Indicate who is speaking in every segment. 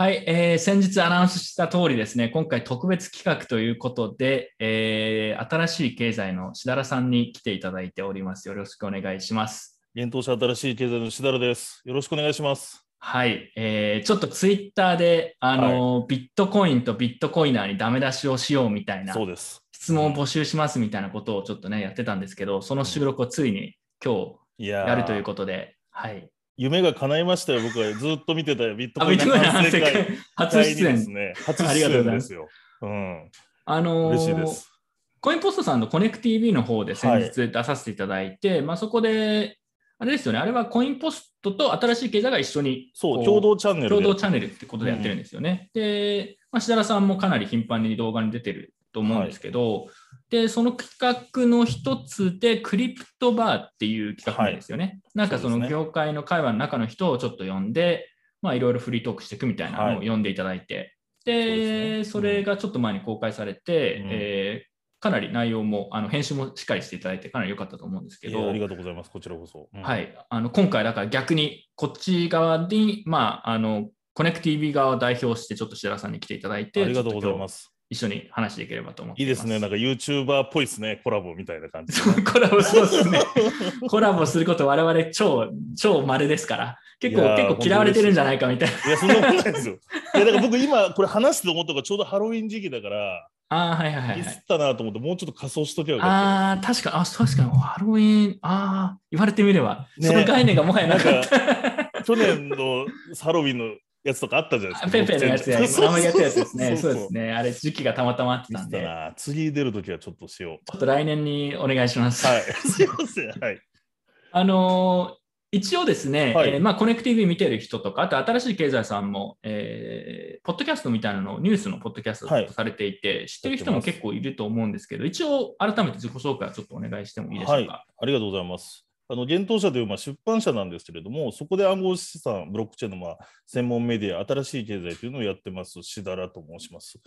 Speaker 1: はい、えー先日アナウンスした通りですね、今回特別企画ということで、えー新しい経済のしだらさんに来ていただいております。よろしくお願いします。
Speaker 2: 現当社新しい経済のしだらです。よろしくお願いします。
Speaker 1: はい、えーちょっとツイッターで、あのビットコインとビットコイナーにダメ出しをしようみたいな
Speaker 2: そうです。
Speaker 1: 質問を募集しますみたいなことをちょっとね、やってたんですけど、その収録をついに今日やるということで、はい。
Speaker 2: 夢が叶いましたよ。僕はずっと見てたよ。ビット
Speaker 1: あ、
Speaker 2: コイン
Speaker 1: ビットコインの
Speaker 2: 反省会
Speaker 1: 初
Speaker 2: 第
Speaker 1: 出演。
Speaker 2: 二ですね。初
Speaker 1: ありがとう
Speaker 2: 出
Speaker 1: ございます
Speaker 2: 演ですよ。うん。
Speaker 1: あのー
Speaker 2: 嬉しいです。
Speaker 1: コインポストさんのコネク TV の方で先日出させていただいて、まあそこで、あれですよね、あれはコインポストと新しい経済が一緒に
Speaker 2: そう、
Speaker 1: こ
Speaker 2: 共同チャンネルで。
Speaker 1: 共同チャンネルってことでやってるんですよね。で、まあ、しだらさんもかなり頻繁に動画に出てると思うんですけど、で、その企画の一つで、クリプトバーっていう企画なんですよね。なんかその業界の会話の中の人をちょっと呼んで、まあいろいろフリートークしていくみたいなのを呼んでいただいて、
Speaker 2: そう
Speaker 1: で、
Speaker 2: ね。
Speaker 1: それがちょっと前に公開されて、
Speaker 2: うん。
Speaker 1: えーかなり内容も、あの編集もしっかりしていただいて、かなり良かったと思うんですけど、
Speaker 2: ありがとうございます。こちらこそ。うん。
Speaker 1: はい、あの今回、だから逆にこっち側に、まあ、あのコネク TV 側を代表して、ちょっと白田さんに来ていただいて、
Speaker 2: ありがとうございます。
Speaker 1: 一緒に話していければと思ってい。
Speaker 2: いいですね。なんか YouTuber っぽいですね。コラボみたいな感じ
Speaker 1: コラボ、そうですね。コラボすること、我々超、超稀ですから、結構結構嫌われてるんじゃないかみたいな。
Speaker 2: いや、そんなことないですよ。いや、だから僕今これ話して思ったのがちょうどハロウィン時期だから、
Speaker 1: ああ、はいはいはいはい。
Speaker 2: ミスったなと思って、もうちょっと仮装しときゃよかった。
Speaker 1: ああ、確かに、あ、確かに、ハロウィン、ああ、言われてみれば、
Speaker 2: ね
Speaker 1: その概念がもはやなかった。
Speaker 2: 去年のハロウィンのやつとかあったじゃないですか。
Speaker 1: ペンペンのやつや、あんまりやってるやつですね。そうですね。あれ、時期がたまたまあったんで。
Speaker 2: 次出るときはちょっとしよう。
Speaker 1: ちょっと来年にお願いします。
Speaker 2: はい。すいません。はい。
Speaker 1: あのー一応ですね、
Speaker 2: はい
Speaker 1: えーまあ、コネクティブ見てる人とか、あと新しい経済さんも、えーポッドキャストみたいなのを、ニュースのポッドキャストとされていて、知ってる人も結構いると思うんですけど、一応、改めて自己紹介をちょっとお願いしてもいいでしょ
Speaker 2: はい。
Speaker 1: うか。
Speaker 2: ありがとうございます。あの、現当社というまあ出版社なんですけれども、そこで暗号資産、ブロックチェーンのまあ専門メディア、新しい経済というのをやってます、しだらと申します。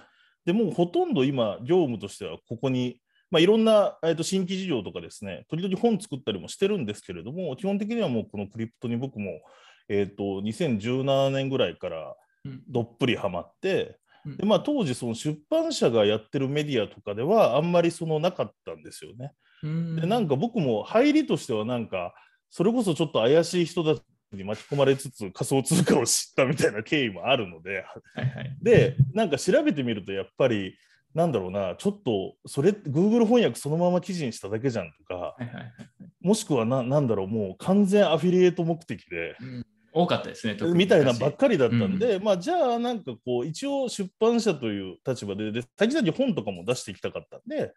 Speaker 2: でもうほとんど今、業務としてはここに、まあ、いろんな、えー、と新規事業とかですね、時々本作ったりもしてるんですけれども、基本的にはもうこのクリプトに僕も、えー、と2017年ぐらいから
Speaker 1: うん
Speaker 2: どっぷりハマって、
Speaker 1: うん
Speaker 2: でまあ、当時、その出版社がやってるメディアとかでは、あんまりそのなかったんですよね。
Speaker 1: うん。
Speaker 2: でなんか僕も入りとしてはなんかそれこそちょっと怪しい人たちに巻き込まれつつ仮想通貨を知ったみたいな経緯もあるので
Speaker 1: はいはい。
Speaker 2: でなんか調べてみるとやっぱりなんだろうなちょっとそれ Google 翻訳そのまま記事にしただけじゃんとか
Speaker 1: はいはいはい
Speaker 2: もしくはななんだろうもう完全アフィリエイト目的で
Speaker 1: うん。多かったですね、
Speaker 2: みたいなばっ
Speaker 1: 昔
Speaker 2: かりだったんで、まあじゃあなんかこう一応出版社という立場でで先々本とかも出していきたかったんで、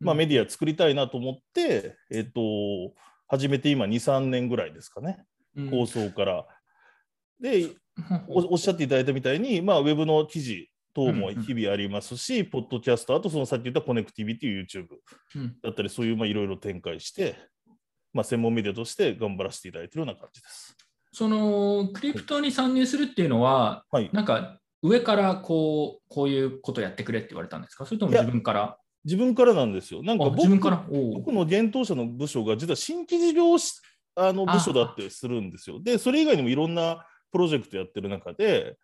Speaker 2: まあ、メディア作りたいなと思って、えっと、始めて今2、3年ぐらいですかね、
Speaker 1: うん。
Speaker 2: 構想から。で
Speaker 1: うん
Speaker 2: お、おっしゃっていただいたみたいに、まあ、ウェブの記事等も日々ありますし、ポッドキャスト、あとそのさっき言ったコネクティビティ YouTube
Speaker 1: うん。
Speaker 2: だったり、そういうまあいろいろ展開して、まあ、専門メディアとして頑張らせていただいているような感じです。
Speaker 1: そのクリプトに参入するっていうのは、
Speaker 2: はい、
Speaker 1: なんか上からこうこういうことやってくれって言われたんですか？それとも自分から？
Speaker 2: 自分からなんですよ。なんか僕僕の現当社の部署が実は新規事業しあの部署だってするんですよ。で、それ以外にもいろんなプロジェクトやってる中で、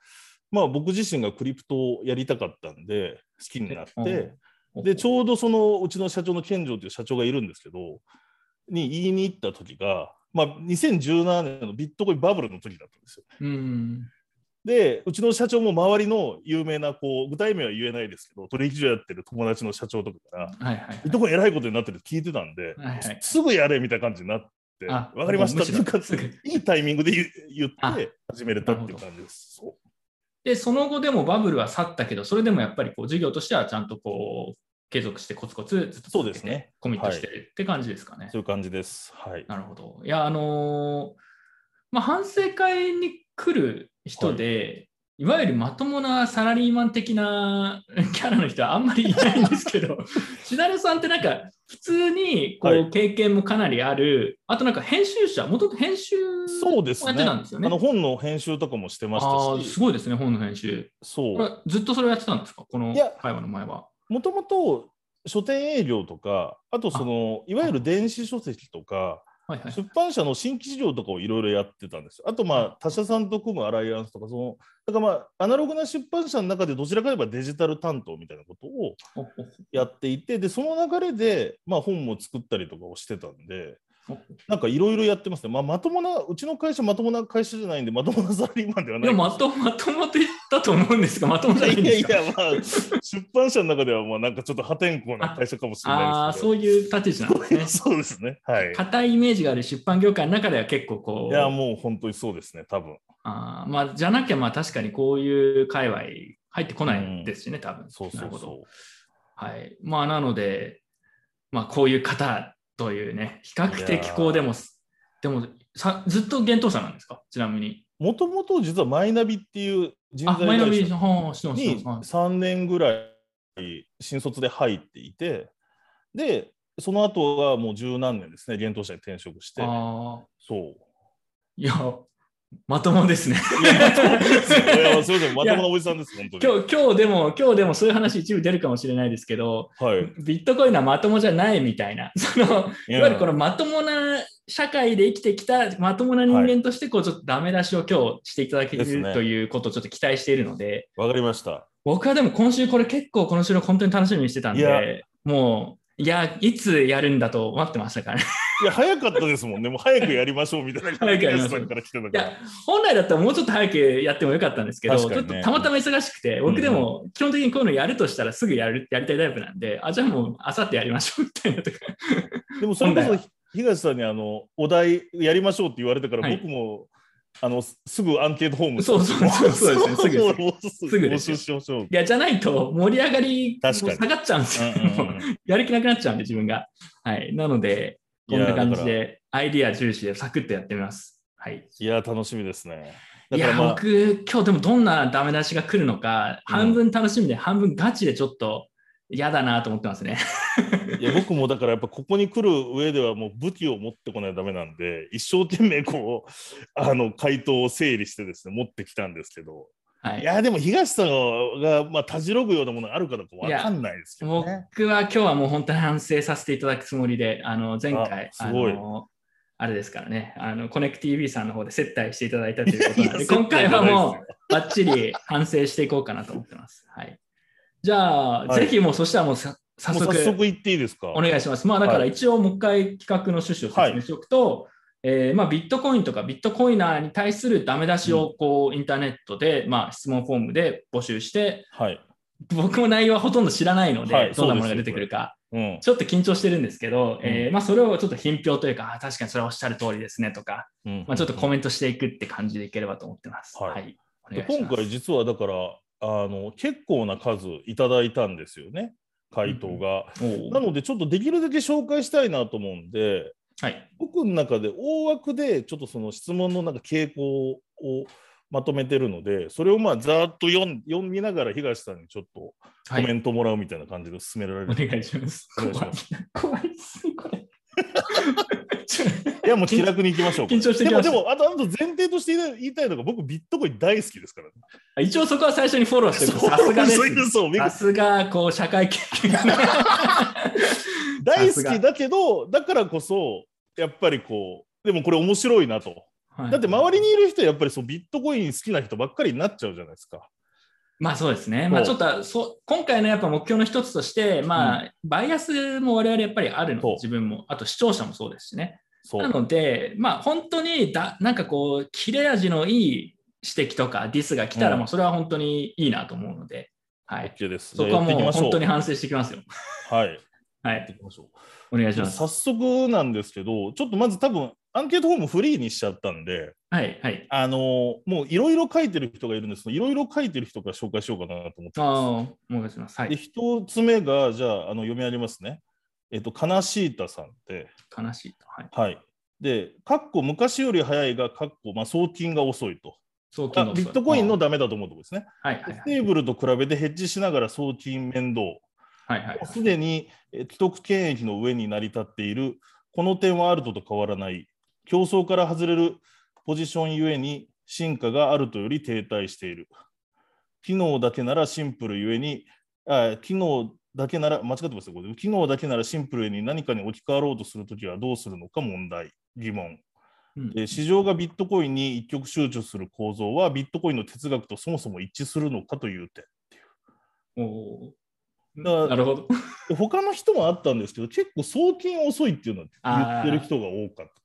Speaker 2: まあ僕自身がクリプトをやりたかったんで、好きになって、で、ちょうどそのうちの社長の健城という社長がいるんですけど、に言いに行った時が、まあ2017年のビットコインバブルの時だったんですよ。
Speaker 1: うん
Speaker 2: で、うちの社長も周りの有名な、こう、具体名は言えないですけど、取引所やってる友達の社長とかから、
Speaker 1: はいはいはい
Speaker 2: ビットコイン偉いことになってるって聞いてたんで、
Speaker 1: はいはい
Speaker 2: すぐやれみたいな感じになって、
Speaker 1: あ
Speaker 2: わかりましたかいいタイミングで言って始めれたっていう感じです。
Speaker 1: でその後でもバブルは去ったけどそれでもやっぱりこう事業としてはちゃんとこう継続してコツコツずっと
Speaker 2: そうですね
Speaker 1: コミットしてるって感じですかね。
Speaker 2: そういう感じです。はい。
Speaker 1: なるほど。いや、あのーまあ、反省会に来る人で、い、わゆるまともなサラリーマン的な キャラの人はあんまりいないんですけど、しだれさんってなんか、普通にこう、
Speaker 2: はい
Speaker 1: 経験もかなりある、あとなんか編集者、もともと編集
Speaker 2: そうですね。
Speaker 1: やってたんですよね
Speaker 2: あの本の編集とかもしてましたし、
Speaker 1: すごいですね、本の編集。
Speaker 2: そう。
Speaker 1: ずっとそれをやってたんですか？この会話の前は。
Speaker 2: もともと書店営業とか、あとそのいわゆる電子書籍とか、
Speaker 1: はいはい。
Speaker 2: 出版社の新規事業とかをいろいろやってたんですよ。あと、まあ、他社さんと組むアライアンスとか、その、だからまあ、アナログな出版社の中でどちらかといえばデジタル担当みたいなことをやっていて、で、その流れで、まあ、本も作ったりとかをしてたんで、なんかいろいろやってますね。まあ、まともな、うちの会社まともな会社じゃないんで、まともなサラリーマンではない
Speaker 1: いや、まとまともって言ったと思うんですが、まともじゃないいんですか？
Speaker 2: ないやいや、まあ、出版社の中では、まあ、なんかちょっと破天荒な会社かもしれ
Speaker 1: あ
Speaker 2: な
Speaker 1: あ、
Speaker 2: いですけど。
Speaker 1: そういう立ち位置なんですね。
Speaker 2: そうですね。はい。
Speaker 1: 硬いイメージがある出版業界の中では結構こう、
Speaker 2: いや、もう本当にそうですね、多分
Speaker 1: あーまあ、じゃなきゃまあ確かにこういう界隈入ってこないですしね、多分。
Speaker 2: そうそ
Speaker 1: なるほど
Speaker 2: うそ
Speaker 1: はい。まあ、なので、まあ、こういう方というね、比較的こうでも、でもさ、ずっと幻冬者なんですか？ちなみに。
Speaker 2: う。もともと実はマイナビっていう人
Speaker 1: あ、
Speaker 2: 材会社に
Speaker 1: ます
Speaker 2: 3年ぐらい新卒で入っていて、で、その後はもう十何年ですね、幻冬社に転職して。そう。
Speaker 1: いや、まともですね。
Speaker 2: いや、まともですみません、まともなおじさんです、本当に。
Speaker 1: 今日、今日でも、今日でもそういう話一部出るかもしれないですけど、
Speaker 2: はい。
Speaker 1: ビットコインはまともじゃないみたいな、その、
Speaker 2: い
Speaker 1: いわゆるこのまともな社会で生きてきたまともな人間として、こう、ちょっとダメ出しを今日していただけ
Speaker 2: ですね
Speaker 1: るということをちょっと期待しているので、
Speaker 2: わかりました。
Speaker 1: 僕はでも今週これ結構この収録本当に楽しみにしてたんで、もう、いや、いつやるんだと待ってましたからね。
Speaker 2: いや、早かったですもんね。もう早くやりましょうみたいな感じで、さんから来てた
Speaker 1: い
Speaker 2: から。
Speaker 1: や、本来だったらもうちょっと早くやってもよかったんですけど、ちょっとたまたま忙しくて、僕でも基本的にこういうのやるとしたらすぐやるやりたいタイプなんで、あ、じゃあもうあさってやりましょうみたいなとか。
Speaker 2: でもそれこ
Speaker 1: 本
Speaker 2: そ東さんにあのお題やりましょうって言われてから、
Speaker 1: はい
Speaker 2: 僕もあのすすぐアンケートフォーム
Speaker 1: そうそうそうそうですねすぐ
Speaker 2: す
Speaker 1: すぐ。いや、じゃないと盛り上がり下がっちゃうんですよ。
Speaker 2: うんうんうん
Speaker 1: やる気なくなっちゃうんで、自分が。はい。なので、こんな感じで、アイディア重視でサクッとやってみます。はい。
Speaker 2: いや、楽しみですね。だ
Speaker 1: いや、
Speaker 2: まあ、
Speaker 1: 僕、今日でもどんなダメ出しが来るのか、
Speaker 2: うん
Speaker 1: 半分楽しみで、半分ガチでちょっと嫌だなと思ってますね。
Speaker 2: いや僕もだからやっぱここに来る上ではもう武器を持ってこないとダメなんで、一生懸命こう、あの回答を整理してですね、持ってきたんですけど、
Speaker 1: はい
Speaker 2: い、や、でも東さんが、まあ、たじろぐようなものがあるかどうかわかんないですけどね。
Speaker 1: 僕は今日はもう本当に反省させていただくつもりで、あの前回、
Speaker 2: あすごい
Speaker 1: のあれですからね、あのコネク TV さんの方で接待していただいたということなので、今回はもうバッチリ反省していこうかなと思ってます。はい、じゃあ、
Speaker 2: はい
Speaker 1: ぜひもうそしたらもうさ早速
Speaker 2: 早速言っていいですか？
Speaker 1: お願いします。まあだから
Speaker 2: はい
Speaker 1: 一応もう一回企画の趣旨を説明しておくと、えーまあ、ビットコインとかビットコイナーに対するダメ出しをこうインターネットで、まあ、質問フォームで募集して、
Speaker 2: はい。
Speaker 1: 僕も内容はほとんど知らないので、
Speaker 2: はい
Speaker 1: どんなものが出てくるか、
Speaker 2: うん。
Speaker 1: ちょっと緊張してるんですけど、えーまあ、それをちょっと品評というか、あ確かにそれはおっしゃる通りですねとか、
Speaker 2: うん
Speaker 1: まあ、ちょっとコメントしていくって感じでいければと思ってます。
Speaker 2: はい
Speaker 1: はい。
Speaker 2: 今回実はだからあの結構な数いただいたんですよね回答が、
Speaker 1: おう
Speaker 2: なのでちょっとできるだけ紹介したいなと思うんで
Speaker 1: はい。
Speaker 2: 僕の中で大枠でちょっとその質問のなんか傾向をまとめてるのでそれをまあざーっと読ん読みながら東さんにちょっとコ
Speaker 1: はい
Speaker 2: メントもらうみたいな感じで進められる、
Speaker 1: お願いします。
Speaker 2: お願いします
Speaker 1: 怖い。怖いっすね、これ。
Speaker 2: いやもう気楽にいきましょう
Speaker 1: 緊張してきました。
Speaker 2: でもでもあとあと前提として言いたいのが僕ビットコイン大好きですからね。
Speaker 1: 一応そこは最初にフォローしておく。とさすがです。さすが、こう、社会経験がね。
Speaker 2: 大好きだけどだからこそやっぱりこうでもこれ面白いなと。
Speaker 1: はい。
Speaker 2: だって周りにいる人はやっぱりそうビットコイン好きな人ばっかりになっちゃうじゃないですか。
Speaker 1: まあそうですね。まあちょっとそ今回のやっぱ目標の一つとして、まあ、バイアスも我々やっぱりあるの自分も、あと視聴者もそうですしね。なので、まあ本当にだ、なんかこう、切れ味のいい指摘とかディスが来たら、
Speaker 2: うん
Speaker 1: もうそれは本当にいいなと思うので、はい。
Speaker 2: OK です。
Speaker 1: そこはもう本当に反省していきますよ。
Speaker 2: はい。
Speaker 1: はい。お願いします。
Speaker 2: 早速なんですけど、ちょっとまず多分アンケートフォームフリーにしちゃったんで、
Speaker 1: はい。はい。
Speaker 2: あのーもういろいろ書いてる人がいるんですけど、いろいろ書いてる人から紹介しようかなと思って
Speaker 1: ああ、
Speaker 2: ま
Speaker 1: お願いします。は
Speaker 2: す。で、
Speaker 1: い。
Speaker 2: 一つ目が、じゃあ、あの読み上げますね。えっと、悲しいたさんって、
Speaker 1: 悲しいと。はい。
Speaker 2: はい。で、かっこ昔より早いが、かっこ、まあ、送金が遅いと。あ
Speaker 1: 送金の
Speaker 2: ビットコインのダメだと思うところですね。
Speaker 1: はい。はい。
Speaker 2: ステーブルと比べてヘッジしながら送金面倒。
Speaker 1: はい。はい。
Speaker 2: すでにえー既得権益の上に成り立っている、この点はあるとと変わらない、競争から外れるポジションゆえに進化があるとより停滞している。機能だけならシンプルゆえに、あ機能だけなら、間違ってますよ、これ機能だけならシンプルに何かに置き換わろうとするときはどうするのか問題。疑問。
Speaker 1: うん
Speaker 2: で市場がビットコインに一極集中する構造はビットコインの哲学とそもそも一致するのかという点。
Speaker 1: おー
Speaker 2: だから
Speaker 1: なるほど。
Speaker 2: で他の人もあったんですけど、結構送金遅いっていうのは言ってる人が多かった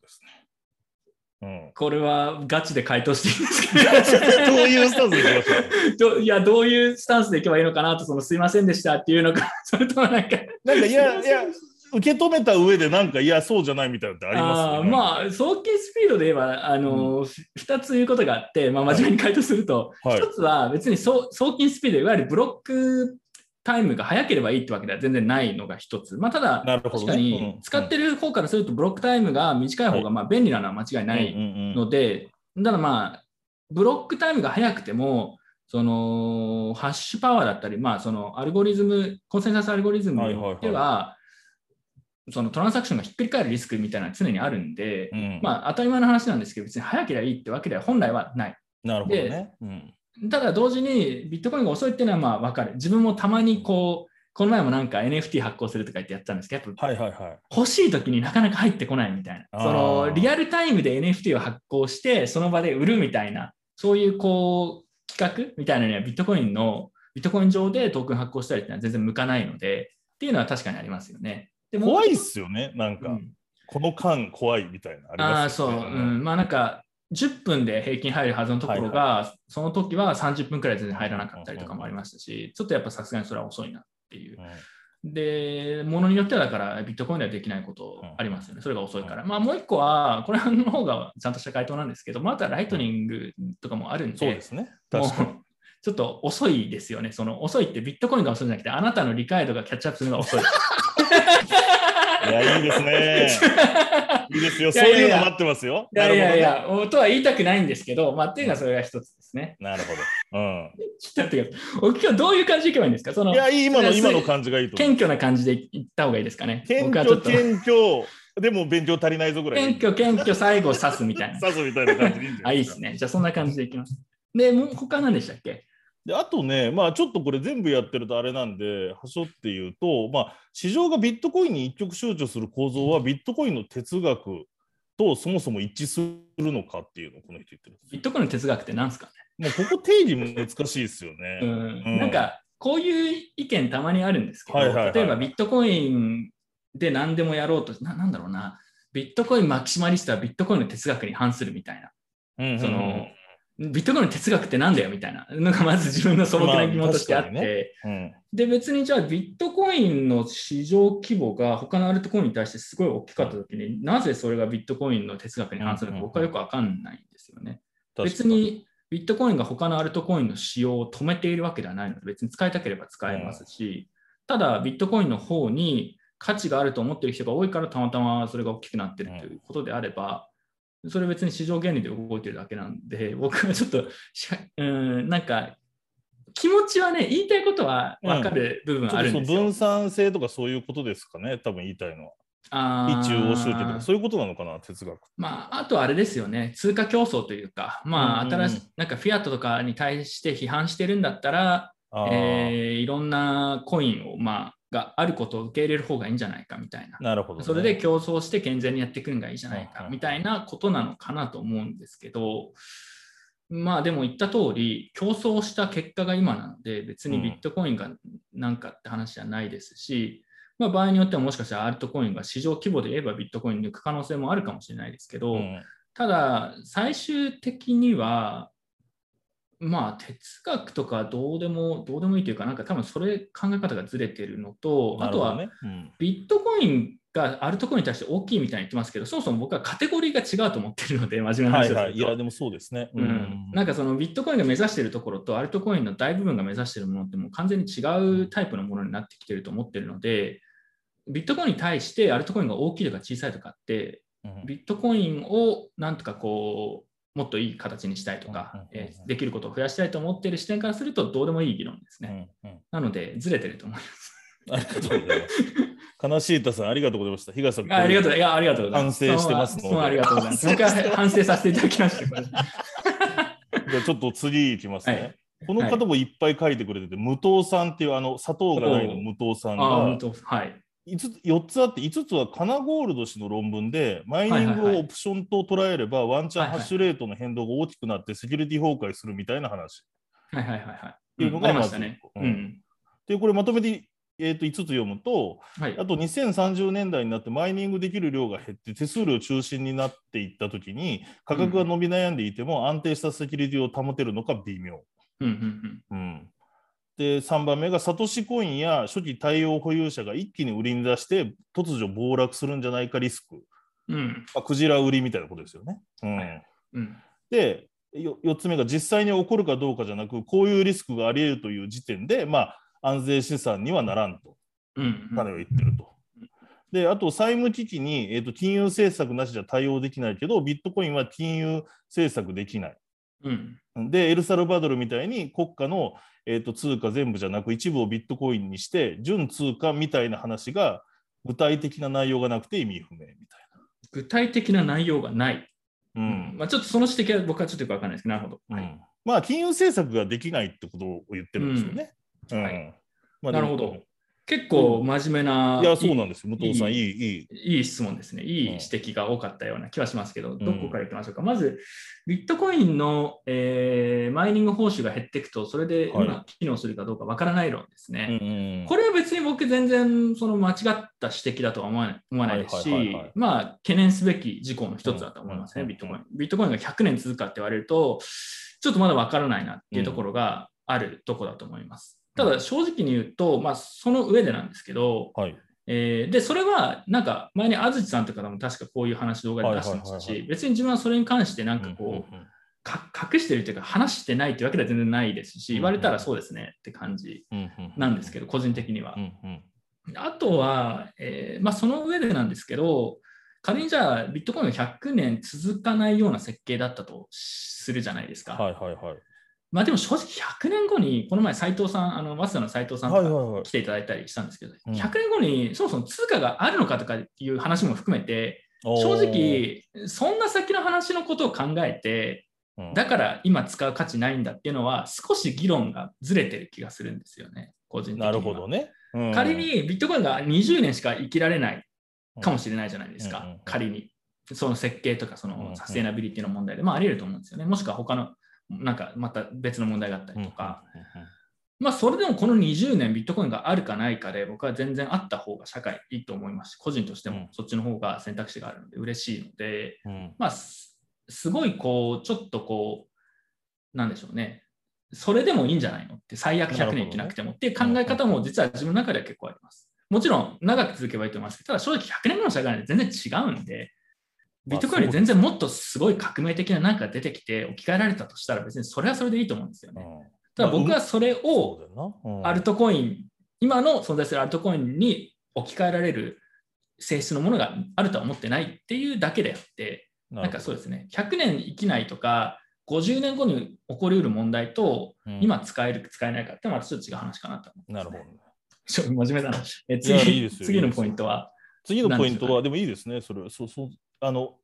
Speaker 1: これはガチで回答していいですか？
Speaker 2: うん、どういうスタンスでいきましょう？
Speaker 1: どいや、どういうスタンスでいけばいいのかなと、そのすいませんでしたっていうのか、それともなんか、
Speaker 2: なんかいやいや受け止めた上でなんかいやそうじゃないみたいなのってありますよね。
Speaker 1: まあ、送金スピードで言えば、あのー2つ言うことがあって、まあ、真面目に回答すると、
Speaker 2: はい。
Speaker 1: 1つは別に送送金スピード、いわゆるブロックタイムが早ければいいってわけでは全然ないのが1つ。まあ、ただ、確かに
Speaker 2: うん
Speaker 1: 使ってる方からすると、ブロックタイムが短い方がまあ便利なのは間違いないので、ただまあ、ブロックタイムが速くても、そのハッシュパワーだったり、まあ、そのアルゴリズム、コンセンサスアルゴリズムによっては、そのトランザクションがひっくり返るリスクみたいなのは常にあるんで、
Speaker 2: うん
Speaker 1: まあ、当たり前の話なんですけど、別に早ければいいってわけでは本来はない。
Speaker 2: なるほどね。うん
Speaker 1: ただ同時にビットコインが遅いっていうのはまあ分かる。自分もたまにこう、この前もなんか NFT 発行するとか言ってやったんですけど、やっぱ
Speaker 2: はいはいはい。
Speaker 1: 欲しい時になかなか入ってこないみたいな。そのリアルタイムで NFT を発行して、その場で売るみたいな、そういうこう企画みたいなのにはビットコインの、ビットコイン上でトークン発行したりっていうのは全然向かないので、っていうのは確かにありますよね。でも
Speaker 2: 怖いっすよね、なんか、
Speaker 1: うん
Speaker 2: この間怖いみたいなあり
Speaker 1: ああ、そう。うん、まあなんか、10分で平均入るはずのところが、その時は30分くらい全然入らなかったりとかもありましたし、ちょっとやっぱさすがにそれは遅いなっていう。で、ものによってはだからビットコインではできないことありますよね。それが遅いから。まあもう一個は、これの方がちゃんとした回答なんですけど、またライトニングとかもあるんで、
Speaker 2: そうですね。確かに。
Speaker 1: ちょっと遅いですよね。その遅いってビットコインが遅いんじゃなくて、あなたの理解度がキャッチアップするのが遅い。
Speaker 2: いや、いいですね。いいですよ。そういうの待ってますよ。
Speaker 1: いやいやいや、とは言いたくないんですけど、まあ、っていうのはそれが一つですね。
Speaker 2: なるほど。うん。
Speaker 1: ちょっと待ってください。お今日どういう感じでいけばいいんですかその
Speaker 2: いや、いい今の、今の感じがいいと。
Speaker 1: 謙虚な感じで言った方がいいですかね。
Speaker 2: 謙虚、謙虚、でも勉強足りないぞぐらい。
Speaker 1: 謙虚、謙虚、最後刺すみたいな。
Speaker 2: さすみたいな感じでいいんじゃ
Speaker 1: あ、
Speaker 2: ないいでか。
Speaker 1: いですすね。じゃあそんな感じでいきます。で、もう他何でしたっけ？
Speaker 2: であとね、まあ、ちょっとこれ全部やってるとあれなんで、はしょって言うと、まあ、市場がビットコインに一極集中する構造は、ビットコインの哲学とそもそも一致するのかっていうのをこの人言ってる
Speaker 1: ビットコインの哲学って何ですか
Speaker 2: もうここ定義難しいですよね。
Speaker 1: ね、うん。なんか、こういう意見たまにあるんですけど、
Speaker 2: はいはいはい。
Speaker 1: 例えばビットコインで何でもやろうとな、なんだろうな、ビットコインマキシマリストはビットコインの哲学に反するみたいな。
Speaker 2: うんうんうん。
Speaker 1: そのビットコインの哲学ってなんだよみたいな。のがまず自分の素朴な疑問としてあって、
Speaker 2: まあ確かにうん。
Speaker 1: で、別にじゃあビットコインの市場規模が他のアルトコインに対してすごい大きかったときになぜそれがビットコインの哲学に反するのか僕はよくわかんないんですよね。別にビットコインが他のアルトコインの使用を止めているわけではないので、別に使いたければ使えますし、ただビットコインの方に価値があると思っている人が多いからたまたまそれが大きくなってるということであれば、それ別に市場原理で動いてるだけなんで、僕はちょっとうん、なんか気持ちはね、言いたいことは分かる部分あるんですよ。
Speaker 2: っとその分散性とかそういうことですかね、多分言いたいのは。
Speaker 1: あー
Speaker 2: 非中央集権とか、そういうことなのかな、哲学。
Speaker 1: まあ、あとはあれですよね、通貨競争というか、まあ、
Speaker 2: うんうんうん
Speaker 1: 新しい、なんかフィアットとかに対して批判してるんだったら、えーいろんなコインを、まあ、があることを受け入れる方がいいんじゃないかみたいな。
Speaker 2: なるほどね、
Speaker 1: それで競争して健全にやっていくのがいいじゃない
Speaker 2: うんうん
Speaker 1: かみたいなことなのかなと思うんですけど、まあでも言った通り、競争した結果が今なので、別にビットコインがなんかって話じゃないですし、まあ場合によってはもしかしたらアルトコインが市場規模で言えばビットコイン抜く可能性もあるかもしれないですけど、
Speaker 2: うん。
Speaker 1: ただ最終的には、まあ哲学とかどうでも、どうでもいいというか、なんか多分それ考え方がずれてるのと、あとは、ビットコインがアルトコインに対して大きいみたいに言ってますけど、そもそも僕はカテゴリーが違うと思ってるので、真面目な
Speaker 2: はいはい。
Speaker 1: 話をすると。
Speaker 2: いや、でもそうですね。
Speaker 1: うん、なんかそのビットコインが目指しているところとアルトコインの大部分が目指しているものってもう完全に違うタイプのものになってきていると思っているので、ビットコインに対してアルトコインが大きいとか小さいとかって、
Speaker 2: うん
Speaker 1: ビットコインをなんとかこう、もっといい形にしたいとか、えーできることを増やしたいと思っている視点からするとどうでもいい議論ですね。
Speaker 2: うんうん
Speaker 1: なので、ずれてると思います。
Speaker 2: ありがとうございます。悲しいたさん、ありがとうございました。東さん、
Speaker 1: あありがとう、いや、ありがとうございます。
Speaker 2: 反省してますので
Speaker 1: ありがとうございます。僕は反省させていただきました。
Speaker 2: じゃあちょっと次いきますね。
Speaker 1: はい
Speaker 2: この方もいっぱい書いてくれてて、無糖さんっていうあの砂糖がないの無糖さんが
Speaker 1: はい。
Speaker 2: 5つ4つあって、5つはカナゴールド氏の論文で、マイニングをオプションと捉えれば、ワンチャンハッシュレートの変動が大きくなって、セキュリティ崩壊するみたいな話。
Speaker 1: はいはいはいはい。
Speaker 2: っていう
Speaker 1: ね。
Speaker 2: う
Speaker 1: うんん。
Speaker 2: で、これまとめて、えー、と5つ読むと、
Speaker 1: はい
Speaker 2: あ。と2030年代になってマイニングできる量が減って手数料中心になっていったときに価格が伸び悩んでいても安定したセキュリティを保てるのか微妙。
Speaker 1: うんうん
Speaker 2: うん、で3番目がサトシコインや初期対応保有者が一気に売りに出して突如暴落するんじゃないかリスク、
Speaker 1: うん。うん。
Speaker 2: まあ、クジラ売りみたいなことですよね。うん
Speaker 1: はいうん。
Speaker 2: でよ4つ目が実際に起こるかどうかじゃなくこういうリスクがあり得るという時点で、まあ、安全資産にはならんと。
Speaker 1: うん。
Speaker 2: 彼は言ってると。で、あと債務危機に、えーと金融政策なしじゃ対応できないけど、ビットコインは金融政策できない。
Speaker 1: うん。
Speaker 2: で、エルサルバドルみたいに国家の、えーと通貨全部じゃなく一部をビットコインにして、純通貨みたいな話が具体的な内容がなくて意味不明みたい
Speaker 1: 具体的な内容がない。
Speaker 2: な。うん
Speaker 1: まあ、ちょっとその指摘は僕はちょっとよくわかんないですけど、なるほど。はい
Speaker 2: うんまあ、金融政策ができないってことを言ってるんですよね。うん
Speaker 1: はい
Speaker 2: まあ
Speaker 1: なるほど。結構真面目な、
Speaker 2: いや、そうなんですよ。武藤さん、い
Speaker 1: い
Speaker 2: い、いい。
Speaker 1: いい質問ですね。いい指摘が多かったような気はしますけど、
Speaker 2: ん
Speaker 1: どこからいきましょうか。まず、ビットコインの、えーマイニング報酬が減っていくと、それで
Speaker 2: はい
Speaker 1: 今機能するかどうかわからない論ですね。これは別に僕全然その間違った指摘だとは思わない思わないですしまあ懸念すべき事項の一つだと思いますね、
Speaker 2: うん
Speaker 1: ビットコイン。ビットコインが100年続くかって言われると、ちょっとまだわからないなっていうところがあるところだと思います。ただ正直に言うと、まあその上でなんですけど、
Speaker 2: はい。
Speaker 1: えーで、それはなんか前に安土さんとかでも確かこういう話動画で出してましたし、別に自分はそれに関してなんかこう、隠してるというか話してないというわけでは全然ないですし、言われたらそうですねって感じなんですけど、個人的には。あとは、えーまあ、その上でなんですけど、仮にじゃあビットコインが100年続かないような設計だったとするじゃないですか。
Speaker 2: はいはいはい。
Speaker 1: まあでも正直100年後に、この前斉藤さん、あの、早稲田の斉藤さんとか来ていただいたりしたんですけど、
Speaker 2: うん。
Speaker 1: 100年後にそもそも通貨があるのかとかいう話も含めて、正直、そんな先の話のことを考えて、
Speaker 2: うん。
Speaker 1: だから今使う価値ないんだっていうのは、少し議論がずれてる気がするんですよね、個人的には。
Speaker 2: なるほどね。うん。
Speaker 1: 仮にビットコインが20年しか生きられないかもしれないじゃないですか、
Speaker 2: うんうんうん。
Speaker 1: 仮に。その設計とかそのサステナビリティの問題で、まああり得ると思うんですよね。もしくは他の、なんかまた別の問題があったりとか、まあそれでもこの20年ビットコインがあるかないかで、僕は全然あった方が社会いいと思います。し、個人として
Speaker 2: うん。
Speaker 1: もそっちの方が選択肢があるので。嬉しいので、まあすすごいこう、ちょっとこう、なんでしょうね。それでもいいんじゃないのって、最悪100年生きなくてもっていう考え方も実は自分の中では結構あります。もちろん長く続けばいいと思いますけど、ただ正直100年後の社会なんて全然違うんで、ビットコインに全然もっとすごい革命的な何かが出てきて置き換えられたとしたら別にそれはそれでいいと思うんですよね。ただ僕はそれ
Speaker 2: そ
Speaker 1: をアルトコイン、今の存在するアルトコインに置き換えられる性質のものがあるとは思ってないっていうだけであって、なんかそうですね、100年生きないとか、50年後に起こりうる問題と、
Speaker 2: うん
Speaker 1: 今使えるか使えないかってまたちょっと違う話かなと思います、
Speaker 2: なるほど
Speaker 1: ね。。ちょっと真面目だな。え
Speaker 2: いやいい
Speaker 1: 次のポイントは、
Speaker 2: 次のポイントは、
Speaker 1: で
Speaker 2: もいいですね、それは。そうそう。あの、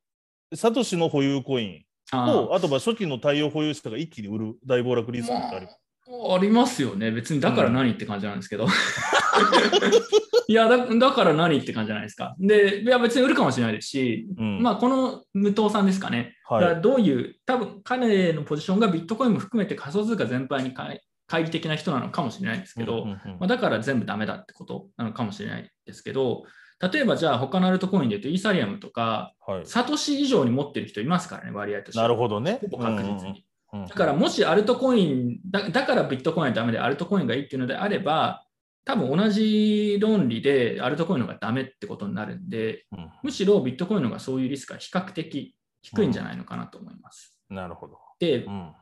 Speaker 2: サトシの保有コイン
Speaker 1: あ
Speaker 2: と、あとは初期の対応保有者が一気に売る大暴落リスクってある。
Speaker 1: あありますよね。別にだから何って感じなんですけど。いやだ、だから何って感じじゃないですか。で、いや別に売るかもしれないですし、
Speaker 2: うん
Speaker 1: まあこの武藤さんですかね。だから
Speaker 2: はい。
Speaker 1: どういう、多分彼のポジションがビットコインも含めて仮想通貨全般に懐懐疑的な人なのかもしれないですけど、
Speaker 2: うんうんうん
Speaker 1: まあ、だから全部ダメだってことなのかもしれないですけど、例えばじゃあ他のアルトコインで言うとイーサリアムとか、
Speaker 2: はい。
Speaker 1: サトシ以上に持ってる人いますからね、割合としては。
Speaker 2: なるほどね。
Speaker 1: ほぼ確実に。
Speaker 2: うんうんうん
Speaker 1: だからもしアルトコインだ、だからビットコインはダメでアルトコインがいいっていうのであれば、多分同じ論理でアルトコインの方がダメってことになるんで、
Speaker 2: うん
Speaker 1: むしろビットコインの方がそういうリスクが比較的低いんじゃないのかなと思います。
Speaker 2: なるほど。
Speaker 1: で
Speaker 2: う、ん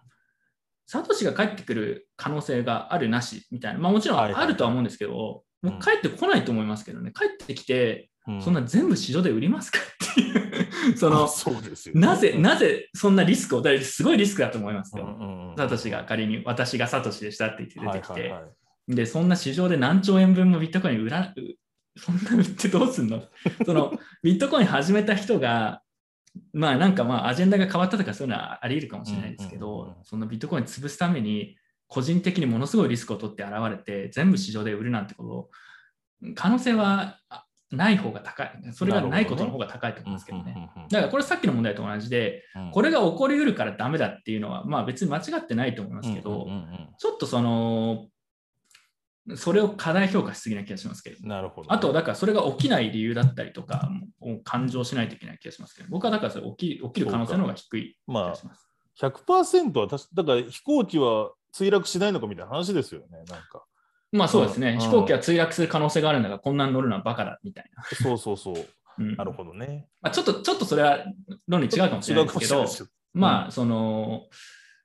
Speaker 1: サトシが帰ってくる可能性があるなしみたいな、まあもちろんあるとは思うんですけど、
Speaker 2: うん
Speaker 1: もう帰ってこないと思いますけどね、帰ってきて、
Speaker 2: うん。
Speaker 1: そんな全部市場で売りますかっていう、その、
Speaker 2: そうですよね。
Speaker 1: なぜ、なぜそんなリスクを、だすごいリスクだと思いますよ。サトシが仮に私がサトシでしたって言って出てきて、
Speaker 2: はいはいはい。
Speaker 1: で、そんな市場で何兆円分もビットコイン売ら、うそんな売ってどうすんの？そのビットコイン始めた人が、まあなんかまあアジェンダが変わったとかそういうのはあり得るかもしれないですけ
Speaker 2: うんうんうんうん、
Speaker 1: どそのビットコイン潰すために個人的にものすごいリスクを取って現れて全部市場で売るなんてこと、可能性はあない方が高い。それがないことの方が高いと思うんですけどね。だからこれさっきの問題と同じで、これが起こりうるからダメだっていうのは、まあ別に間違ってないと思いますけど、ちょっとその、それを過大評価しすぎな気がしますけど。
Speaker 2: なるほど、ね、
Speaker 1: あと、だからそれが起きない理由だったりとか、を感情しないといけない気がしますけど、僕はだからそれ起き起きる可能性の方が低い気がします。
Speaker 2: まあ、100%はだから飛行機は墜落しないのかみたいな話ですよね、なんか。
Speaker 1: まあそうですね、飛行機は墜落する可能性があるんだから、こんなに乗るのはバカだみたいな。
Speaker 2: そうそうそう。うん、なるほどね。
Speaker 1: まあ、ちょっとちょっとそれは論理違うかもしれないですけど、まあその、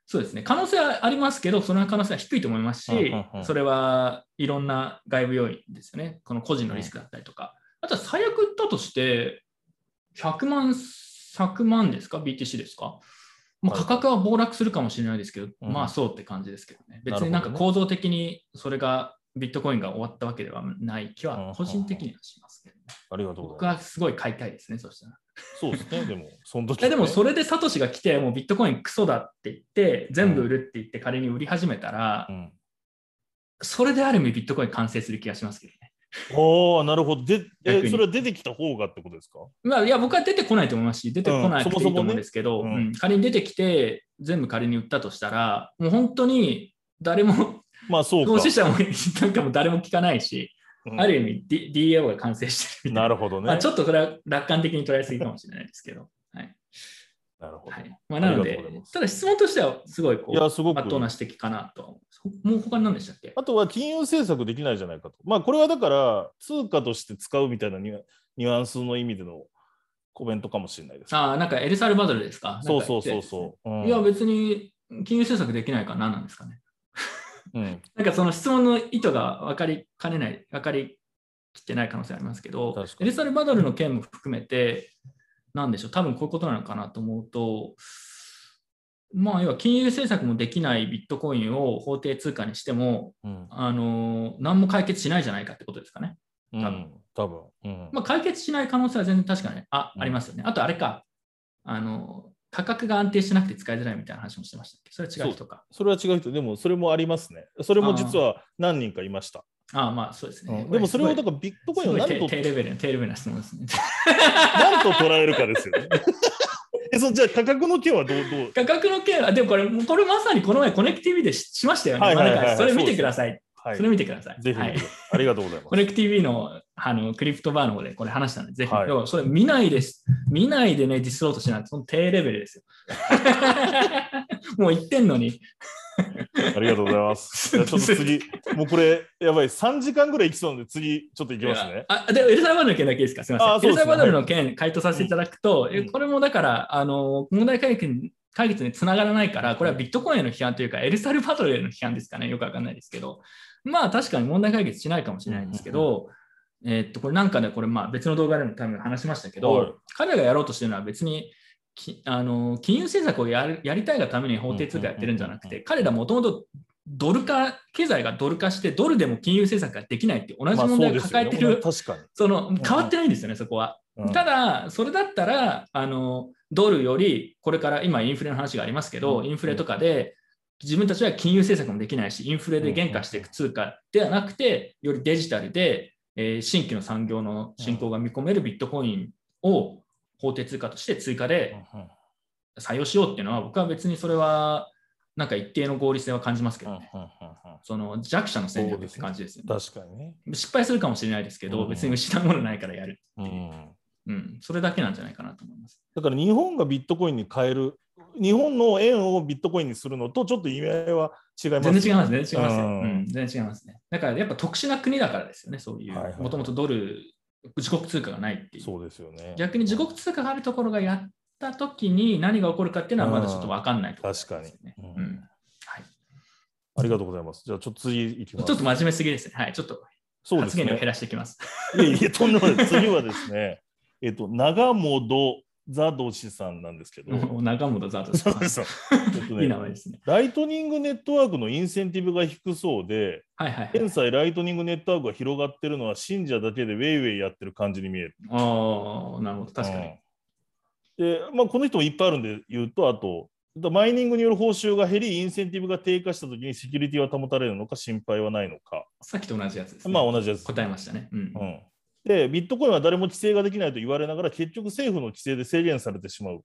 Speaker 1: そうですね、可能性はありますけど、その可能性は低いと思いますし、それはいろんな外部要因ですよね、この個人のリスクだったりとか。あとは最悪言ったとして、100万、100万ですか、BTC ですか？まあ、価格は暴落するかもしれないですけど、まあそうって感じですけどね。別になんか構造的にそれがビットコインが終わったわけではない気は個人的にはしますけど、ね、
Speaker 2: ありがとう
Speaker 1: 僕はすごい買いたいですね、そしたら。
Speaker 2: そうですね、でも、その時、
Speaker 1: ね、でもそれでサトシが来て、もうビットコインクソだって言って、全部売るって言って仮に売り始めたら、うん、それである意味ビットコイン完成する気がしますけどね。
Speaker 2: ああ、なるほど。で、え、それは出てきた方がってことですか？
Speaker 1: まあ、いや、僕は出てこないと思いますし、出てこないといいと思うんですけど、仮に出てきて、全部仮に売ったとしたら、もう本当に誰も
Speaker 2: まあそう
Speaker 1: 投資者もなんかも誰も聞かないし、うん、ある意味、D、DAO が完成してる
Speaker 2: なるほどね。
Speaker 1: まあ、ちょっとそれは楽観的に捉えすぎかもしれないですけど。はい、
Speaker 2: なるほど。はい
Speaker 1: まあ、なので、ただ質問としてはすごいこう、いやすごくまっとうな指摘かなと。もう他に何でしたっけ？
Speaker 2: あとは金融政策できないじゃないかと。まあこれはだから通貨として使うみたいなニュアンスの意味でのコメントかもしれないです。
Speaker 1: ああ、なんかエルサルバドルですか？
Speaker 2: そうそうそうそう。
Speaker 1: うん、いや別に金融政策できないから何なんですかね。うん、なんかその質問の意図が分かりかねない、分かりきってない可能性ありますけど、エルサルバドルの件も含めて、なんでしょう、多分こういうことなのかなと思うと、まあ、要は金融政策もできないビットコインを法定通貨にしても、うん、あの何も解決しないじゃないかってことですかね。
Speaker 2: 多分。うん、多分。
Speaker 1: うん、まあ、解決しない可能性は全然確かにあ,、ありますよね。あとあれか、あの価格が安定しなくて使いづらいみたいな話もしてましたっけ？それは違う人か。
Speaker 2: それは違う人、でもそれもありますね。それも実は何人かいました。
Speaker 1: ああ、まあそうですね。
Speaker 2: うん、でもそれをだからビットコインを何
Speaker 1: と低レベル低レベルな質問ですね。
Speaker 2: 何と捉えるかですよね。えそじゃあ価格の件はどうどう？
Speaker 1: 価格の件は、でもこれ、これまさにこの前コネクティビでしましたよね。はいはいはいはい、それ見てください。はい、それ見てください。
Speaker 2: ぜひ、はい、ありがとうございます。
Speaker 1: コネクティビのあのクリプトバーの方でこれ話したので、ぜひ、はい、それ見ないです。見ないでね、ディスロートしないと、その低レベルですよ。もう言ってんのに。
Speaker 2: ありがとうございます。じゃちょっと次、もうこれ、やばい、3時間ぐらいいきそうなので、次、ちょっといきますね。
Speaker 1: あでエルサルバドルの件だけですか、すみません。エルサルバドルの件、回答させていただくと、うん、これもだから、あの問題解決に解決につながらないから、これはビットコインへの批判というか、エルサルバドルへの批判ですかね、よくわかんないですけど、まあ確かに問題解決しないかもしれないんですけど、えー、っと、これなんかね、これまあ別の動画でも多分話しましたけど、彼がやろうとしてるのは別に、あの金融政策をやるやりたいがために法定通貨やってるんじゃなくて、彼らもともとドル化、経済がドル化して、ドルでも金融政策ができないって同じ問題を抱えてる、
Speaker 2: まあそね、
Speaker 1: その変わってないんですよね、そこは。うん、ただ、それだったらあの、ドルより、これから今、インフレの話がありますけど、インフレとかで、自分たちは金融政策もできないし、インフレで減価していく通貨ではなくて、よりデジタルで、えー、新規の産業の振興が見込めるビットコインを法定通貨として追加で採用しようっていうのは、僕は別にそれはなんか一定の合理性は感じますけどね。その弱者の戦略って感じですよ
Speaker 2: ね。確かにね。
Speaker 1: 失敗するかもしれないですけど、別に失うものないからやるっていう。うん、それだけなんじゃないかなと思います。
Speaker 2: だから日本がビットコインに変える日本の円をビットコインにするのとちょっと意味合いは違います、
Speaker 1: ね、全然違います、全然違いますよ、うん、全然違いますね。だからやっぱ特殊な国だからですよね、そういう、もともとドル、自国通貨がないっていう。
Speaker 2: そうですよね。
Speaker 1: 逆に自国通貨があるところがやったときに何が起こるかっていうのはまだちょっと分かんないと、
Speaker 2: ね、確かに、うん、はい。ありがとうございます。じゃあちょっと次いきます。
Speaker 1: ちょっと真面目すぎですね。はい、ちょっと発言量減らしていきます。
Speaker 2: いやいや、とんでもない。次はですね、えっと、長本ザドシさんなんですけど。
Speaker 1: 中本ザドシさん。そう いい名前ですね。
Speaker 2: ライトニングネットワークのインセンティブが低そうで、
Speaker 1: はいはい、
Speaker 2: 現在ライトニングネットワークが広がってるのは信者だけでウェイウェイやってる感じに見える。
Speaker 1: ああ、なるほど、確かに。
Speaker 2: で、まあ、この人もいっぱいあるんで言うと、あと、マイニングによる報酬が減り、インセンティブが低下したときにセキュリティは保たれるのか心配はないのか。
Speaker 1: さっきと同じやつです、ね、
Speaker 2: まあ同じやつ。
Speaker 1: 答えましたね。うん。
Speaker 2: うん、で、ビットコインは誰も規制ができないと言われながら、結局政府の規制で制限されてしまう。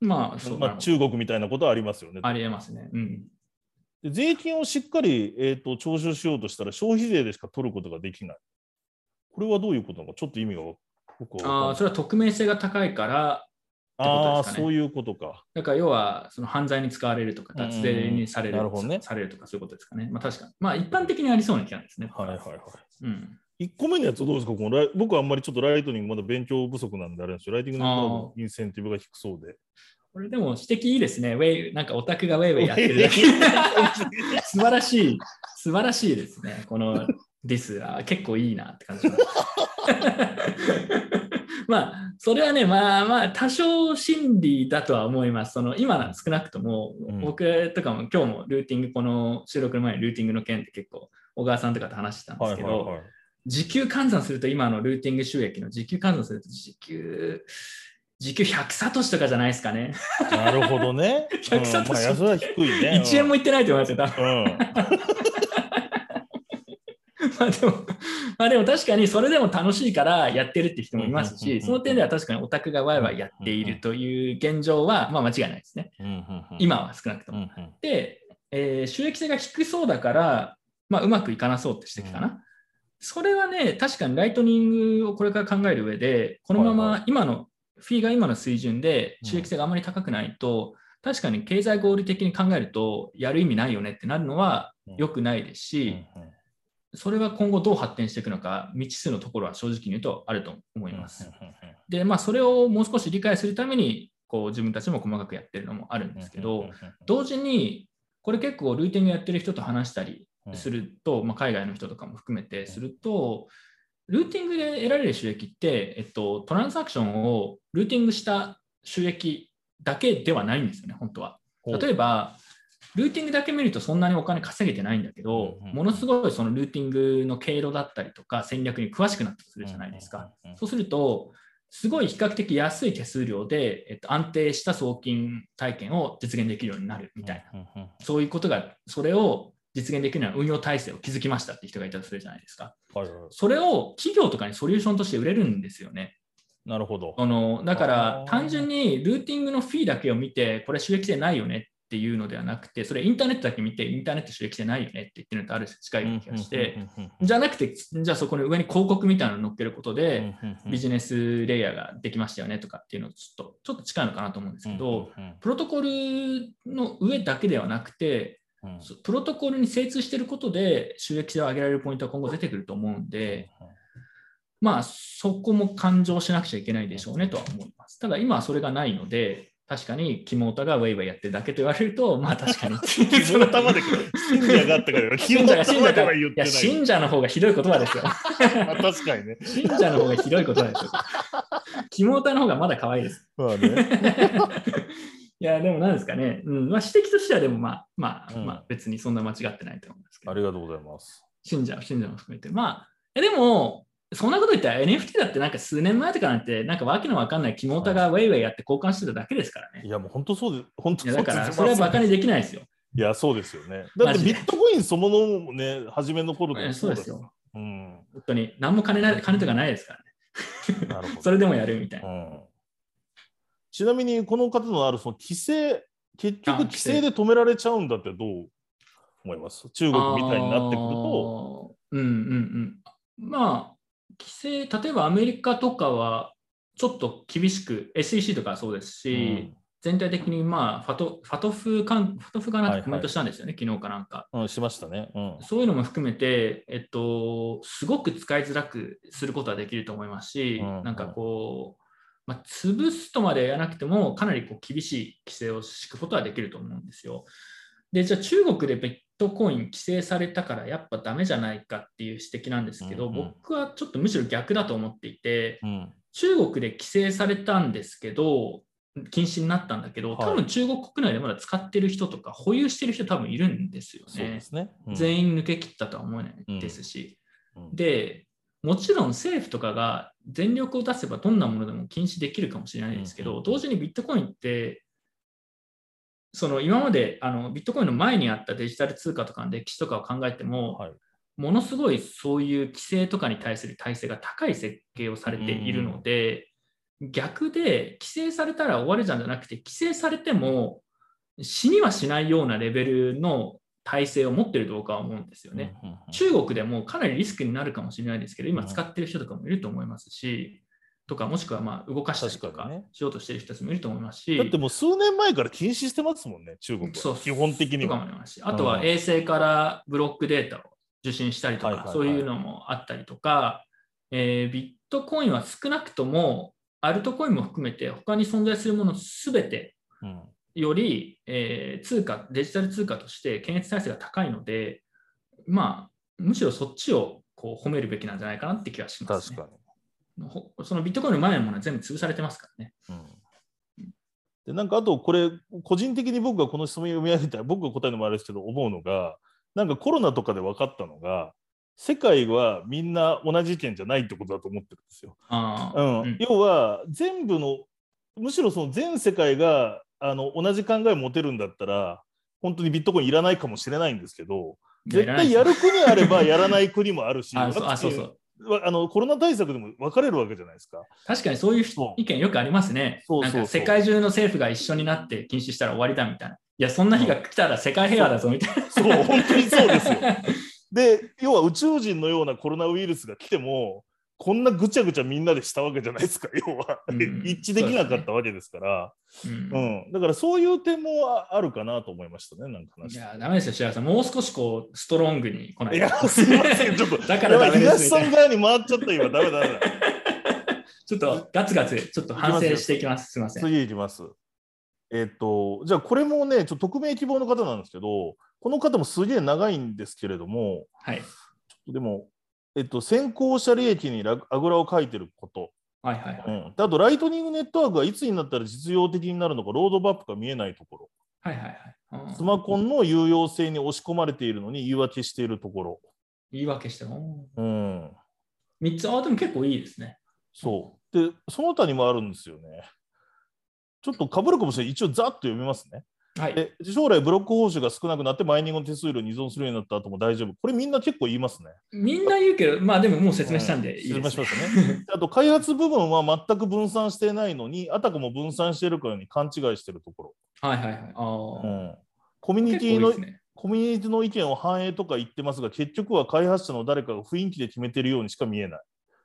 Speaker 1: まあ、そう、
Speaker 2: まあ、中国みたいなことはありますよね。
Speaker 1: ありえますね。うん。
Speaker 2: で税金をしっかり、えー、と徴収しようとしたら消費税でしか取ることができない。これはどういうことなのか、ちょっと意味がよくわかんない
Speaker 1: ああ、それは匿名性が高いから、
Speaker 2: あー、
Speaker 1: ってことですかね
Speaker 2: そういうことか。
Speaker 1: だから要はその犯罪に使われるとか、
Speaker 2: うん
Speaker 1: 脱税にされる,、
Speaker 2: なるほどね
Speaker 1: されるとか、そういうことですかね。まあ確かに。まあ一般的にありそうな気がですね。
Speaker 2: はいはいはい。
Speaker 1: うん。
Speaker 2: 1個目のやつはどうですか？このライ僕はあんまりちょっとライトニングまだ勉強不足なんであれなんですよ。ライティングのインセンティブが低そうで。
Speaker 1: これでも指摘いいですね。ウェイ、なんかオタクがウェイウェイやってるだけ。素晴らしい、素晴らしいですね。このディスは結構いいなって感じしま あ、それはね、まあまあ、多少心理だとは思います。その今、少なくとも、
Speaker 2: うん
Speaker 1: 僕とかも今日もルーティング、この収録の前にルーティングの件って結構、小川さんとかと話してたんですけど、
Speaker 2: はい。
Speaker 1: 時給換算すると、今のルーティング収益の時給換算すると、時給、時給100サトシとかじゃないですかね。
Speaker 2: なるほどね。うん、
Speaker 1: 百サトシ
Speaker 2: まあ、それは低いね。
Speaker 1: 1円もいってないと思いますよ、多分
Speaker 2: うん。
Speaker 1: まあでも、まあでも確かにそれでも楽しいからやってるって人もいますし、
Speaker 2: うんうんうんうん
Speaker 1: その点では確かにオタクがワイワイやっているという現状は、まあ間違いないですね。
Speaker 2: うんうんうん
Speaker 1: 今は少なくとも。
Speaker 2: うんうん
Speaker 1: で、えー収益性が低そうだから、まあうまくいかなそうって指摘かな。
Speaker 2: う
Speaker 1: それはね、確かにライトニングをこれから考える上で、このま
Speaker 2: はいは
Speaker 1: ま今の、フィーが今の水準で
Speaker 2: うん。
Speaker 1: 収益性があまり高くないと、確かに経済合理的に考えると、やる意味ないよねってなるのは良くないですし、
Speaker 2: うんうん。
Speaker 1: それは今後どう発展していくのか、未知数のところは正直に言うとあると思います。で、まあ、それをもう少し理解するために、こう自分たちも細かくやってるのもあるんですけど同時に、これ結構ルーティングやってる人と話したり
Speaker 2: うん
Speaker 1: すると、まあ、海外の人とかも含めてすると、ルーティングで得られる収益って、えっと、トランザクションをルーティングした収益だけではないんですよね、本当は。例えば、ルーティングだけ見るとそんなにお金稼げてないんだけど、
Speaker 2: うんうん
Speaker 1: ものすごいそのルーティングの経路だったりとか戦略に詳しくなったとするじゃないですか。
Speaker 2: うんうんうん
Speaker 1: そうすると、すごい比較的安い手数料で、えっと、安定した送金体験を実現できるようになるみたいな、
Speaker 2: うんうんうん。
Speaker 1: そういうことが、それを実現できるような運用体制を築きましたって人がいたとするじゃないですか。
Speaker 2: はいはい
Speaker 1: それを企業とかにソリューションとして売れるんですよね。
Speaker 2: なるほど。
Speaker 1: あのだか
Speaker 2: あ
Speaker 1: ら
Speaker 2: ー
Speaker 1: 単純にルーティングのフィーだけを見て、これ収益性ないよねっていうのではなくて、それインターネットだけ見て、インターネット収益性ないよねって言ってるのとある種近い気がして、じゃなくて、じゃあそこに上に広告みたいなの乗っけることで、ビジネスレイヤーができましたよねとかっていうのとちょっとちょっと近いのかなと思うんですけど、プロトコルの上だけではなくて、
Speaker 2: うん
Speaker 1: そプロトコルに精通していることで収益性を上げられるポイントは今後出てくると思うんで、まあそこも勘定しなくちゃいけないでしょうねとは思います。ただ今はそれがないので、確かにキモータがウェイウェイやってるだけと言われると、まあ確かに。
Speaker 2: キモータまで信者があったから、キモータまでは言ってない。
Speaker 1: 信者の方がひどい言葉ですよ。
Speaker 2: ま あ確かにね。
Speaker 1: 信者の方がひどい言葉ですよ。キモータの方がまだ可愛いです。
Speaker 2: まあね。
Speaker 1: いや、でもなんですかね。うんまあ、指摘としてはでもまあ、まあ、
Speaker 2: うん
Speaker 1: まあ別にそんな間違ってないと思うんですけど
Speaker 2: あ。りがとうございます。
Speaker 1: 信者、信者も含めて。まあ、えでも、そんなこと言ったら NFT だってなんか数年前とかなんて、なんかわけのわかんないキモータがウェイウェイやって交換してただけですからね。
Speaker 2: いや、もう本当そうで、本当
Speaker 1: いや
Speaker 2: そうです
Speaker 1: だから、それはバカにできないですよ。
Speaker 2: いや、そうですよね。だってビットコインそのものもね、初めの頃でも
Speaker 1: えそうですよ。
Speaker 2: うん。
Speaker 1: 本当に、何も金ない金とかないですからね。
Speaker 2: なるほど。
Speaker 1: それでもやるみたいな。
Speaker 2: うんちなみに、この方のあるその規制、結局
Speaker 1: あ
Speaker 2: 規制で止められちゃうんだってどう思います？中国みたいになってくると。
Speaker 1: うんうんうん。まあ、規制、例えばアメリカとかは、ちょっと厳しく、SEC とかはそうですし、全体的に、まあ、ファトファトフかんファトフがなん
Speaker 2: はいはい
Speaker 1: かコメントしたんですよね、昨日かなんか。
Speaker 2: うん、うんしましたね。うん。
Speaker 1: そういうのも含めて、えっと、すごく使いづらくすることはできると思いますし、
Speaker 2: うん
Speaker 1: なんかこう、まあ、潰すとまでやらなくても、かなりこう厳しい規制を敷くことはできると思うんですよ。で、じゃあ中国でビットコイン規制されたからやっぱダメじゃないかっていう指摘なんですけど、
Speaker 2: うんうん。
Speaker 1: 僕はちょっとむしろ逆だと思っていて、
Speaker 2: うん。
Speaker 1: 中国で規制されたんですけど、禁止になったんだけど、
Speaker 2: はい。
Speaker 1: 多分中国国内でまだ使ってる人とか保有してる人多分いるんですよね。
Speaker 2: ね。うん。
Speaker 1: 全員抜け切ったとは思えないですし、
Speaker 2: うん。
Speaker 1: でもちろん政府とかが全力を出せばどんなものでも禁止できるかもしれないですけど、同時にビットコインってその今まであのビットコインの前にあったデジタル通貨とかの歴史とかを考えても、
Speaker 2: はい。
Speaker 1: ものすごいそういう規制とかに対する体制が高い設計をされているので、逆で規制されたら終わるじゃんじゃなくて、規制されても死にはしないようなレベルの体制を持ってると僕は思うんですよね。中国でもかなりリスクになるかもしれないですけど、今使ってる人とかもいると思いますし、とかもしくはまあ動かしたりとかしようとしてる人たちもいると思いますし、
Speaker 2: だってもう数年前から禁止してますもんね、中国
Speaker 1: そう
Speaker 2: は。基本的には。
Speaker 1: とかもありますし、あとは
Speaker 2: うん
Speaker 1: 衛星からブロックデータを受信したりとか、そういうのもあったりとか、えービットコインは少なくともアルトコインも含めて他に存在するものすべて
Speaker 2: うん
Speaker 1: より、えー通貨、デジタル通貨として検閲体制が高いので、まあ、むしろそっちをこう褒めるべきなんじゃないかなって気がします、ね。
Speaker 2: 確かに。
Speaker 1: ほそのビットコインの前のものは全部潰されてますからね。
Speaker 2: うんでなんかあとこれ個人的に僕がこの質問を読み上げたら僕が答えるのもあれですけど思うのがなんかコロナとかで分かったのが世界はみんな同じ意見じゃないってことだと思ってるんですよ。う
Speaker 1: ん
Speaker 2: 要は全部のむしろその全世界があの同じ考えを持てるんだったら本当にビットコインいらないかもしれないんですけど絶対やる国あれば やらない国もあるし
Speaker 1: あそうそう
Speaker 2: あのコロナ対策でも分かれるわけじゃないですか。
Speaker 1: 確かにそういう
Speaker 2: そう
Speaker 1: 意見よくありますね。
Speaker 2: そうそうそう
Speaker 1: なんか世界中の政府が一緒になって禁止したら終わりだみたいな。いや、そんな日が来たら世界平和だぞみたいな。
Speaker 2: そう本当にそうですよ。で要は宇宙人のようなコロナウイルスが来てもこんなぐちゃぐちゃみんなでしたわけじゃないですか 要は、
Speaker 1: うん。
Speaker 2: 一致できなかったわけですから。
Speaker 1: うん
Speaker 2: うん。だからそういう点もああるかなと思いましたねなんか話。
Speaker 1: いや、ダメですよ、白井さん。もう少しこう、ストロングに来ないと。
Speaker 2: いやすいません。ちょっと
Speaker 1: だから
Speaker 2: 東さん側に回っちゃった今ダメだダメだ。
Speaker 1: ちょっとガツガツ、ちょっと反省していきます。す。みません。
Speaker 2: 次いきます。えっと、じゃあこれもね、ちょっと匿名希望の方なんですけど、この方もすげえ長いんですけれども、
Speaker 1: はい。
Speaker 2: でも、えっと、先行者利益にラあぐらをかいてること、
Speaker 1: はいはいはい。
Speaker 2: うん、であと、ライトニングネットワークがいつになったら実用的になるのか、ロードマップが見えないところ、
Speaker 1: はいはいはい。うん
Speaker 2: スマコンの有用性に押し込まれているのに言い訳しているところ、
Speaker 1: 言い訳しても。
Speaker 2: うん、
Speaker 1: 3つ、あ、でも結構いいですね。
Speaker 2: そう。で、その他にもあるんですよね。ちょっとかぶるかもしれない。一応、ざっと読みますね。
Speaker 1: はい。
Speaker 2: で将来ブロック報酬が少なくなってマイニングの手数料に依存するようになった後も大丈夫。これみんな結構言いますね。
Speaker 1: みんな言うけど、まあでももう説明したんで
Speaker 2: うん
Speaker 1: いいです、
Speaker 2: 説明しましたね。あと 開発部分は全く分散していないのに、あたかも分散しているかのように勘違いしているとこ
Speaker 1: はいはいはい。あ
Speaker 2: ろ。う
Speaker 1: あ。
Speaker 2: んコミュニティの
Speaker 1: ね。
Speaker 2: コミュニティの意見を反映とか言ってますが、結局は開発者の誰かが雰囲気で決めているようにしか見えない。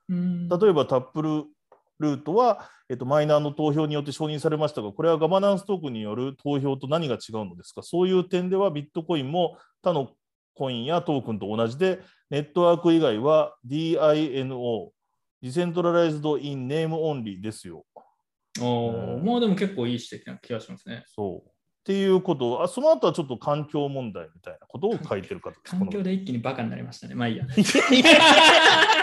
Speaker 1: うん
Speaker 2: 例えば Taproot は、えっと、マイナーの投票によって承認されましたが、これはガバナンストークンによる投票と何が違うのですか？そういう点ではビットコインも他のコインやトークンと同じで、ネットワーク以外は DINO、 Decentralized In Name Only ですよ。
Speaker 1: おー
Speaker 2: うん
Speaker 1: まあでも結構いい指摘な気がしますね。
Speaker 2: そう。っていうことをあ、その後はちょっと環境問題みたいなことを書いてる方です。
Speaker 1: 環境で一気にバカになりましたね。まあいいや。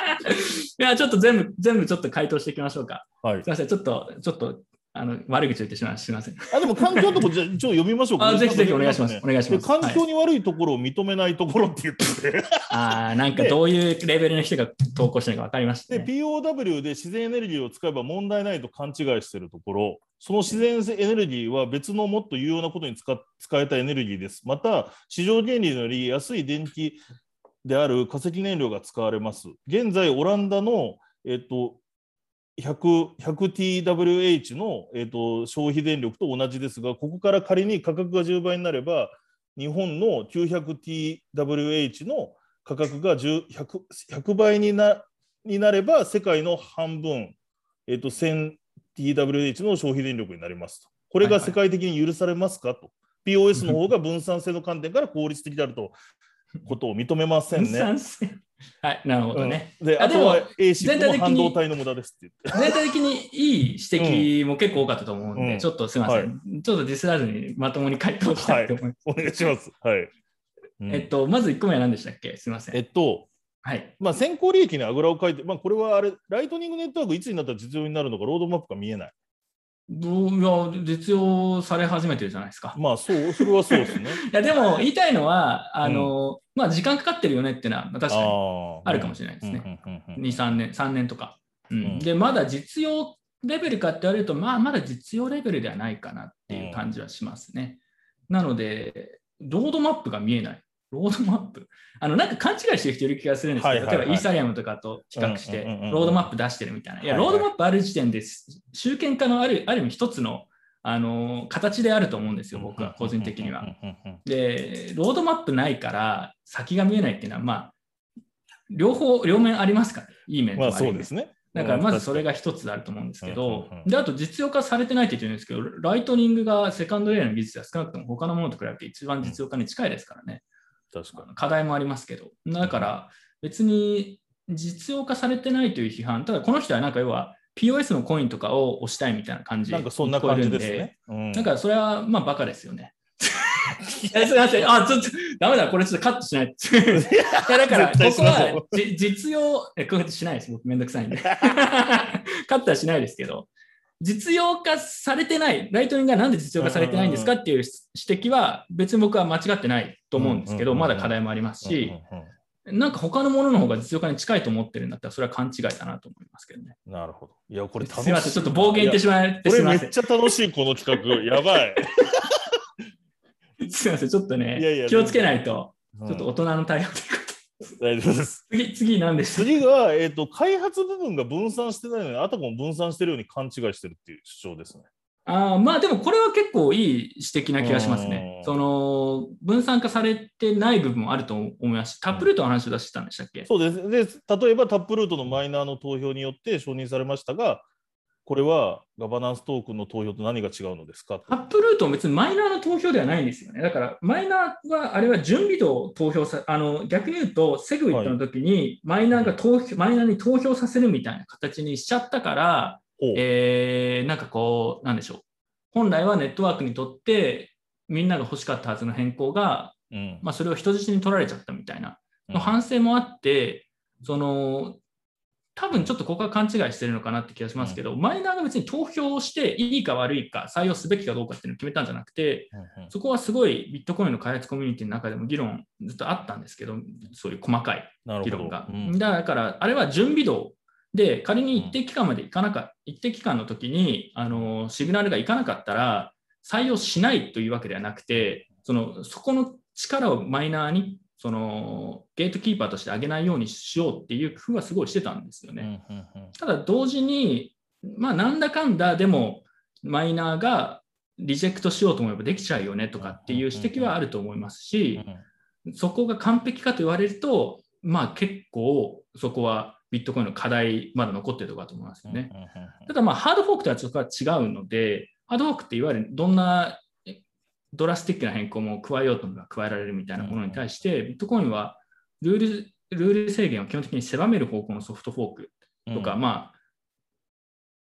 Speaker 1: い
Speaker 2: こ
Speaker 1: や、ちょっと全部、全部ちょっと回答していきましょうか。
Speaker 2: のはい
Speaker 1: すみません、ちょっと、ちょっと、あの、悪口言ってしま。すみません。
Speaker 2: あでも環境とこじゃあ一応読みましょうか。
Speaker 1: あぜひぜひお願いします
Speaker 2: ね
Speaker 1: お願いします
Speaker 2: で環境に悪いところを認めないところって言ってて、
Speaker 1: ああ、なんかどういうレベルの人が投稿してるのか分かりました、
Speaker 2: で、
Speaker 1: ね。
Speaker 2: POW で自然エネルギーを使えば問題ないと勘違いしているところ、その自然エネルギーは別のもっと有用なことに使使えたエネルギーです。また、市場原理より安い電気である化石燃料が使われます。現在、オランダの、えっと、100 100TWH の、えっと、消費電力と同じですが、ここから仮に価格が10倍になれば、日本の 900TWH の価格が 10, 100, 100倍になになれば、世界の半分、えっと 1000TWH の消費電力になりますと。これが世界的に許されますかと。POS の方が分散性の観点から効率的であると ことを認めませんね。
Speaker 1: はい、なるほどね。
Speaker 2: うんで
Speaker 1: あ
Speaker 2: とは A シップも半導体の無駄ですって言って。
Speaker 1: 全体的にいい指摘も結構多かったと思うんで、
Speaker 2: うん
Speaker 1: ちょっとすみません、ちょっとディスらずにまともに回答したいと思います。
Speaker 2: お願いします。はい。うん
Speaker 1: えっと、まず1個目は何でしたっけ？すみません。
Speaker 2: えっと、
Speaker 1: はい。
Speaker 2: まあ、先行利益にあぐらをかいて、まあ、これはあれ、ライトニングネットワークいつになったら実用になるのか、ロードマップが見えない。
Speaker 1: どういや実用され始めてるじゃないですか。
Speaker 2: まあ、そう、それはそうですね。
Speaker 1: いやでも言いたいのは、あのまあ、時間かかってるよねっていうのは確かに
Speaker 2: あ
Speaker 1: あるかもしれないですね。
Speaker 2: うんうんうんうん
Speaker 1: 2、3年、3年とか。うん
Speaker 2: うん
Speaker 1: で、まだ実用レベルかって言われると、まあ、まだ実用レベルではないかなっていう感じはしますね。なので、ロードマップが見えない。ロードマップあの、なんか勘違いしてる人いる気がするんですけど、例えばイーサリアムとかと比較して、ロードマップ出してるみたいな。いや、ロードマップある時点です、集権化のあるある意味一つの、あの形であると思うんですよ、僕は個人的には。。で、ロードマップないから先が見えないっていうのは、まあ、両方、両面ありますから、いい面と
Speaker 2: まあ
Speaker 1: 悪い面
Speaker 2: そうですね。
Speaker 1: だからまずそれ
Speaker 2: が。
Speaker 1: が一つあると思うんですけ
Speaker 2: うん
Speaker 1: どで、あと実用化されてないって言ってるんですけど、ライトニングが second layer の技術は少なくとも他のものと比べて一番実用化に近いですからね。
Speaker 2: 確かに。
Speaker 1: 課題もありますけど。だから別に実用化されてないという批判、ただこの人はなんか要は POS のコインとかを押したいみたいな感じ
Speaker 2: なんかそんな感じですね。うん
Speaker 1: なんかそれはまあバカですよね。えすみません。あ、ちょっと、ダメだ、これちょっとカットしない。いやだから、ここは じ実用、え、こうやってしないです。僕めんどくさいんで。カットはしないですけど、実用化されてない、ライトニングがなんで実用化されてないんですかっていう指摘は、別に僕は間違ってないと思うんですけど、まだ課題もありますし、なんか他のものの方が実用化に近いと思ってるんだったら、それは勘違いだなと思いますけどね。
Speaker 2: うんなるほど。いや、これ楽しい。
Speaker 1: すみません、ちょっと暴言言ってしまって
Speaker 2: これ。めっちゃ楽しい、この企画。やばい。
Speaker 1: すみません、ちょっとね、
Speaker 2: いやいや
Speaker 1: 気をつけないと、
Speaker 2: うん
Speaker 1: ちょっと大人の対応ということ
Speaker 2: 大丈夫です。
Speaker 1: 次、次何でした
Speaker 2: 次が、えっと開発部分が分散してないのに、あたかも分散してるように勘違いしてるっていう主張ですね。
Speaker 1: あーまあでもこれは結構いい指摘な気がします
Speaker 2: うん。
Speaker 1: ねその分散化されてない部分もあると思いますし、タップルートの話を出してたんでしたっけ、
Speaker 2: そうです。で、例えばタップルートのマイナーの投票によって承認されましたが、これはガバナンストークンの投票と何が違うのですか？
Speaker 1: タップルートは別にマイナーの投票ではないんですよね。だからマイナーはあれは準備度投票さ、あの逆に言うと、セグウィットの時にマイナーが投票、マイナーに投票させるみたいな形にしちゃったから、えーなんかこう、なんでしょう。本来はネットワークにとってみんなが欲しかったはずの変更が、
Speaker 2: うん。
Speaker 1: まあ、それを人質に取られちゃったみたいな
Speaker 2: うん。
Speaker 1: の反省もあって、その多分ちょっとここは勘違いしてるのかなって気がしますけど、マイナーが別に投票していいか悪いか採用すべきかどうかっていうのを決めたんじゃなくて、
Speaker 2: うんうん
Speaker 1: そこはすごいビットコインの開発コミュニティの中でも議論ずっとあったんですけど、そういう細かい。議論が。
Speaker 2: うん
Speaker 1: だから、あれは準備度で、仮に一定期間までいかなかった、一定期間の時にあのシグナルがいかなかったら、採用しないというわけではなくて、そのそこの力をマイナーにそのゲートキーパーとして上げないようにしようっていう工夫はすごいしてたんですよね。
Speaker 2: うんうんうん
Speaker 1: ただ同時に、まあ、なんだかんだでもマイナーがリジェクトしようと思えばできちゃうよねとかっていう指摘はあると思いますし、そこが完璧かと言われると、まあ結構そこはビットコインの課題まだ残ってるところだと思いますよね。
Speaker 2: うんうんうん
Speaker 1: ただまあハードフォークとはちょっと違うので、ハードフォークっていわゆるどんなえドラスティックな変更も加えようと思えば加えられるみたいなものに対して、ビットコインはルールルール制限を基本的に狭める方向のソフトフォークとか、
Speaker 2: うん。
Speaker 1: まあ、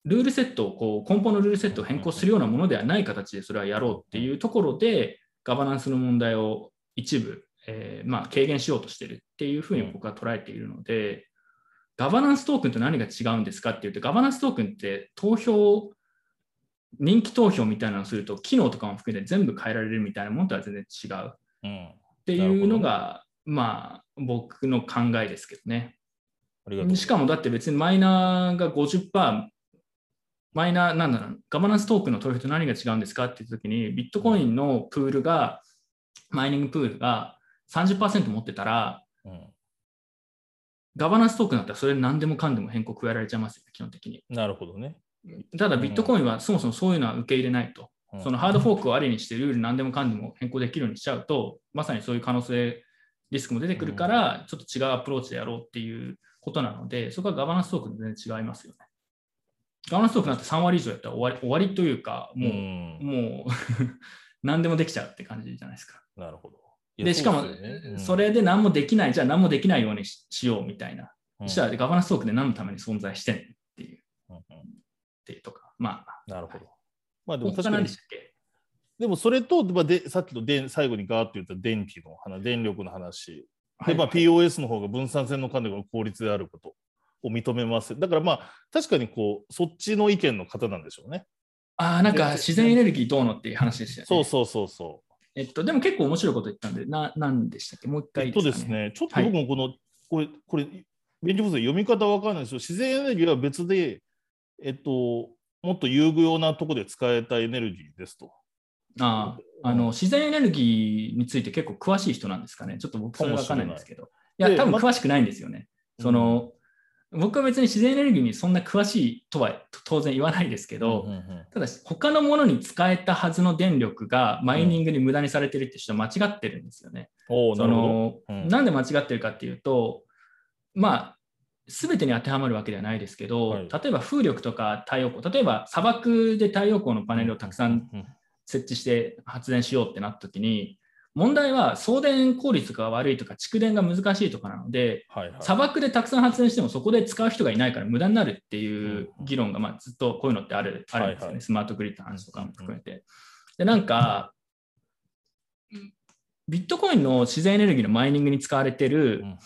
Speaker 1: ルールセットをこう、根本のルールセットを変更するようなものではない形でそれはやろうっていうところで、ガバナンスの問題を一部、えーまあ、軽減しようとしてるっていうふうに僕は捉えているので、ガバナンストークンと何が違うんですかっていうと、ガバナンストークンって投票、人気投票みたいなのをすると、機能とかも含めて全部変えられるみたいなものとは全然違うっ
Speaker 2: うん
Speaker 1: ていうのが、まあ、僕の考えですけどね。しかもだって別にマイナーが50%、マイナー、なんだろう、ガバナンストークンの投票と何が違うんですかって言ったときに、ビットコインのプールが、マイニングプールが30%持ってたら、
Speaker 2: うん
Speaker 1: ガバナンストークンだったらそれ何でもかんでも変更加えられちゃいますよね、基本的に。
Speaker 2: なるほどね。
Speaker 1: ただビットコインはそもそもそういうのは受け入れないと。
Speaker 2: うん
Speaker 1: そのハードフォークをありにしてルール何でもかんでも変更できるようにしちゃうと、まさにそういう可能性、リスクも出てくるから、ちょっと違うアプローチでやろうっていうことなので、そこはガバナンストークンと全然違いますよね。ガバナンストークンなんて3割以上やったら終わり終わりというか、もう、
Speaker 2: ん
Speaker 1: もう 何でもできちゃうって感じじゃないですか。
Speaker 2: なるほど。
Speaker 1: で、しかもそれで何もできない、じゃあ何もできないようにししようみたいな。
Speaker 2: うん
Speaker 1: そしたらガバナンストークンで何のために存在してんのっていう、っていうとか。まあ、
Speaker 2: なるほど。まあでも
Speaker 1: 他
Speaker 2: 確かに
Speaker 1: 何でしたっけ？
Speaker 2: でもそれと、まあ、でさっきので最後にガーッと言った電気の話、電力の話、でまあ、POS の方が分散性の観点が効率であることを認めます。だからまあ、確かにこう、そっちの意見の方なんでしょうね。
Speaker 1: ああ、なんか
Speaker 2: で
Speaker 1: 自然エネルギーどうのっていう話でしたよね。
Speaker 2: そうそうそうそ
Speaker 1: えっと、でも結構面白いこと言ったんで、な、なんでしたっけ？もう一
Speaker 2: う。
Speaker 1: 回
Speaker 2: えっとですね、ちょっと
Speaker 1: はい
Speaker 2: 僕もこの、これ、これ、勉強不足で読み方わかんないですけど、自然エネルギーは別で、えっと、もっと有用なところで使えたエネルギーですと。
Speaker 1: あああの自然エネルギーについて結構詳しい人なんですかね。ちょっと僕それわかんないんですけど。いや、
Speaker 2: で
Speaker 1: 多分
Speaker 2: ま
Speaker 1: 詳しくないんですよね。その、僕は別に自然エネルギーにそんな詳しいとは当然言わないですけど、
Speaker 2: うんうんうん
Speaker 1: ただし他のものに使えたはずの電力がマイニングに無駄にされてるって人は間違ってるんですよね。そ
Speaker 2: おーなるほ
Speaker 1: の
Speaker 2: ど。うん
Speaker 1: なんで間違ってるかっていうと、まあ、すべてに当てはまるわけではないですけど、
Speaker 2: はい。
Speaker 1: 例えば風力とか太陽光、例えば砂漠で太陽光のパネルをたくさん
Speaker 2: うん
Speaker 1: 設置して発電しようってなった時に、問題は送電効率が悪いとか蓄電が難しいとかなので、
Speaker 2: はいはい。
Speaker 1: 砂漠でたくさん発電してもそこで使う人がいないから無駄になるっていう議論がまあずっとこういうのってあるあるんですよね、
Speaker 2: はいはい。
Speaker 1: スマートグリッドの話とかも含めて。で、なんか、ビットコインの自然エネルギーのマイニングに使われてる
Speaker 2: うんうん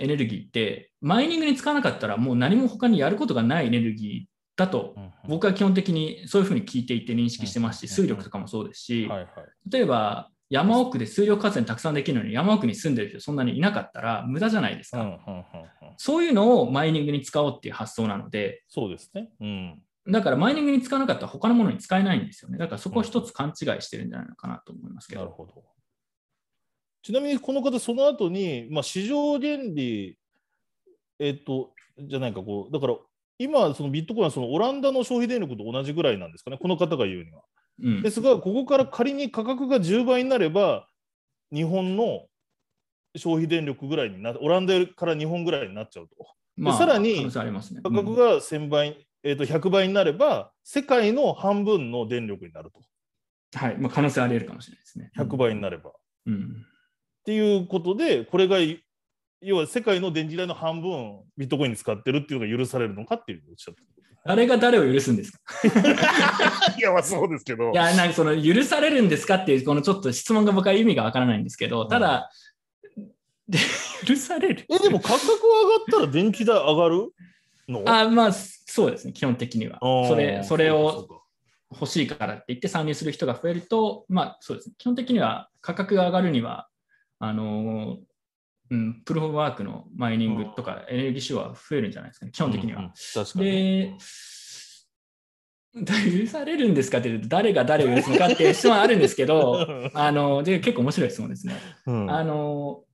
Speaker 1: エネルギーって、マイニングに使わなかったらもう何も他にやることがないエネルギーだと僕は基本的にそういうふうに聞いていて認識してますし、
Speaker 2: うん
Speaker 1: 水力とかもそうですし。例えば山奥で水力発電たくさんできるのに山奥に住んでる人そんなにいなかったら無駄じゃないですか。そういうのをマイニングに使おうっていう発想なので、
Speaker 2: そうですね。うん。
Speaker 1: だからマイニングに使わなかったら他のものに使えないんですよね。だからそこを一つ勘違いしてるんじゃないのかなと思いますけど。
Speaker 2: なるほど。ちなみにこの方、その後に、まあ、市場原理、えっと、じゃないか、こう、だから、今、そのビットコインはそのオランダの消費電力と同じぐらいなんですかね、この方が言うには。
Speaker 1: うん
Speaker 2: ですが、ここから仮に価格が10倍になれば、日本の消費電力ぐらいになオランダから日本ぐらいになっちゃうと。
Speaker 1: まあ、
Speaker 2: さらに。価格が1000倍、えっと100倍になれば、世界の半分の電力になると。
Speaker 1: うんはい、まあ、可能性あり得るかもしれないですね。
Speaker 2: 100倍になれば。
Speaker 1: うん。
Speaker 2: っていうことで、これがい要は世界の電磁代の半分、ビットコインに使ってるっていうのが許されるのかっていうおっしゃって
Speaker 1: 誰が誰を許すんですか？
Speaker 2: いや、まあそうですけど。
Speaker 1: いや、なんかその許されるんですかっていう、このちょっと質問が僕は意味がわからないんですけど、ただ、で 許される。
Speaker 2: え、でも価格上がったら電気代上がるの？
Speaker 1: あまあ、そうですね、基本的には。それそれを欲しいからって言って参入する人が増えると、まあそうですね、基本的には価格が上がるには、あのーうん、プルフォーワークのマイニングとかエネルギー使用は増えるんじゃないですかね、基本的には。
Speaker 2: うんうん確かに。
Speaker 1: で、許されるんですかって言うと、誰が誰を許すのかっていう質問はあるんですけど、あので結構面白い質問ですね。
Speaker 2: うん
Speaker 1: あの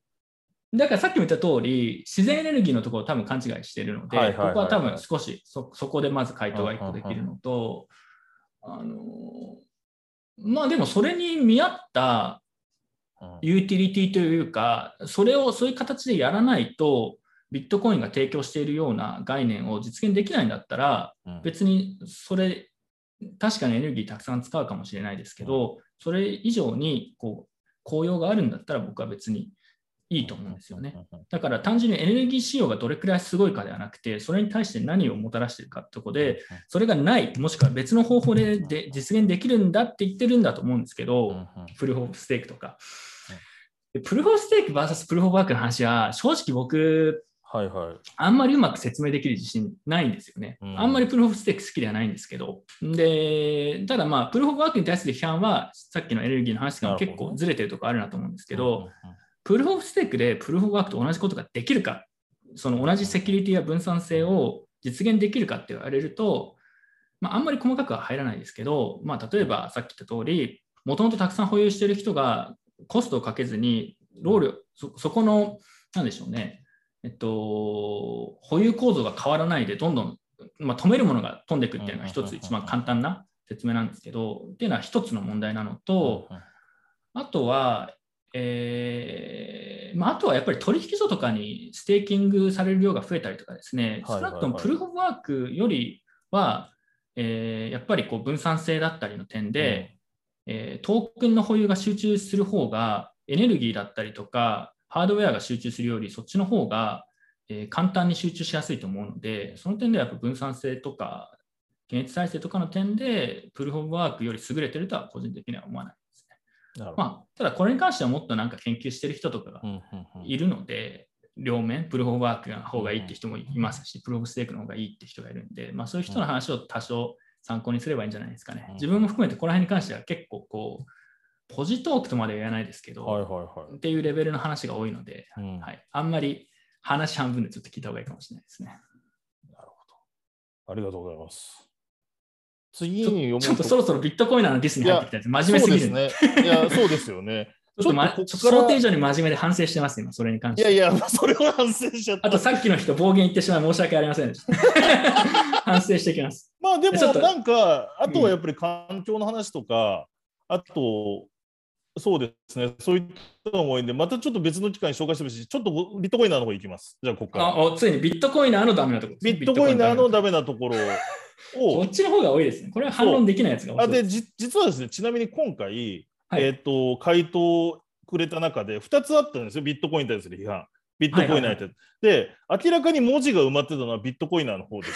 Speaker 1: だからさっきも言った通り、自然エネルギーのところを多分勘違いしているので、
Speaker 2: はいはいはいはい
Speaker 1: ここは多分少しそそこでまず回答が1個できるのと、あのまあでもそれに見合った
Speaker 2: うん
Speaker 1: ユーティリティというか、それをそういう形でやらないと、ビットコインが提供しているような概念を実現できないんだったら、
Speaker 2: うん。
Speaker 1: 別にそれ、確かにエネルギーたくさん使うかもしれないですけど、それ以上にこう効用があるんだったら僕は別にいいと思うんですよね。。だから単純にエネルギー使用がどれくらいすごいかではなくて、それに対して何をもたらしているかってとこで、それがない、もしくは別の方法でで実現できるんだって言ってるんだと思うんですけ
Speaker 2: うん
Speaker 1: ど、プルーステークとか。でプルーステーク VS プルーワークの話は、正直僕、
Speaker 2: はいはい。
Speaker 1: あんまりうまく説明できる自信ないんですよね。
Speaker 2: うん
Speaker 1: あんまりプルーステーク好きではないんですけど。で、ただまあ、プルーワークに対する批判は、さっきのエネルギーの話とかも結構ずれてるところあるなと思うんですけど、
Speaker 2: うんうん
Speaker 1: プルフォーステークでプルーワークと同じことができるか、その同じセキュリティや分散性を実現できるかって言われると、まあ、あんまり細かくは入らないですけど、まあ、例えばさっき言った通り、もともとたくさん保有している人がコストをかけずに、労力、そそこの、なんでしょうね、えっと、保有構造が変わらないで、どんどん、まあ、止めるものが飛んでいくっていうのが一つ一番簡単な説明なんですけど、っていうのは一つの問題なのと、あとは、えーまあ、あとはやっぱり取引所とかにステーキングされる量が増えたりとかですね、少なくともプルフォーワークよりは、えーやっぱりこう分散性だったりの点で、えートークンの保有が集中する方が、エネルギーだったりとか、ハードウェアが集中するより、そっちの方が、えー簡単に集中しやすいと思うので、その点ではやっぱ分散性とか、検閲再生とかの点で、プルフォーワークより優れてるとは個人的には思わないまあ、ただこれに関してはもっとなんか研究してる人とかがいるので、両面、プルフォーワークの方がいいって人もいますし、プルーステークの方がいいって人がいるんで、まあそういう人の話を多少参考にすればいいんじゃないですかね
Speaker 2: うん。
Speaker 1: 自分も含めてこの辺に関しては結構こう、ポジトークとまでは言わないですけど、
Speaker 2: はいはいはい。
Speaker 1: っていうレベルの話が多いので、
Speaker 2: うん
Speaker 1: はい、あんまり話半分でちょっと聞いた方がいいかもしれないですね。
Speaker 2: なるほど。ありがとうございます。次に読もう
Speaker 1: ちょっとそろそろビットコインのディスに入ってきたやつ、真面目すぎる
Speaker 2: ね。いや、そうですよね。
Speaker 1: ちょっと、ま、
Speaker 2: ちょっと
Speaker 1: 想定以上に真面目で反省してます、今、それに関して。
Speaker 2: いやいや、それは反省しちゃった。
Speaker 1: あと、さっきの人、暴言言ってしまい申し訳ありませんでした。反省してきます。
Speaker 2: まあでもなんか、あとはやっぱり環境の話とか、あと、そうですね、そういったのも多いんで、またちょっと別の機会に紹介してほしいし、ちょっとビットコインナーの方行きます。じゃあ、ここから。
Speaker 1: ついにビットコインのあのダメなところ。
Speaker 2: ビットコインナーのダメなところを
Speaker 1: こっちの方が多いですね。これは反論できないやつが多い。
Speaker 2: あでじ実はですね、ちなみに今回、
Speaker 1: はい
Speaker 2: えっ、と、回答くれた中で2つあったんですよ、ビットコインに対する批判。ビットコインナーに対するで、明らかに文字が埋まってたのはビットコインナーの方でし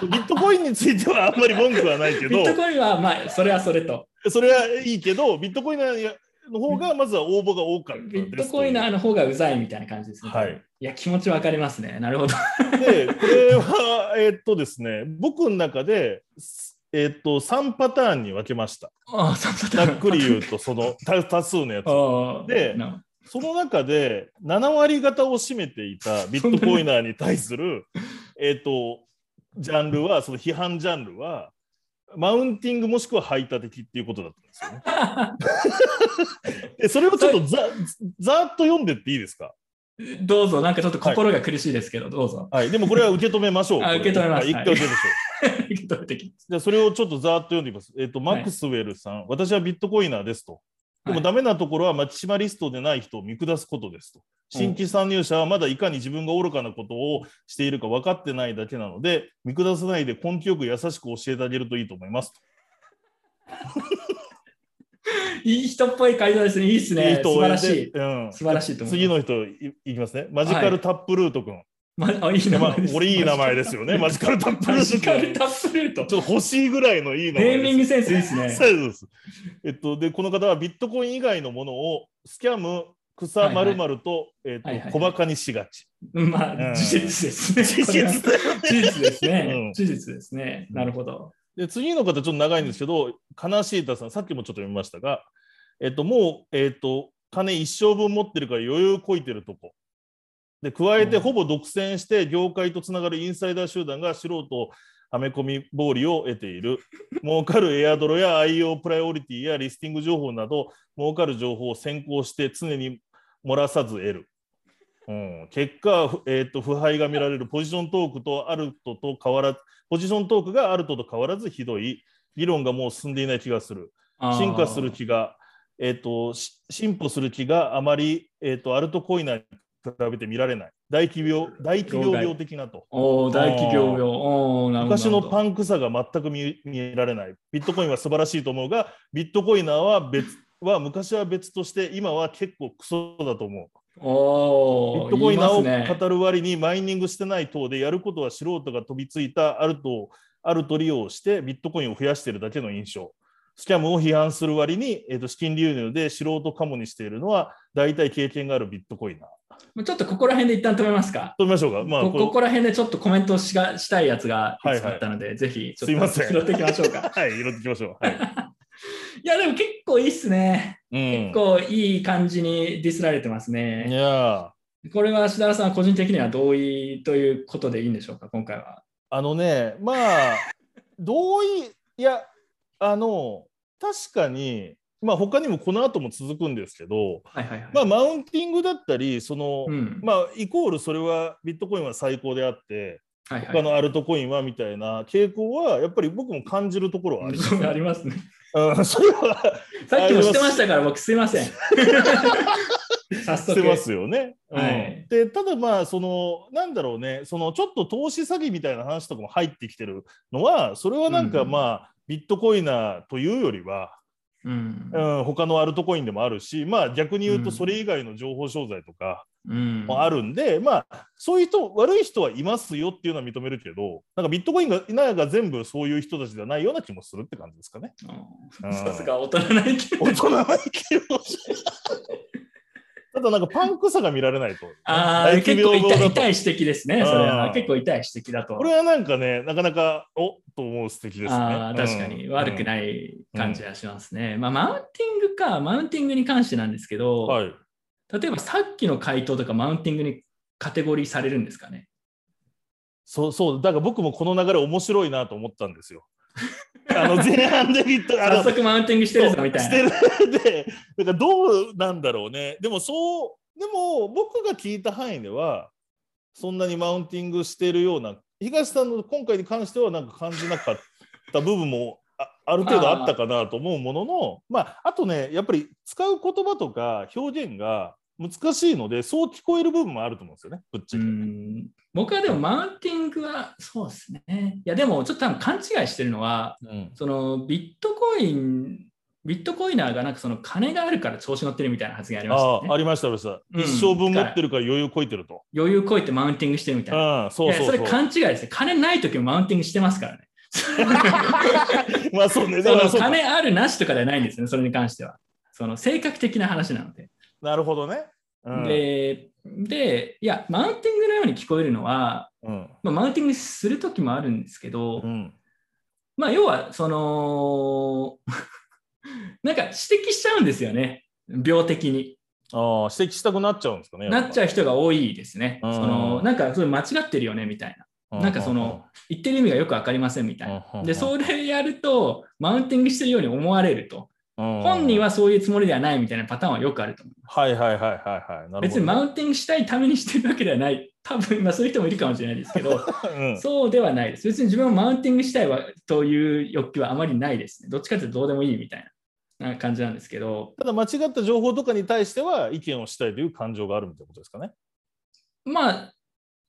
Speaker 2: て、ビットコインについてはあんまり文句はないけど
Speaker 1: ビッ、トコインは、まあ、それはそれと。
Speaker 2: それはいいけど、ビットコインナーの方がまずは応募が多かった。
Speaker 1: ビットコインナーの方がうざいみたいな感じですね。
Speaker 2: はい。
Speaker 1: いや、気持ちわかりますね。なるほど。
Speaker 2: で、これは、えっとですね、僕の中で、えっと、3パターンに分けました。ざっくり言うと、その多多数のやつ。で
Speaker 1: な
Speaker 2: その中で7割方を占めていたビットコインナーに対する、えっと、ジャンルは、その批判ジャンルは、マウンティングもしくは排他的っていうことだったんですよね。でそれをちょっとざざーっと読んでっていいですか？
Speaker 1: どうぞ、なんかちょっと心が苦しいですけど、どうぞ。
Speaker 2: はい。でもこれは受け止めましょう。
Speaker 1: 受け止めます
Speaker 2: はい一回受けましょう。
Speaker 1: 受け止めてきます
Speaker 2: じゃあそれをちょっとざーっと読んでみます。えっ、と、マックスウェルさん、私はビットコイナーですと。でも
Speaker 1: はい
Speaker 2: ダメなところは、マキシマリストでない人を見下すことですと。新規参入者はまだいかに自分が愚かなことをしているか分かってないだけなので、見下さないで根気よく優しく教えてあげるといいと思いますと。
Speaker 1: いい人っぽい回答ですね。いいですね。
Speaker 2: いい人
Speaker 1: 素晴らしい。
Speaker 2: うん、
Speaker 1: 素晴らしいと思います
Speaker 2: 次の人いいきますね。マジカルタップルート君。
Speaker 1: まあ、いい名
Speaker 2: まあ
Speaker 1: 前です。
Speaker 2: 俺いい名前ですよね。マジカルタップル
Speaker 1: マ
Speaker 2: ート君。
Speaker 1: ジカルタップルート。
Speaker 2: ちょっと欲しいぐらいのいい名前。
Speaker 1: ネーミングセンスいいですね。
Speaker 2: そうです。えっと、で、この方はビットコイン以外のものをスキャム、草
Speaker 1: はいはい
Speaker 2: まると、えっと小馬鹿にしがち。
Speaker 1: まあ、
Speaker 2: うん
Speaker 1: 事実ですね。
Speaker 2: 事実
Speaker 1: ですね。
Speaker 2: うん
Speaker 1: 事実ですね。なるほど。
Speaker 2: で、次の方、ちょっと長いんですけど、悲しいたさん、さっきもちょっと読みましたが、えっと、もう、えっと、金一生分持ってるから余裕こいてるとこ。で、加えて、
Speaker 1: うん
Speaker 2: ほぼ独占して、業界とつながるインサイダー集団が素人はめ込み暴利を得ている。儲かるエアドロや IO プライオリティやリスティング情報など、儲かる情報を先行して常に漏らさず得る。うん、結果、ふえー、と腐敗が見られるポジショントークとアルトと変わらず、ポジショントークがアルトと変わらずひどい。議論がもう進んでいない気がする。進化する気が、えー、とし進歩する気があまり、えー、とアルトコイナーに比べて見られない。大企業大企業病的なと。
Speaker 1: おー大企業病。
Speaker 2: 昔のパ
Speaker 1: ン。
Speaker 2: ンクさが全く見見えられない。ビットコインは素晴らしいと思うが、ビットコイナーは別 は昔は別として、今は結構クソだと思う。
Speaker 1: おー
Speaker 2: ビットコイナー
Speaker 1: 言いますね
Speaker 2: を語る割にマイニングしてない等でやることは素人が飛びついたアルトをアルト利用してビットコインを増やしているだけの印象。スキャムを批判する割に、えー、と資金流入で素人カモにしているのは大体経験があるビットコイナー。
Speaker 1: ちょっとここら辺で一旦止めますか。
Speaker 2: 止めましょうか。まあ、
Speaker 1: こ
Speaker 2: これ
Speaker 1: ここら辺でちょっとコメントしがしたいやつがいくつかあったので、ぜひちょっと
Speaker 2: すいません
Speaker 1: 拾っていきましょうか。
Speaker 2: はい、拾っていきましょう。はい。
Speaker 1: いや、でも結構いいっすね。
Speaker 2: うん、
Speaker 1: 結構いい感じにディスられてます
Speaker 2: い
Speaker 1: ね。
Speaker 2: や
Speaker 1: これは志田さん、個人的には同意ということでいいんでしょうか、今回は。
Speaker 2: あのね、まあ、同意、いや、あの、確かに、まあ、他にもこの後も続くんですけど、
Speaker 1: はいはいはい。
Speaker 2: まあ、マウンティングだったり、その、
Speaker 1: うん
Speaker 2: まあ、イコールそれはビットコインは最高であって、
Speaker 1: はいはい
Speaker 2: 他のアルトコインはみたいな傾向は、やっぱり僕も感じるところはあります。
Speaker 1: ありますね。
Speaker 2: うん、それは
Speaker 1: さっきもしてましたから、僕すいません。早速。
Speaker 2: してますよね。うん
Speaker 1: はい
Speaker 2: でただまあそのなんだろうねそのちょっと投資詐欺みたいな話とかも入ってきてるのはそれはなんか
Speaker 1: うん
Speaker 2: まあ、ビットコイナーというよりは、
Speaker 1: うん。
Speaker 2: うん、他のアルトコインでもあるしまあ逆に言う
Speaker 1: うん
Speaker 2: とそれ以外の情報商材とか
Speaker 1: うん。
Speaker 2: もあるんで、まあそういう人悪い人はいますよっていうのは認めるけどなんかビットコインがなんか全部そういう人たちではないような気もするって感じですかね。
Speaker 1: うんさすが大人な意見。
Speaker 2: 大人は生きるただなんかパンクさが見られないと。
Speaker 1: ああ、結構痛い痛い指摘ですね。それは
Speaker 2: うん
Speaker 1: 結構痛い指摘だと。
Speaker 2: これはなんかね、なかなか、おと思う素敵ですね。
Speaker 1: ああ、確かに悪く
Speaker 2: い。
Speaker 1: ない感じがしますね。まあ、マウンティングか、マウンティングに関してなんですけど、
Speaker 2: はい。
Speaker 1: 例えばさっきの回答とかマウンティングにカテゴリーされるんですかね？
Speaker 2: そうそう、だから僕もこの流れ面白いなと思ったんですよ。あの前半でビット、
Speaker 1: 早速マウンティングしてるぞみたいな。
Speaker 2: してる で、だからどうなんだろうね。でもそう、でも僕が聞いた範囲では、そんなにマウンティングしてるような、東さんの今回に関してはなんか感じなかった部分もあある程度あったかなと思うものの、まあ、あとね、やっぱり使う言葉とか表現が難しいので、そう聞こえる部分もあると思うんですよね、ぶっち
Speaker 1: う
Speaker 2: ゃけ。
Speaker 1: ん僕はでもマウンティングはそうですね。いやでもちょっと多分勘違いしてるのは、
Speaker 2: うん
Speaker 1: そのビットコイン、ビットコイナーがなんかその金があるから調子乗ってるみたいな発言ありましたね。
Speaker 2: あありました、ありました。
Speaker 1: うん
Speaker 2: 一生分持ってるから余裕こいてると。
Speaker 1: 余裕こいてマウンティングしてるみたいな。
Speaker 2: うん、そうそうそう。
Speaker 1: いやそれ勘違いですね。金ない時もマウンティングしてますからね。
Speaker 2: まあそうね、
Speaker 1: そ金あるなしとかではないんですね、それに関しては。その性格的な話なので。
Speaker 2: なるほどね。うん、
Speaker 1: で、で、いや、マウンティングのように聞こえるのは、
Speaker 2: うん、
Speaker 1: まあ、マウンティングする時もあるんですけど、
Speaker 2: うん、
Speaker 1: まあ、要は、その、なんか指摘しちゃうんですよね、病的に。
Speaker 2: ああ、指摘したくなっちゃうんですかね。
Speaker 1: なっちゃう人が多いですね。
Speaker 2: うん
Speaker 1: そのなんか、それ間違ってるよねみたいな。なんかその、言ってる意味がよく分かりませんみたいな。で、それやると、マウンティングしてるように思われると。本
Speaker 2: 本
Speaker 1: 人はそういうつもりではないみたいなパターンはよくあると思う。
Speaker 2: はいはいはいはいはい。
Speaker 1: 別にマウンティングしたいためにしてるわけではない。多分、まあそういう人もいるかもしれないですけど、
Speaker 2: うん
Speaker 1: そうではないです。別に自分はマウンティングしたいわという欲求はあまりないですね。どっちかというとどうでもいいみたいなな感じなんですけど、
Speaker 2: ただ間違った情報とかに対しては意見をしたいという感情があるみたいなことですかね。
Speaker 1: まあ、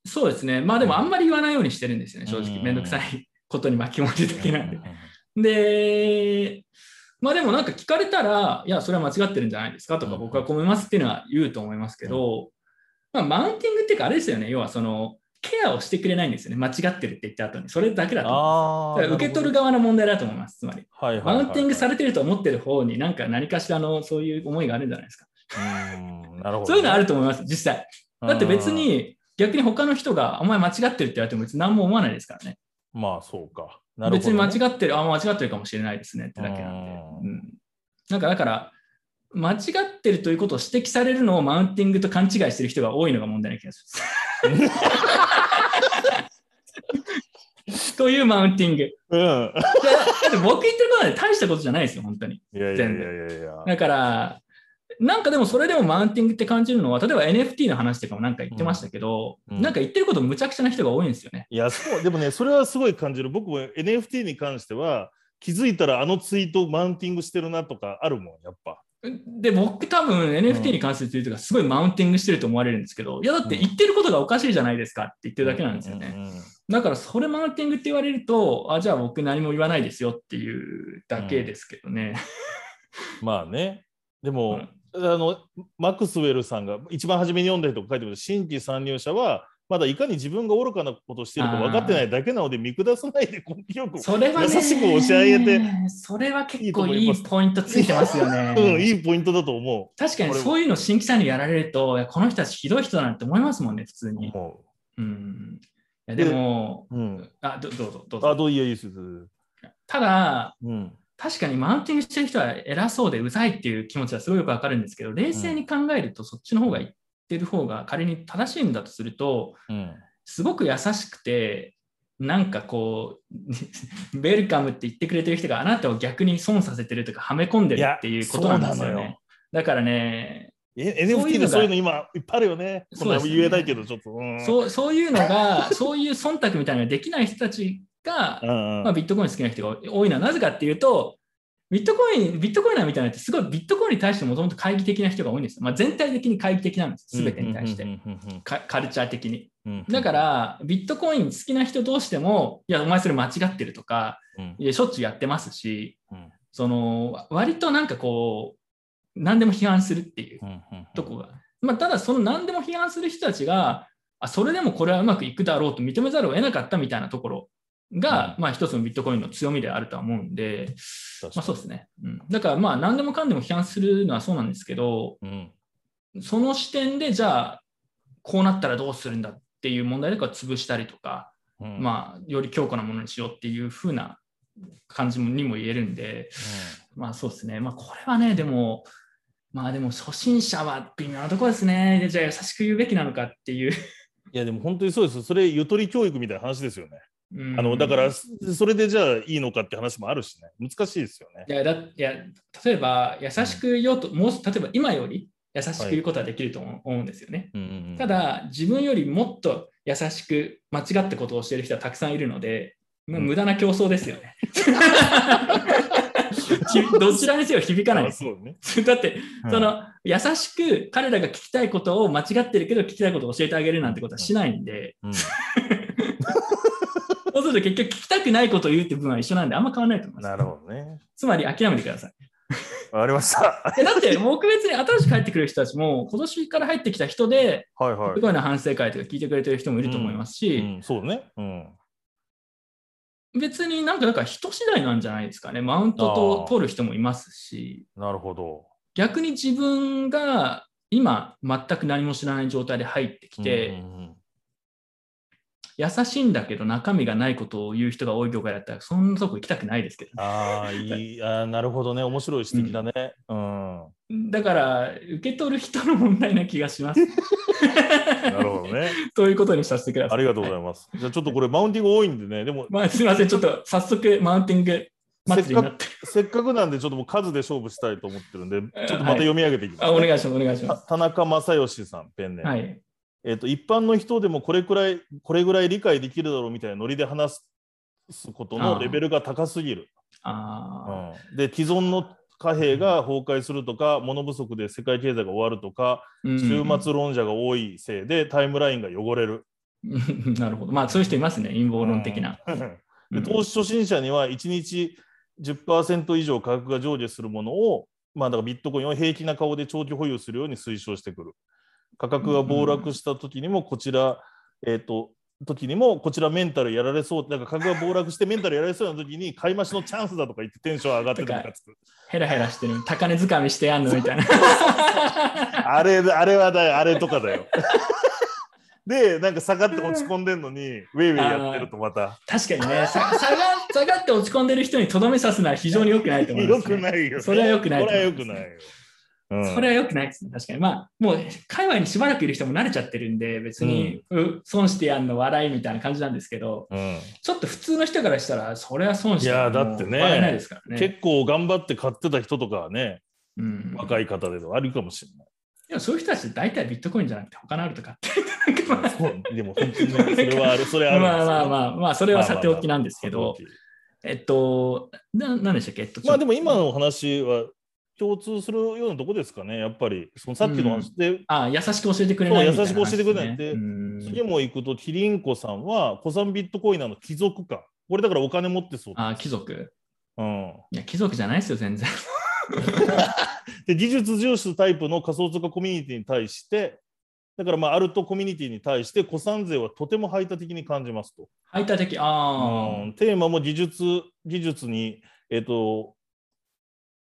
Speaker 1: そうですね。まあでもあんまり言わないようにしてるんですよね、正直。
Speaker 2: うん
Speaker 1: めんどくさいことに巻き込まれるだけなんで
Speaker 2: う。
Speaker 1: で、まあでもなんか聞かれたら、いや、それは間違ってるんじゃないですかとか、
Speaker 2: うん
Speaker 1: 僕は思いますっていうのは言うと思いますけど、まあ、マウンティングっていうか、あれですよね、要はその、ケアをしてくれないんですよね、間違ってるって言った後に。それだけだと受け取る側の問題だと思います、つまり。
Speaker 2: はいはいはいはい
Speaker 1: マウンティングされてると思ってる方に、なんか何かしらのそういう思いがあるんじゃないですか。
Speaker 2: うんなるほどね。
Speaker 1: そういうのあると思います、実際。だって別に、逆に他の人が、お前間違ってるって言われても別に何も思わないですからね。
Speaker 2: うん。まあそうか。なるほ
Speaker 1: 別に間違ってる、あ、間違ってるかもしれないですねってだけなんで。
Speaker 2: うん
Speaker 1: うん、なんかだから、間違ってるということを指摘されるのをマウンティングと勘違いしてる人が多いのが問題な気がする。というマウンティング。い
Speaker 2: うん。
Speaker 1: やだって僕言ってることは大したことじゃないですよ、本当に。
Speaker 2: いやいやいやいや。
Speaker 1: だから、なんかでもそれでもマウンティングって感じるのは、例えば NFT の話とかもなんか言ってましたけど、
Speaker 2: うんうん
Speaker 1: なんか言ってることむちゃくちゃな人が多いんですよね。
Speaker 2: いや、そう、でもね、それはすごい感じる。僕も NFT に関しては、気づいたらあのツイートマウンティングしてるなとかあるもん、やっぱ。
Speaker 1: で、僕多分 NFT に関するツイートがすごいマウンティングしてると思われるんですけど、いやだって言ってることがおかしいじゃないですかって言ってるだけなんですよね。
Speaker 2: うんうんうん
Speaker 1: だからそれマウンティングって言われると、あ、じゃあ僕何も言わないですよっていうだけですけどね。
Speaker 2: まあね。でも、
Speaker 1: うん
Speaker 2: あの、マクスウェルさんが一番初めに読んだ人が書いてます新規参入者は、まだいかに自分が愚かなことをしているか分かってないだけなので見下さないで根気よく、
Speaker 1: それはね、
Speaker 2: 優しく教え上げて
Speaker 1: それは結構いいポイントついてますよね。
Speaker 2: うん、いいポイントだと思
Speaker 1: 確かにそういうの新規さんにやられると、この人たちひどい人だなって思いますもんね、普通
Speaker 2: う。
Speaker 1: に。
Speaker 2: 思
Speaker 1: うん、いやでも、
Speaker 2: う。うん。
Speaker 1: あどどうぞ、どう
Speaker 2: あ、
Speaker 1: ぞ。
Speaker 2: どういいです。
Speaker 1: ただ、
Speaker 2: うん。
Speaker 1: 確かにマウンティングしてる人は偉そうでうざいっていう気持ちはすごいよくわかるんですけど、冷静に考えるとそっちの方が言ってる方が仮に正しいんだとすると、
Speaker 2: うん。
Speaker 1: すごく優しくて、なんかこう、ウェルカムって言ってくれてる人があなたを逆に損させてるとか、はめ込んでるっていうことなんですよね。だからね、
Speaker 2: NFT でそういうの今いっぱいあるよね。
Speaker 1: そうね
Speaker 2: 言えないけど、ちょっと。うん。
Speaker 1: そうそういうのが、そういう忖度みたいなのができない人たちが、まあ、ビットコイン好きな人が多いのはなぜかっていうと、ビットコイン、ビットコイナーみたいなのってすごいビットコインに対してもともと懐疑的な人が多いんですよ。まあ、全体的に懐疑的なんです。すべてに対してカルチャー的に。だから、ビットコイン好きな人同士でも、いや、お前それ間違ってるとか、しょっちゅうやってますし、
Speaker 2: うん
Speaker 1: その、割となんかこう、何でも批判するっていうとこが。まあ、ただ、その何でも批判する人たちが、あそれでもこれはうまくいくだろうと認めざるを得なかったみたいなところが、
Speaker 2: う
Speaker 1: まあ一つのビットコインの強みであるとは思うんで、まあそうですね。うん、だからまあ何でもかんでも批判するのはそうなんですけど、
Speaker 2: うん
Speaker 1: その視点でじゃあこうなったらどうするんだっていう問題とか潰したりとか、
Speaker 2: うん
Speaker 1: まあより強固なものにしようっていう風な感じにも言えるんで、まあそうですね。まあこれはね、でも、まあでも初心者は微妙なところですね。でじゃあ優しく言うべきなのかっていう。
Speaker 2: いやでも本当にそうです。それゆとり教育みたいな話ですよね。
Speaker 1: うん
Speaker 2: あのだから、それでじゃあいいのかって話もあるしね、難しいですよね
Speaker 1: い。やだいや例えば優しく言おうと、もう例えば今より優しく言うことはできると思思うんですよね。
Speaker 2: うんうんうん
Speaker 1: ただ自分よりもっと優しく間違ったことをしている人はたくさんいるので、もう無駄な競争ですよね。ひどちらにせよ響かないです。
Speaker 2: ね。
Speaker 1: だって、
Speaker 2: うん
Speaker 1: その優しく彼らが聞きたいことを間違ってるけど聞きたいことを教えてあげるなんてことはしないんで、
Speaker 2: うん
Speaker 1: と結局聞きたくないことを言うって部分は一緒なんであんま変わらないと思います。
Speaker 2: なるほどね。
Speaker 1: つまり諦めてください。
Speaker 2: わかりました。
Speaker 1: えだって僕別に新しく入ってくる人たちも今年から入ってきた人で、
Speaker 2: はいはい
Speaker 1: す。ごいな反省会とか聞いてくれてる人もいると思いますし、
Speaker 2: うん、そうね。うん。
Speaker 1: 別になんかだから人次第なんじゃないですかね。マウント
Speaker 2: あ
Speaker 1: と
Speaker 2: ー
Speaker 1: 取る人もいますし、
Speaker 2: なるほど。
Speaker 1: 逆に自分が今全く何も知らない状態で入ってきて、
Speaker 2: うんうんうん
Speaker 1: 優しいんだけど中身がないことを言う人が多い業界だったら、そんなとこ行きたくないですけど、
Speaker 2: ああ、いい、あーなるほどね。面白い指摘だね。うん。
Speaker 1: だから、受け取る人の問題な気がします。
Speaker 2: なるほどね。
Speaker 1: ということにさせてください。
Speaker 2: ありがとうございます。じゃあちょっとこれ、マウンティング多いんでね、でも、
Speaker 1: まあ、すみません、ちょっと早速、マウンティング。
Speaker 2: せっかくなんで、ちょっともう数で勝負したいと思ってるんで、ちょっとまた読み上げていきます、
Speaker 1: あお願いします、お願いしま
Speaker 2: た田中正義さん、ペンネー。
Speaker 1: はい。
Speaker 2: えっと一般の人でもこれくらいこれぐらい理解できるだろうみたいなノリで話すことのレベルが高すぎる。
Speaker 1: あ
Speaker 2: うんで既存の貨幣が崩壊するとか物不足で世界経済が終わるとか
Speaker 1: ー
Speaker 2: 終末論者が多いせいでタイムラインが汚れる。
Speaker 1: う んなるほど。まあ、そういう人いますね、陰謀論的な。
Speaker 2: うんで投資初心者には1日10%以上価格が上下するものを、まあ、だからビットコインを平気な顔で長期保有するように推奨してくる。価格が暴落した時にもこちら、えっ、と、時にもこちらメンタルやられそう、なんか価格が暴落してメンタルやられそうな時に買い増しのチャンスだとか言ってテンション上がってとかつく。
Speaker 1: ヘラヘラしてる、高値掴みしてやんのみたいな。
Speaker 2: あれ、あれはだよ、あれとかだよ。で、なんか下がって落ち込んでんのに、ウェイウェイやってるとまた。
Speaker 1: 確かにね、さ下が下がって落ち込んでる人にとどめさすのは非常に良くないと思いま
Speaker 2: よ
Speaker 1: す、ね。
Speaker 2: くないよ、ね。
Speaker 1: それは良くない
Speaker 2: それは
Speaker 1: と思います
Speaker 2: 良くないよ。うん
Speaker 1: それは良くないですね。確かに。まあ、もう、界隈にしばらくいる人も慣れちゃってるんで、別に、う損してやんの笑いみたいな感じなんですけど、
Speaker 2: うん
Speaker 1: ちょっと普通の人からしたら、それは損して
Speaker 2: いやだってね
Speaker 1: 笑えないですからね。
Speaker 2: 結構頑張って買ってた人とかはね、
Speaker 1: うん、
Speaker 2: 若い方であるかもしれない。
Speaker 1: でもそういう人たち大体ビットコインじゃなくて他のあるとかって。
Speaker 2: でも本当にね、それはある、それある
Speaker 1: まあまあまあまあ、それはさておきなんですけど
Speaker 2: まあまあまあ、
Speaker 1: えっと、ななんでしたっけ、えっと、
Speaker 2: まあでも今の話は共通するようなとこですかね、やっぱり。そのさっきの話で、
Speaker 1: あ優しく教えてくれないみたいな
Speaker 2: そう優しく教えてくれないって
Speaker 1: うん
Speaker 2: 次も行くと、キリンコさんは、古参ビットコイナーの貴族か。これだからお金持ってそう。
Speaker 1: あ貴族。
Speaker 2: うん、
Speaker 1: いや、貴族じゃないですよ、全然。
Speaker 2: で技術重視タイプの仮想通貨コミュニティに対して、だからまあアルトコミュニティに対して古参税はとても排他的に感じますと。
Speaker 1: 排他的。あ
Speaker 2: うんテーマも技術技術に、えっと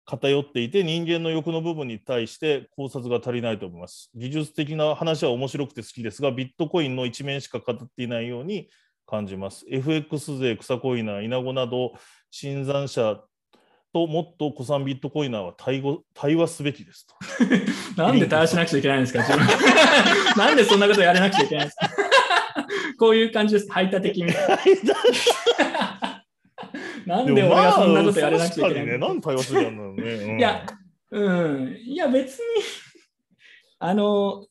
Speaker 2: 偏っていて人間の欲の部分に対して考察が足りないと思います。技術的な話は面白くて好きですがビットコインの一面しか語っていないように感じます。FX 税、草コイナー、イナゴなど新参者ともっと古参ビットコイナーは対語対話すべきですと。
Speaker 1: あ。なんで対話しなくちゃいけないんですか？なんでそんなことやれなくちゃいけないんですか？こういう感じです、排他的に。なんで俺がそんなことやれなくちゃいけない
Speaker 2: でもまあ確かにね、対話するんだろうね。う ん
Speaker 1: いや、うん、いや別に、あの、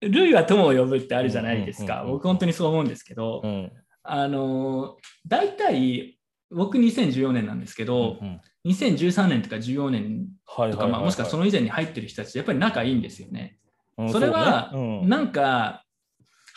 Speaker 1: 類は友を呼ぶってあるじゃないですか。
Speaker 2: うんうんうんうん
Speaker 1: 僕本当にそう思うんですけど、
Speaker 2: うん。
Speaker 1: あの、大体、僕2014年なんですけど、
Speaker 2: うん
Speaker 1: 2013年とか14年とか、もしくはその以前に入ってる人たち、やっぱり仲いいんですよね。
Speaker 2: うん
Speaker 1: それは
Speaker 2: ね。うん。
Speaker 1: なんか、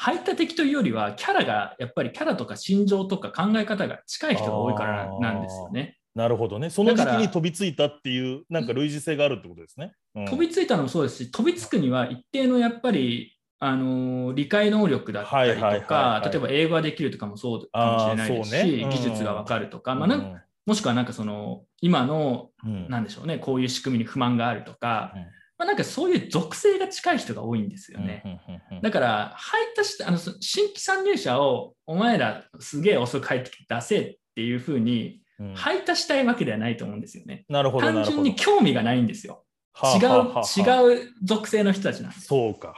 Speaker 1: 排他的というよりは、キャラが、やっぱりキャラとか心情とか考え方が近い人が多いからなんですよね。
Speaker 2: なるほどね。その時期に飛びついたっていう、なんか類似性があるってことですね。うん。
Speaker 1: 飛びついたのもそうですし、飛びつくには一定のやっぱり、あのー理解能力だったりと
Speaker 2: はいはいはい
Speaker 1: か
Speaker 2: は、い。
Speaker 1: 例えば英語ができるとかもそうかもしれないですし、
Speaker 2: ね。うん。
Speaker 1: 技術がわかるとか、まあ、なんもしくはなんかその今の
Speaker 2: うん。
Speaker 1: なんでしょうね、こういう仕組みに不満があるとか、
Speaker 2: うん
Speaker 1: まあ、なんかそういう属性が近い人が多いんですよね。だから、入ったしあのそ新規参入者をお前らすげえ遅く入ってきて出せっていうふうに
Speaker 2: うん
Speaker 1: 配達したいわけではないと思うんですよね。
Speaker 2: なるほど。なるほど
Speaker 1: 単純に興味がないんですよ。違う違う属性の人たちなんです。
Speaker 2: そうか。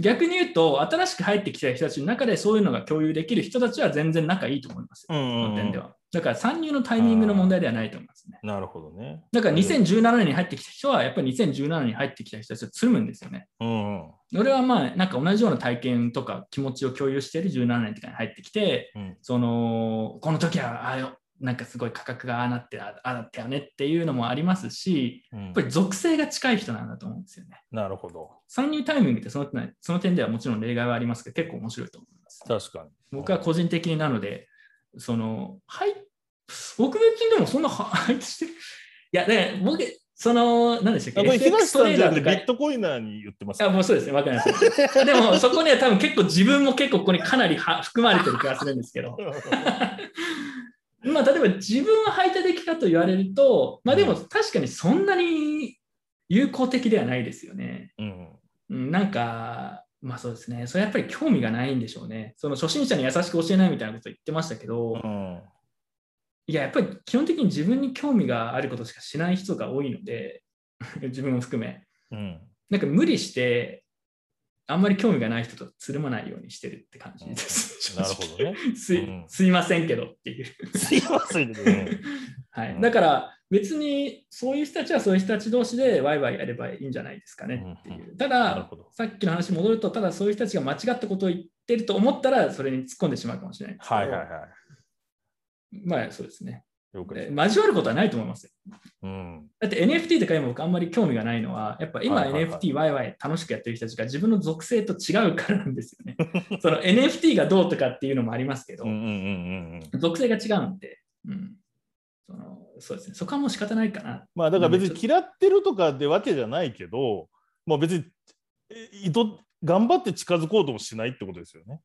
Speaker 1: 逆に言うと、新しく入ってきた人たちの中でそういうのが共有できる人たちは全然仲いいと思いますよ。
Speaker 2: うんうんうん
Speaker 1: その点では。だから参入のタイミングの問題ではないと思いますね。
Speaker 2: なるほどね。
Speaker 1: だから2017年に入ってきた人は、やっぱり2017年に入ってきた人たちとつるむんですよね。
Speaker 2: うんうん。
Speaker 1: 俺はまあ、なんか同じような体験とか気持ちを共有している17年とかに入ってきて、
Speaker 2: うん
Speaker 1: その、この時は、あよ、なんかすごい価格がああなって、あああだったよねっていうのもありますし、
Speaker 2: うん
Speaker 1: やっぱり属性が近い人なんだと思うんですよね。
Speaker 2: なるほど。
Speaker 1: 参入タイミングってその点その点ではもちろん例外はありますけど、結構面白いと思います。
Speaker 2: 確かに。
Speaker 1: 僕は個人的になので、その、はい、僕別にでもそんなは入ってしてる。いや、ね、僕、その、何でしたっけ
Speaker 2: 東さんじゃなくてビットコイナーに言ってます
Speaker 1: あもうそうですね、わかります。でも、そこには多分結構自分も結構ここにかなりは含まれてる気がするんですけど、まあ、例えば自分は排他的かと言われると、まあでも確かにそんなに有効的ではないですよね。
Speaker 2: うん
Speaker 1: うんなんか、まあそうですね、それやっぱり興味がないんでしょうね。その初心者に優しく教えないみたいなこと言ってましたけど、
Speaker 2: うん
Speaker 1: いや、やっぱり基本的に自分に興味があることしかしない人が多いので、自分も含め。
Speaker 2: うん
Speaker 1: なんか無理して、あんまり興味がない人とつるまないようにしてるって感じです。
Speaker 2: なるほどね。
Speaker 1: すいませんけどっていう。
Speaker 2: すいませんね。
Speaker 1: はい、
Speaker 2: うん
Speaker 1: だから別にそういう人たちはそういう人たち同士でワイワイやればいいんじゃないですかねっていう。たださっきの話に戻ると、ただそういう人たちが間違ったことを言ってると思ったら、それに突っ込んでしまうかもしれないんですけど。
Speaker 2: はいはいは
Speaker 1: まあそうですね。
Speaker 2: で
Speaker 1: 交わることはないと思いますよ。
Speaker 2: うん。
Speaker 1: だって NFT とか今僕あんまり興味がないのは、やっぱ今 NFT ワイワイ楽しくやってる人たちが自分の属性と違うからなんですよね。その NFT がどうとかっていうのもありますけど。属性が違うんで、うん、そのそうですね。そこはもう仕方ないかな。
Speaker 2: まあだから別に嫌ってるとかってわけじゃないけど、まあ別にえ意図頑張って近づこうともしないってことですよね。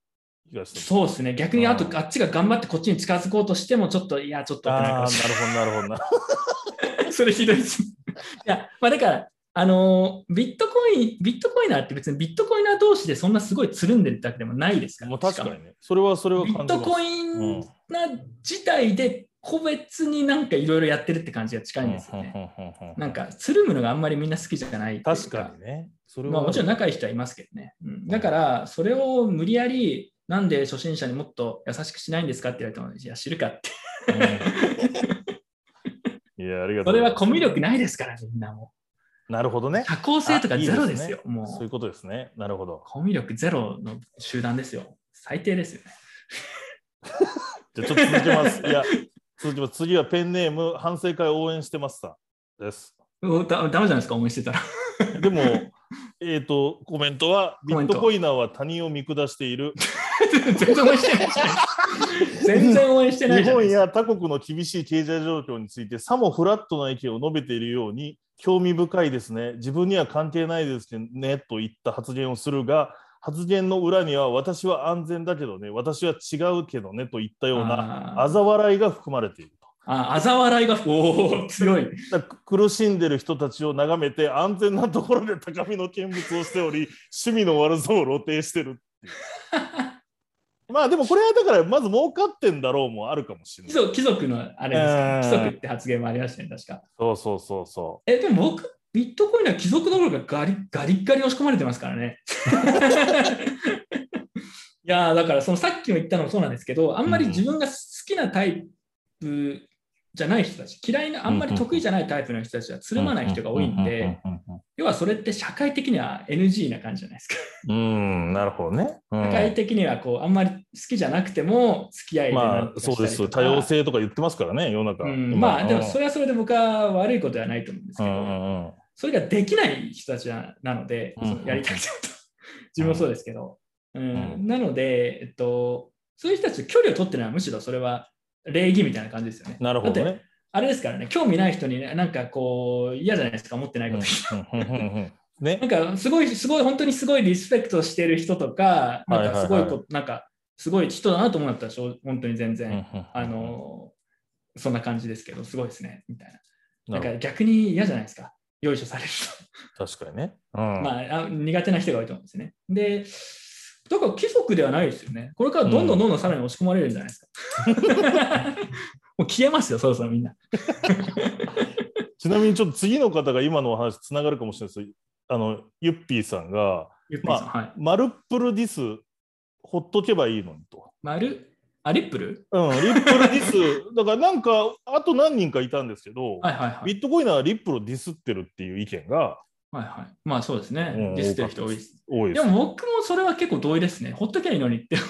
Speaker 1: そうですね。逆にあと
Speaker 2: うん
Speaker 1: あっちが頑張ってこっちに近づこうとしても、ちょっと、いや、ちょっとなるか
Speaker 2: ああ、
Speaker 1: もしれな
Speaker 2: るほど、なるほどな。
Speaker 1: それひどいです。いや、まあだから、あのービットコイン、ビットコイナーって別にビットコイナー同士でそんなすごいつるんでるだけでもないですから。
Speaker 2: もう確かにね。それはそれは
Speaker 1: ビッ。トコインな自体で個別になんかいろいろやってるって感じが近いんですよね。
Speaker 2: ね
Speaker 1: なんか、つるむのがあんまりみんな好きじゃない
Speaker 2: 確かにね。それは
Speaker 1: まあもちろん仲いい人はいますけどね。うん、だから、それを無理やり、なんで初心者にもっと優しくしないんですかって言われても、いや、知るかって。
Speaker 2: うんいや、ありがと
Speaker 1: そうれはコミュ力ないですから、みんなも
Speaker 2: なるほどね
Speaker 1: う。。社交性とかゼロですよ。
Speaker 2: ね
Speaker 1: も
Speaker 2: そういううことですね。なるほど。
Speaker 1: コミュ力ゼロの集団ですよ。最低ですよね。
Speaker 2: じゃあちょっと続けます。いや、続きます。次はペンネーム、反省会応援してますさんです。
Speaker 1: うだダメじゃないですか、思いしてたら。
Speaker 2: でも、えっと、コメントは、ビットコイナーは他人を見下している。
Speaker 1: 全然応援してない。全然応援してない
Speaker 2: 日本。や他国の厳しい経済状況についてさもフラットな意見を述べているように興味深いですね自分には関係ないですねといった発言をするが発言の裏には私は安全だけどね私は違うけどねといったような
Speaker 1: あー。
Speaker 2: 嘲笑いが含まれていると。
Speaker 1: あ、嘲笑いが、おお、強い。
Speaker 2: 苦しんでる人たちを眺めて安全なところで高みの見物をしており 趣味の悪さを露呈してるっていう。まあでもこれはだからまず儲かってんだろうもあるかもしれない。
Speaker 1: 貴族のあれですよ
Speaker 2: うん。
Speaker 1: 貴族って発言もありましたね、確か。
Speaker 2: そうそうそうそ
Speaker 1: え、でも僕、ビットコインは貴族どころかガリガリッガリ押し込まれてますからね。いやーだからそのさっきも言ったのもそうなんですけど、あんまり自分が好きなタイプじゃない人たち、嫌いな、あんまり得意じゃないタイプの人たちはつ
Speaker 2: う
Speaker 1: るまない人が多いんで、要はそれって社会的には NG な感じじゃないですか。
Speaker 2: うんうんなるほどね。うん
Speaker 1: 社会的にはこうあんまり好きじゃなくても付き合い
Speaker 2: まあそうです多様性とか言ってますからね世の中。
Speaker 1: うん、
Speaker 2: 今
Speaker 1: まあでもそれはそれで僕は悪いことではないと思うんですけど、
Speaker 2: うんうんうん
Speaker 1: それができない人たちななので、
Speaker 2: うん。
Speaker 1: やりたいこと、自分もそうですけど、うん。
Speaker 2: うん。
Speaker 1: なので、えっと、そういう人たちと距離を取ってるのはむしろそれは礼儀みたいな感じですよね。
Speaker 2: なるほどね。
Speaker 1: あれですからね、興味ない人にねなんかこう嫌じゃないですか、思ってないこと。
Speaker 2: ね
Speaker 1: なん。かすごい、すごい、本当にすごいリスペクトしてる人とか、なん。かすごい
Speaker 2: はいはいは
Speaker 1: こ、なん。かすごい人だなと思ったら、しょ本当に全然、あの、そん。な感じですけど、すごいですね、みたいな。なん。か逆に嫌じゃないですか、よいしょされる
Speaker 2: ほど確かにね。うん
Speaker 1: と。まああ、苦手な人が多いと思うんですね。で、だから貴族ではないですよね。これからどんどんどんどんさらに押し込まれるんじゃないですか。もう消えますよ、そろそろみんな。
Speaker 2: ちなみにちょっと次の方が今のお話つながるかもしれないですあのユッピーさんが
Speaker 1: ゆっぴーさん、はい。
Speaker 2: マルップルディス、ほっとけばいいのにと。
Speaker 1: 丸、あ、リップル
Speaker 2: うん、リップルディス、だからなんか、あと何人かいたんですけど、
Speaker 1: はいはいはい。
Speaker 2: ビットコインはリップルをディスってるっていう意見が
Speaker 1: はいはい。まあそうですね。
Speaker 2: うん
Speaker 1: ディスってる人多いです。
Speaker 2: 多いで。
Speaker 1: ですも僕もそれは結構同意ですね。ほっときゃいいのにって。
Speaker 2: うん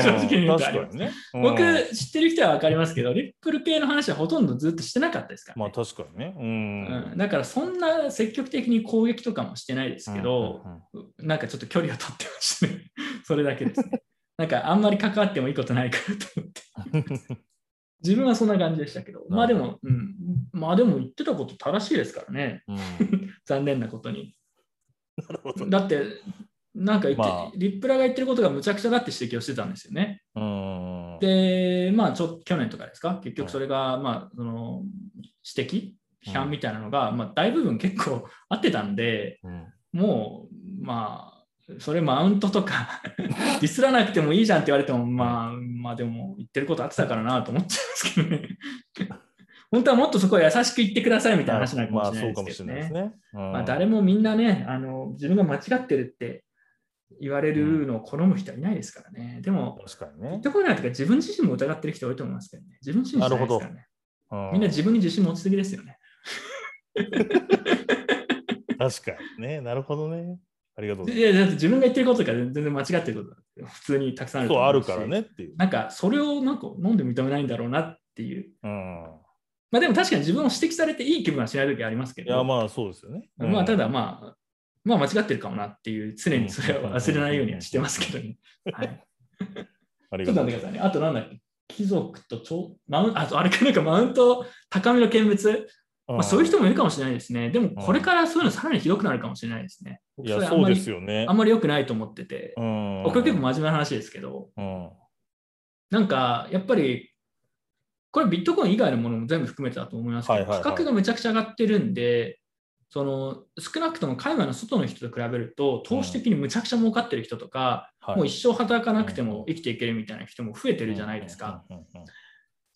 Speaker 1: 正直に言うとあります
Speaker 2: ね。うん
Speaker 1: 僕知ってる人は分かりますけど、リップル系の話はほとんどずっとしてなかったですから、
Speaker 2: まあ
Speaker 1: ね
Speaker 2: 確かにね。うん。
Speaker 1: うんだからそんな積極的に攻撃とかもしてないですけど、
Speaker 2: うんうんうん
Speaker 1: なんかちょっと距離を取ってましたね。それだけですね。なんかあんまり関わってもいいことないからと思って。自分はそんな感じでしたけど、まあでも、うん、まあでも言ってたこと正しいですからね。
Speaker 2: うん
Speaker 1: 残念なことに。
Speaker 2: なるほど。
Speaker 1: だって、なんか言って、
Speaker 2: まあ
Speaker 1: リップラが言ってることがむちゃくちゃだって指摘をしてたんですよね。
Speaker 2: うん。
Speaker 1: で、まあちょ、去年とかですか、結局それが、まあ、その指摘、批判みたいなのが、まあ、大部分結構合ってたんで、
Speaker 2: うん
Speaker 1: もう、まあ、それマウントとか ディスらなくてもいいじゃんって言われても、まあ、まあでも言ってること合ってたからなと思っちゃいますけどね。本当はもっとそこは優しく言ってくださいみたいな話なのか
Speaker 2: まあ
Speaker 1: もしれ
Speaker 2: そうかもし
Speaker 1: ないですけどね。
Speaker 2: れないですね。うん
Speaker 1: まあ、誰もみんなねあの、自分が間違ってるって言われるのを好む人はいないですからね。でも、
Speaker 2: 確かにね
Speaker 1: ビッ。トコインなんていうか自分自身も疑ってる人多いと思いますけどね。自分自身じゃないですからね。
Speaker 2: うん
Speaker 1: みんな自分に自信持ちすぎですよね。
Speaker 2: 確かにね。なるほどね。ありがとうござい
Speaker 1: いや、だって自分が言ってることが全然間違ってることだって普通にたくさんあ
Speaker 2: ます。そうあるからねっていう。
Speaker 1: なんか、それをなんか、なんで認めないんだろうなっていう。
Speaker 2: うん。
Speaker 1: まあでも確かに自分を指摘されていい気分はしないときありますけど、
Speaker 2: いや、まあそうですよね。
Speaker 1: まあた
Speaker 2: だ、
Speaker 1: だまあ、まあ間違ってるかもなっていう、常にそれを忘れないようにはしてますけどね。はい。
Speaker 2: ありがとうございます
Speaker 1: っと待ってくださいね。あとなんだっけ？貴族と超マウン あとあれかなんかマウント高めの見物、まあ、そういう人もいるかもしれないですね。でもこれからそういうのさらにひどくなるかもしれないですね。
Speaker 2: いや、そうですよね
Speaker 1: あん。まり良くないと思ってて、
Speaker 2: うん。
Speaker 1: 僕は結構真面目な話ですけど、
Speaker 2: うん。
Speaker 1: なんかやっぱりこれビットコイン以外のものも全部含めてだと思いますけど、
Speaker 2: はいはいはい
Speaker 1: 価格がめちゃくちゃ上がってるんで、その少なくとも海外の外の人と比べると、投資的にむちゃくちゃ儲かってる人とか、
Speaker 2: はい
Speaker 1: もう一生働かなくても生きていけるみたいな人も増えてるじゃないですか。。
Speaker 2: うんうん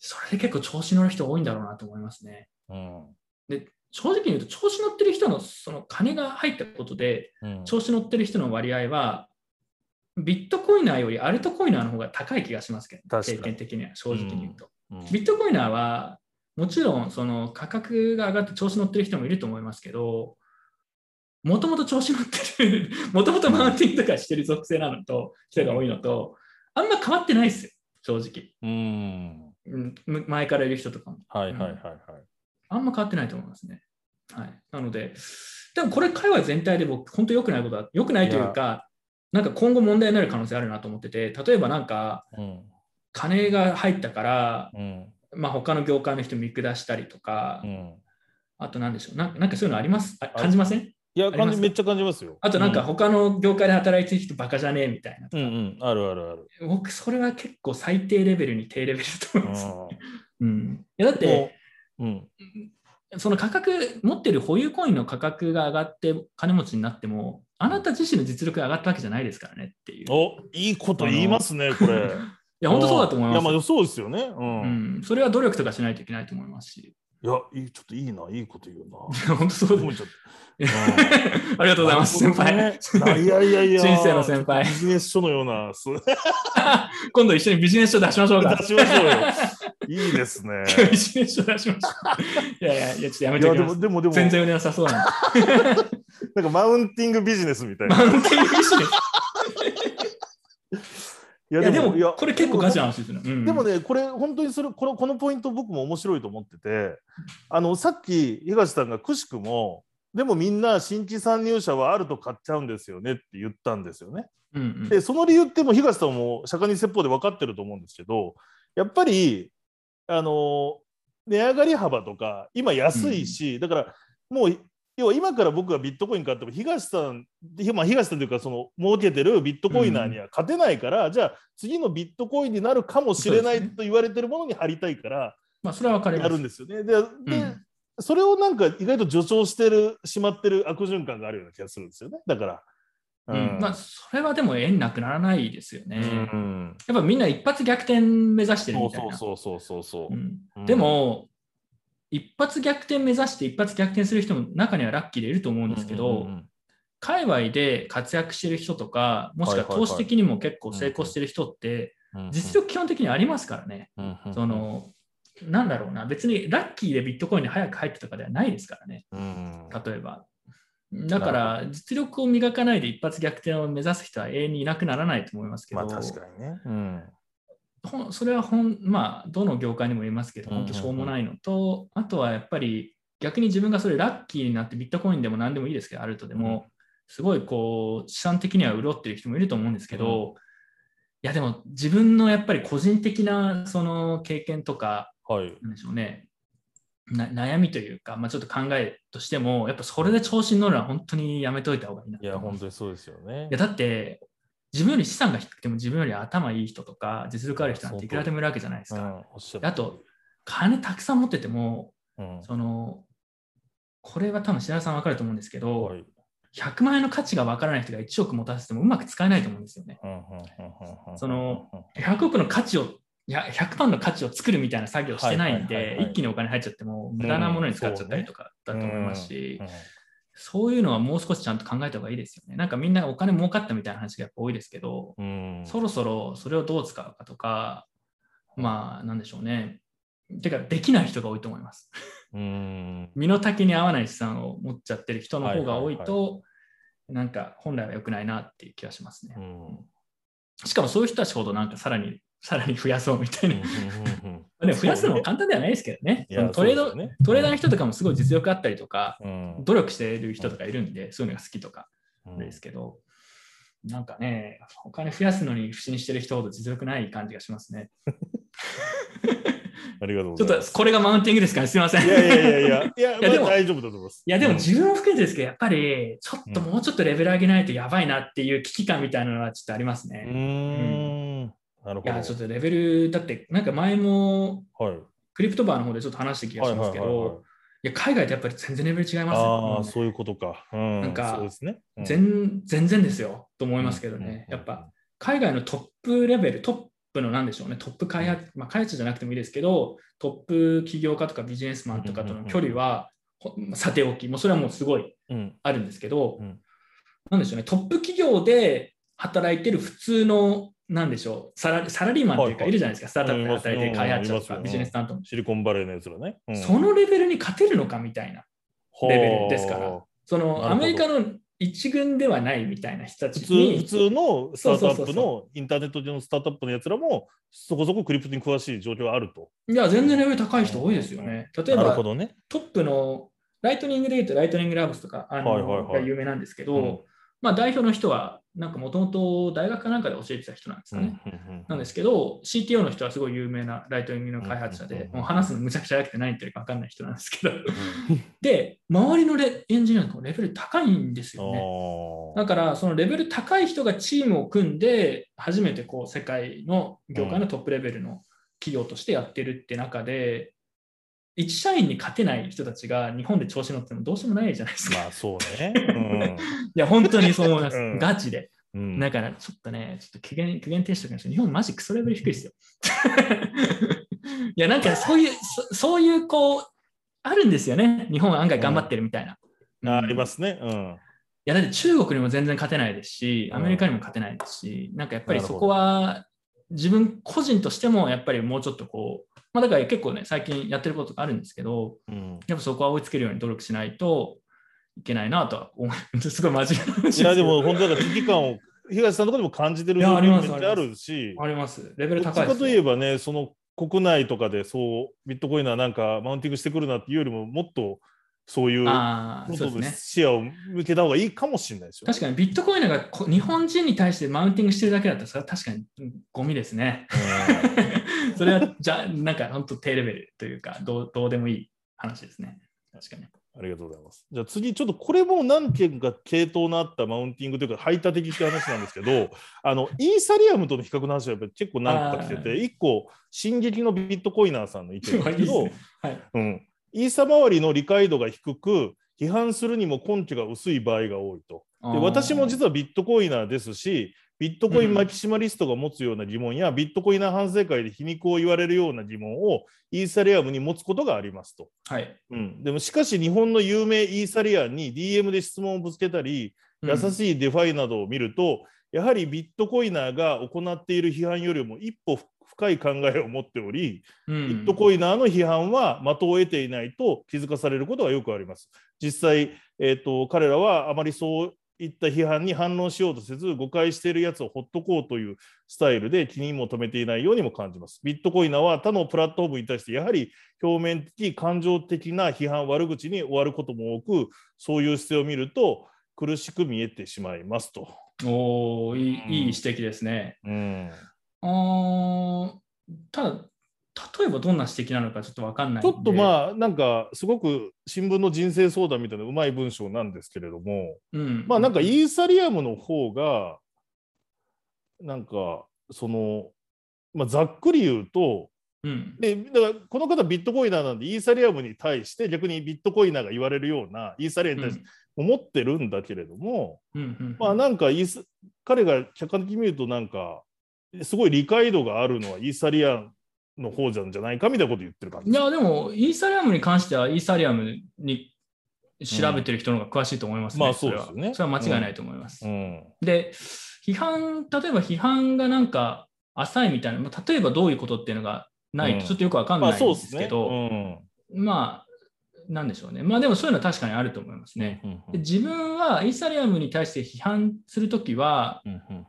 Speaker 1: それで結構調子乗る人多いんだろうなと思いますね。
Speaker 2: うん
Speaker 1: で正直に言うと、調子乗ってる人のその金が入ったことで、
Speaker 2: うん
Speaker 1: 調子乗ってる人の割合は、ビットコイナーよりアルトコイナーの方が高い気がしますけど、経験的には正直に言うと。
Speaker 2: うん
Speaker 1: ビットコイナーは、もちろんその価格が上がって調子乗ってる人もいると思いますけど、もともと調子乗ってる、もともとマウンティングとかしてる属性なのと、人が多いのと、あんま変わってないですよ、正直。
Speaker 2: うん。
Speaker 1: うんむ前からいる人とかも。
Speaker 2: はいはいはいはい。
Speaker 1: あんま変わってないと思いますね。はい。なので、でもこれ、界隈全体で僕、本当良くないことは、良くないというか、なんか今後問題になる可能性あるなと思ってて、例えばなんか、
Speaker 2: うん。
Speaker 1: 金が入ったから、
Speaker 2: うん。
Speaker 1: まあ、他の業界の人見下したりとか、
Speaker 2: うん。
Speaker 1: あと何でしょうな、なんかそういうのあります？感じません？
Speaker 2: いや、感じめっちゃ感じますよ。
Speaker 1: あとなんか他の業界で働いてる人バカじゃねえみたいな。
Speaker 2: うんうん、あるあるある。
Speaker 1: 僕、それは結構最低レベルに低レベルだと思います。
Speaker 2: う
Speaker 1: うん、いやだって、
Speaker 2: ん。うん。
Speaker 1: その価格、持ってる保有コインの価格が上がって金持ちになっても、あなた自身の実力が上がったわけじゃないですからねっていう。い
Speaker 2: おいいこと言いますね、これ。
Speaker 1: や、本当そうだと思います。
Speaker 2: いや、まあそうですよね。う。
Speaker 1: うんん、それは努力とかしないといけないと思いますし。
Speaker 2: いや、いいちょっといいな、いいこと言うな。
Speaker 1: い や本当そうです。ありがとうございます、先輩。
Speaker 2: いやいやいや。
Speaker 1: 人生の先輩
Speaker 2: ビジネス書のような。す
Speaker 1: 今度一緒にビジネス書出しましょうか
Speaker 2: 出。しましょうよ。いいですね。
Speaker 1: ビジネス書出しましょう。いやいや、いやちょっとやめておきます。
Speaker 2: でも、でも、でも、
Speaker 1: 全然売れなさそうなんで。
Speaker 2: なんかマウンティングビジネスみたいな。
Speaker 1: マウンティングビジネス。
Speaker 2: いや
Speaker 1: でも
Speaker 2: いや、
Speaker 1: これ結構ガチな話ですよね。うん
Speaker 2: でもね、これ本当にそれこのこのポイント僕も面白いと思っててあのさっき東さんがくしくもでもみんな新規参入者はあると買っちゃうんですよねって言ったんですよね。
Speaker 1: うんうん
Speaker 2: でその理由ってもう東さんも釈迦に説法で分かってると思うんですけどやっぱりあの値上がり幅とか今安いし、だからもう要は今から僕がビットコイン買っても東さん、まあ、東さんというかその儲けてるビットコイナーには勝てないから、じゃあ次のビットコインになるかもしれないと言われてるものに貼りたいから
Speaker 1: まあ、それは分かります
Speaker 2: やるん。ですよね。でで、
Speaker 1: うん
Speaker 2: それをなんか意外と助長してるしまってる悪循環があるような気がするんですよね。だから。
Speaker 1: うん。まあ、それはでも縁なくならないですよね。
Speaker 2: うん。
Speaker 1: やっぱみんな一発逆転目指してる
Speaker 2: そう
Speaker 1: みたいな。
Speaker 2: そうそうそうそうそう。
Speaker 1: うん。
Speaker 2: うん。
Speaker 1: でも、一発逆転目指して一発逆転する人も中にはラッキーでいると思うんですけど、
Speaker 2: うんうん
Speaker 1: 界隈で活躍してる人とか、もしくは投資的にも結構成功してる人って、実力基本的にありますからね。
Speaker 2: 力
Speaker 1: そ、の、なんだろうな、別にラッキーでビットコインに早く入ってとかではないですからね、
Speaker 2: うん。
Speaker 1: 例えば。だから、実力を磨かないで一発逆転を目指す人は永遠にいなくならないと思いますけど、
Speaker 2: まあ確かにね。うん。
Speaker 1: それはほん、まあ、どの業界にも言いますけど、
Speaker 2: うんうんうん。
Speaker 1: 本当しょうもないのと、あとはやっぱり逆に自分がそれラッキーになってビットコインでも何でもいいですけど、あるとでも、すごいこう、資産的には潤ってる人もいると思うんですけど、いやでも自分のやっぱり個人的なその経験とか、
Speaker 2: はい。
Speaker 1: なんでしょうね、な悩みというか、まあ、ちょっと考えとしても、やっぱそれで調子に乗るのは本当にやめといた方がいいなと
Speaker 2: いや、本当にそうですよね
Speaker 1: いや。だって、自分より資産が低くても自分より頭いい人とか実力ある人なんていくらでもいるわけじゃないですか。
Speaker 2: うん、
Speaker 1: あと、金たくさん持ってても、
Speaker 2: うん
Speaker 1: その、これは多分白田さん分かると思うんですけど、
Speaker 2: はい
Speaker 1: 100万円の価値が分からない人が1億持たせてもうまく使えないと思うんですよね。その100億の価値を、100万の価値を作るみたいな作業してないんで一気にお金入っちゃっても無駄なものに使っちゃったりとかだと思いますし
Speaker 2: うん、
Speaker 1: そういうのはもう少しちゃんと考えた方がいいですよね。なんかみんなお金儲かったみたいな話がやっぱ多いですけど、
Speaker 2: うん
Speaker 1: そろそろそれをどう使うかとか、まあ、なんでしょうね。てか、できない人が多いと思います。
Speaker 2: うん
Speaker 1: 身の丈に合わない資産を持っちゃってる人の方が多いと、なんか本来は良くないなっていう気がしますね
Speaker 2: う。ん
Speaker 1: しかもそういう人たちほどなんかさらに、さらに増やそうみたいな。
Speaker 2: うんうんうん
Speaker 1: でも増やすのも簡単ではないですけどね。トレード、トレーダーの人とかもすごい実力あったりとか、
Speaker 2: うん
Speaker 1: 努力している人とかいるんで、そういうのが好きとか
Speaker 2: うん
Speaker 1: ですけど、なんかね、お金増やすのに不審してる人ほど実力ない感じがしますね。
Speaker 2: ありがとうご
Speaker 1: ちょっ
Speaker 2: ざいます。
Speaker 1: とこれがマウンティングですかね、すみません。
Speaker 2: いやいやいやいや、いや、
Speaker 1: いやでも
Speaker 2: まあ大丈夫だと思います。
Speaker 1: いや自分も含めてですけど、やっぱりちょっともうちょっとレベル上げないとやばいなっていう危機感みたいなのはちょっとあります
Speaker 2: う
Speaker 1: ね。
Speaker 2: ーん。なるほど。
Speaker 1: いや、ちょっとレベル、だってなんか前も
Speaker 2: はい。
Speaker 1: クリプトバーの方でちょっと話した気がしますけ
Speaker 2: はいはいはいはい
Speaker 1: ど、いや海外とやっぱり全然レベル違います
Speaker 2: あ
Speaker 1: よ
Speaker 2: あ、。そういうことか。うん。
Speaker 1: なんか
Speaker 2: そうですね。うん
Speaker 1: 全全然ですよと思いますけどね。
Speaker 2: うん
Speaker 1: やっぱ海外のトップレベル、トップのなんでしょうね、トップ開発、まあ、開発者じゃなくてもいいですけど、トップ起業家とかビジネスマンとかとの距離は、ほさておき、もうそれはもうすごい
Speaker 2: うん。
Speaker 1: あるんですけど、
Speaker 2: うん
Speaker 1: なんでしょうね、トップ企業で働いてる普通の、なんでしょう、サラサラリーマンというか
Speaker 2: はいはい。
Speaker 1: いるじゃないですか、スタートアップで働いてる開発者とかビジネス担当の、
Speaker 2: シリコンバレーのやつらね。うん。
Speaker 1: そのレベルに勝てるのかみたいな、レベルですから。
Speaker 2: は
Speaker 1: そのアメリカの一軍ではないみたいな人たちに、
Speaker 2: 普通のスタートアップ
Speaker 1: そうそうそう
Speaker 2: のインターネット上のスタートアップのやつらもそこそこクリプトに詳しい状況があると。
Speaker 1: いや、全然レベル高い人多いですよね。例えば
Speaker 2: ほどね。
Speaker 1: トップのライトニングで言うと、 Lightning Labs とかあの、
Speaker 2: はいはいはい。
Speaker 1: が有名なんですけど、
Speaker 2: うん
Speaker 1: まあ、代表の人は、なんかもともと大学かなんかで教えてた人なんですかね。なんですけど、CTO の人はすごい有名なライトニングの開発者で、もう話すのむちゃくちゃ早くて何言ってるか分かんない人なんですけど、で、周りのレエンジニアのレベル高いんですよね。だから、そのレベル高い人がチームを組んで、初めてこう世界の業界のトップレベルの企業としてやってるって中で、一社員に勝てない人たちが日本で調子乗ってもどうしようもないじゃないですか。
Speaker 2: まあそうね。
Speaker 1: いや、本当にそう思います。
Speaker 2: うん
Speaker 1: ガチで。
Speaker 2: うん
Speaker 1: だから、ちょっとね、ちょっと苦言苦言呈しておきましょう。日本マジクソレベル低いですよ。いや、なんかそういう、そそういう、こう、あるんですよね。日本は案外頑張ってるみたいな。
Speaker 2: ああ
Speaker 1: うん
Speaker 2: りますね。うん。
Speaker 1: いや、だって中国にも全然勝てないですし、アメリカにも勝てないですし、なんかやっぱりそこは自分個人としてもやっぱりもうちょっとこう、まあだから結構ね、最近やってることがあるんですけど、
Speaker 2: うん
Speaker 1: やっぱそこは追いつけるように努力しないといけないなとは思う。すごい真面目な
Speaker 2: いやでも本当だから危機感を東さんのところでも感じてる
Speaker 1: いやあります
Speaker 2: めっちゃあるし、
Speaker 1: あります。レベル高いですよ。
Speaker 2: かといえばね、その国内とかでそうビットコインはなんかマウンティングしてくるなっていうよりももっとそういう
Speaker 1: そうですね。
Speaker 2: 視野を向けた方がいいかもしれないですよ。
Speaker 1: 確かにビットコインがこ日本人に対してマウンティングしてるだけだったら、それは確かにうんゴミですね。それは、じゃあ、なんか本当低レベルというかどう、どうでもいい話ですね。確かに。
Speaker 2: ありがとうございます。じゃあ次、ちょっとこれも何件か系統のあったマウンティングというか、排他的って話なんですけど、あのイーサリアムとの比較の話はやっぱり結構何個か来て
Speaker 1: あ
Speaker 2: て、1個、進撃のビットコイナーさんの意見ですけど
Speaker 1: いいね、はい。
Speaker 2: うん、イーサ周りの理解度が低く、批判するにも根拠が薄い場合が多いと。で私も実はビットコイナーですし、ビットコインマキシマリストが持つような疑問や、ビットコイナー反省会で皮肉を言われるような疑問をイーサリアムに持つことがありますと。
Speaker 1: はい。
Speaker 2: うん、でもしかし日本の有名イーサリアンに DM で質問をぶつけたり、優しい DeFi などを見ると、やはりビットコイナーが行っている批判よりも一歩深い考えを持っており、
Speaker 1: うん
Speaker 2: ビットコイナーの批判は的を得ていないと気づかされることがよくあります。実際、えー、と彼らはあまりそういった批判に反論しようとせず、誤解しているやつをほっとこうというスタイルで気にも留めていないようにも感じます。ビットコイナーは他のプラットフォームに対して、やはり表面的、感情的な批判、悪口に終わることも多く、そういう姿勢を見ると、苦しく見えてしまいますと。
Speaker 1: おおいい
Speaker 2: うん
Speaker 1: いい指摘ですね。
Speaker 2: うん
Speaker 1: あーただ、例えばどんな指摘なのかちょっと分かんない。
Speaker 2: ちょっとまあ、なんか、すごく新聞の人生相談みたいなうまい文章なんですけれども、
Speaker 1: うん、
Speaker 2: まあなんかイーサリアムの方が、なんか、その、まあ、ざっくり言うと、
Speaker 1: うん、
Speaker 2: でだからこの方ビットコイナーなんでイーサリアムに対して逆にビットコイナーが言われるようなイーサリアムに対して思ってるんだけれども、
Speaker 1: うんうん
Speaker 2: まあなんかイース彼が客観的に見るとなんかすごい理解度があるのはイーサリアムの方なんじゃないかみたいなこと言ってる感じ
Speaker 1: いや、でも、イーサリアムに関しては、イーサリアムに調べてる人の方が詳しいと思いますね。
Speaker 2: まあそうですよね
Speaker 1: それは間違いないと思います。
Speaker 2: うん
Speaker 1: で、批判、例えば批判がなんか浅いみたいな、まあ例えばどういうことっていうのがない
Speaker 2: うん
Speaker 1: とちょっとよくわかん
Speaker 2: ま
Speaker 1: ないんで
Speaker 2: あそうですすね。
Speaker 1: けど、
Speaker 2: うん
Speaker 1: まあ、なんでしょうね。まあでもそういうのは確かにあると思いますね。で自分はイーサリアムに対して批判するときは、
Speaker 2: うんうん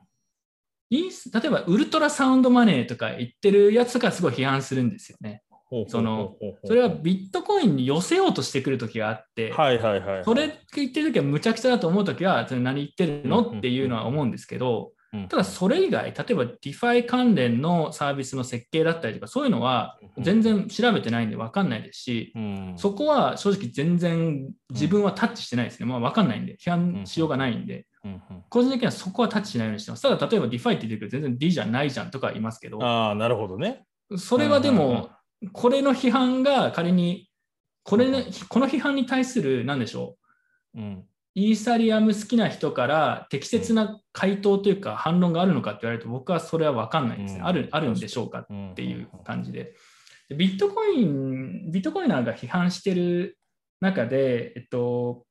Speaker 1: イース例えばウルトラサウンドマネーとか言ってるやつとかすごい批判するんですよね。そのそれはビットコインに寄せようとしてくるときがあって、
Speaker 2: はいはいはいはい。
Speaker 1: それ言ってるときはむちゃくちゃだと思うときは、それ何言ってるのっていうのは思うんですけど、
Speaker 2: うん
Speaker 1: ただそれ以外、例えば DeFi 関連のサービスの設計だったりとか、そういうのは全然調べてないんで分かんないですし、
Speaker 2: うん
Speaker 1: そこは正直全然自分はタッチしてないですね。まあ分かんないんで、批判しようがないんで、
Speaker 2: うんうん
Speaker 1: 個人的にはそこはタッチしないようにしてます。ただ、例えば DeFi って言ってるけど、全然 D じゃないじゃんとか言いますけど、
Speaker 2: ああ、なるほどね。
Speaker 1: それはでも、これの批判が仮に、これねこの批判に対する、なんでしょう、
Speaker 2: うん
Speaker 1: イーサリアム好きな人から適切な回答というか反論があるのかって言われると僕はそれは分かんないですね。
Speaker 2: うん
Speaker 1: あるあるんでしょうかっ
Speaker 2: って
Speaker 1: いう感じで。でビットコイン、ビットコイナーが批判してる中で、えっと、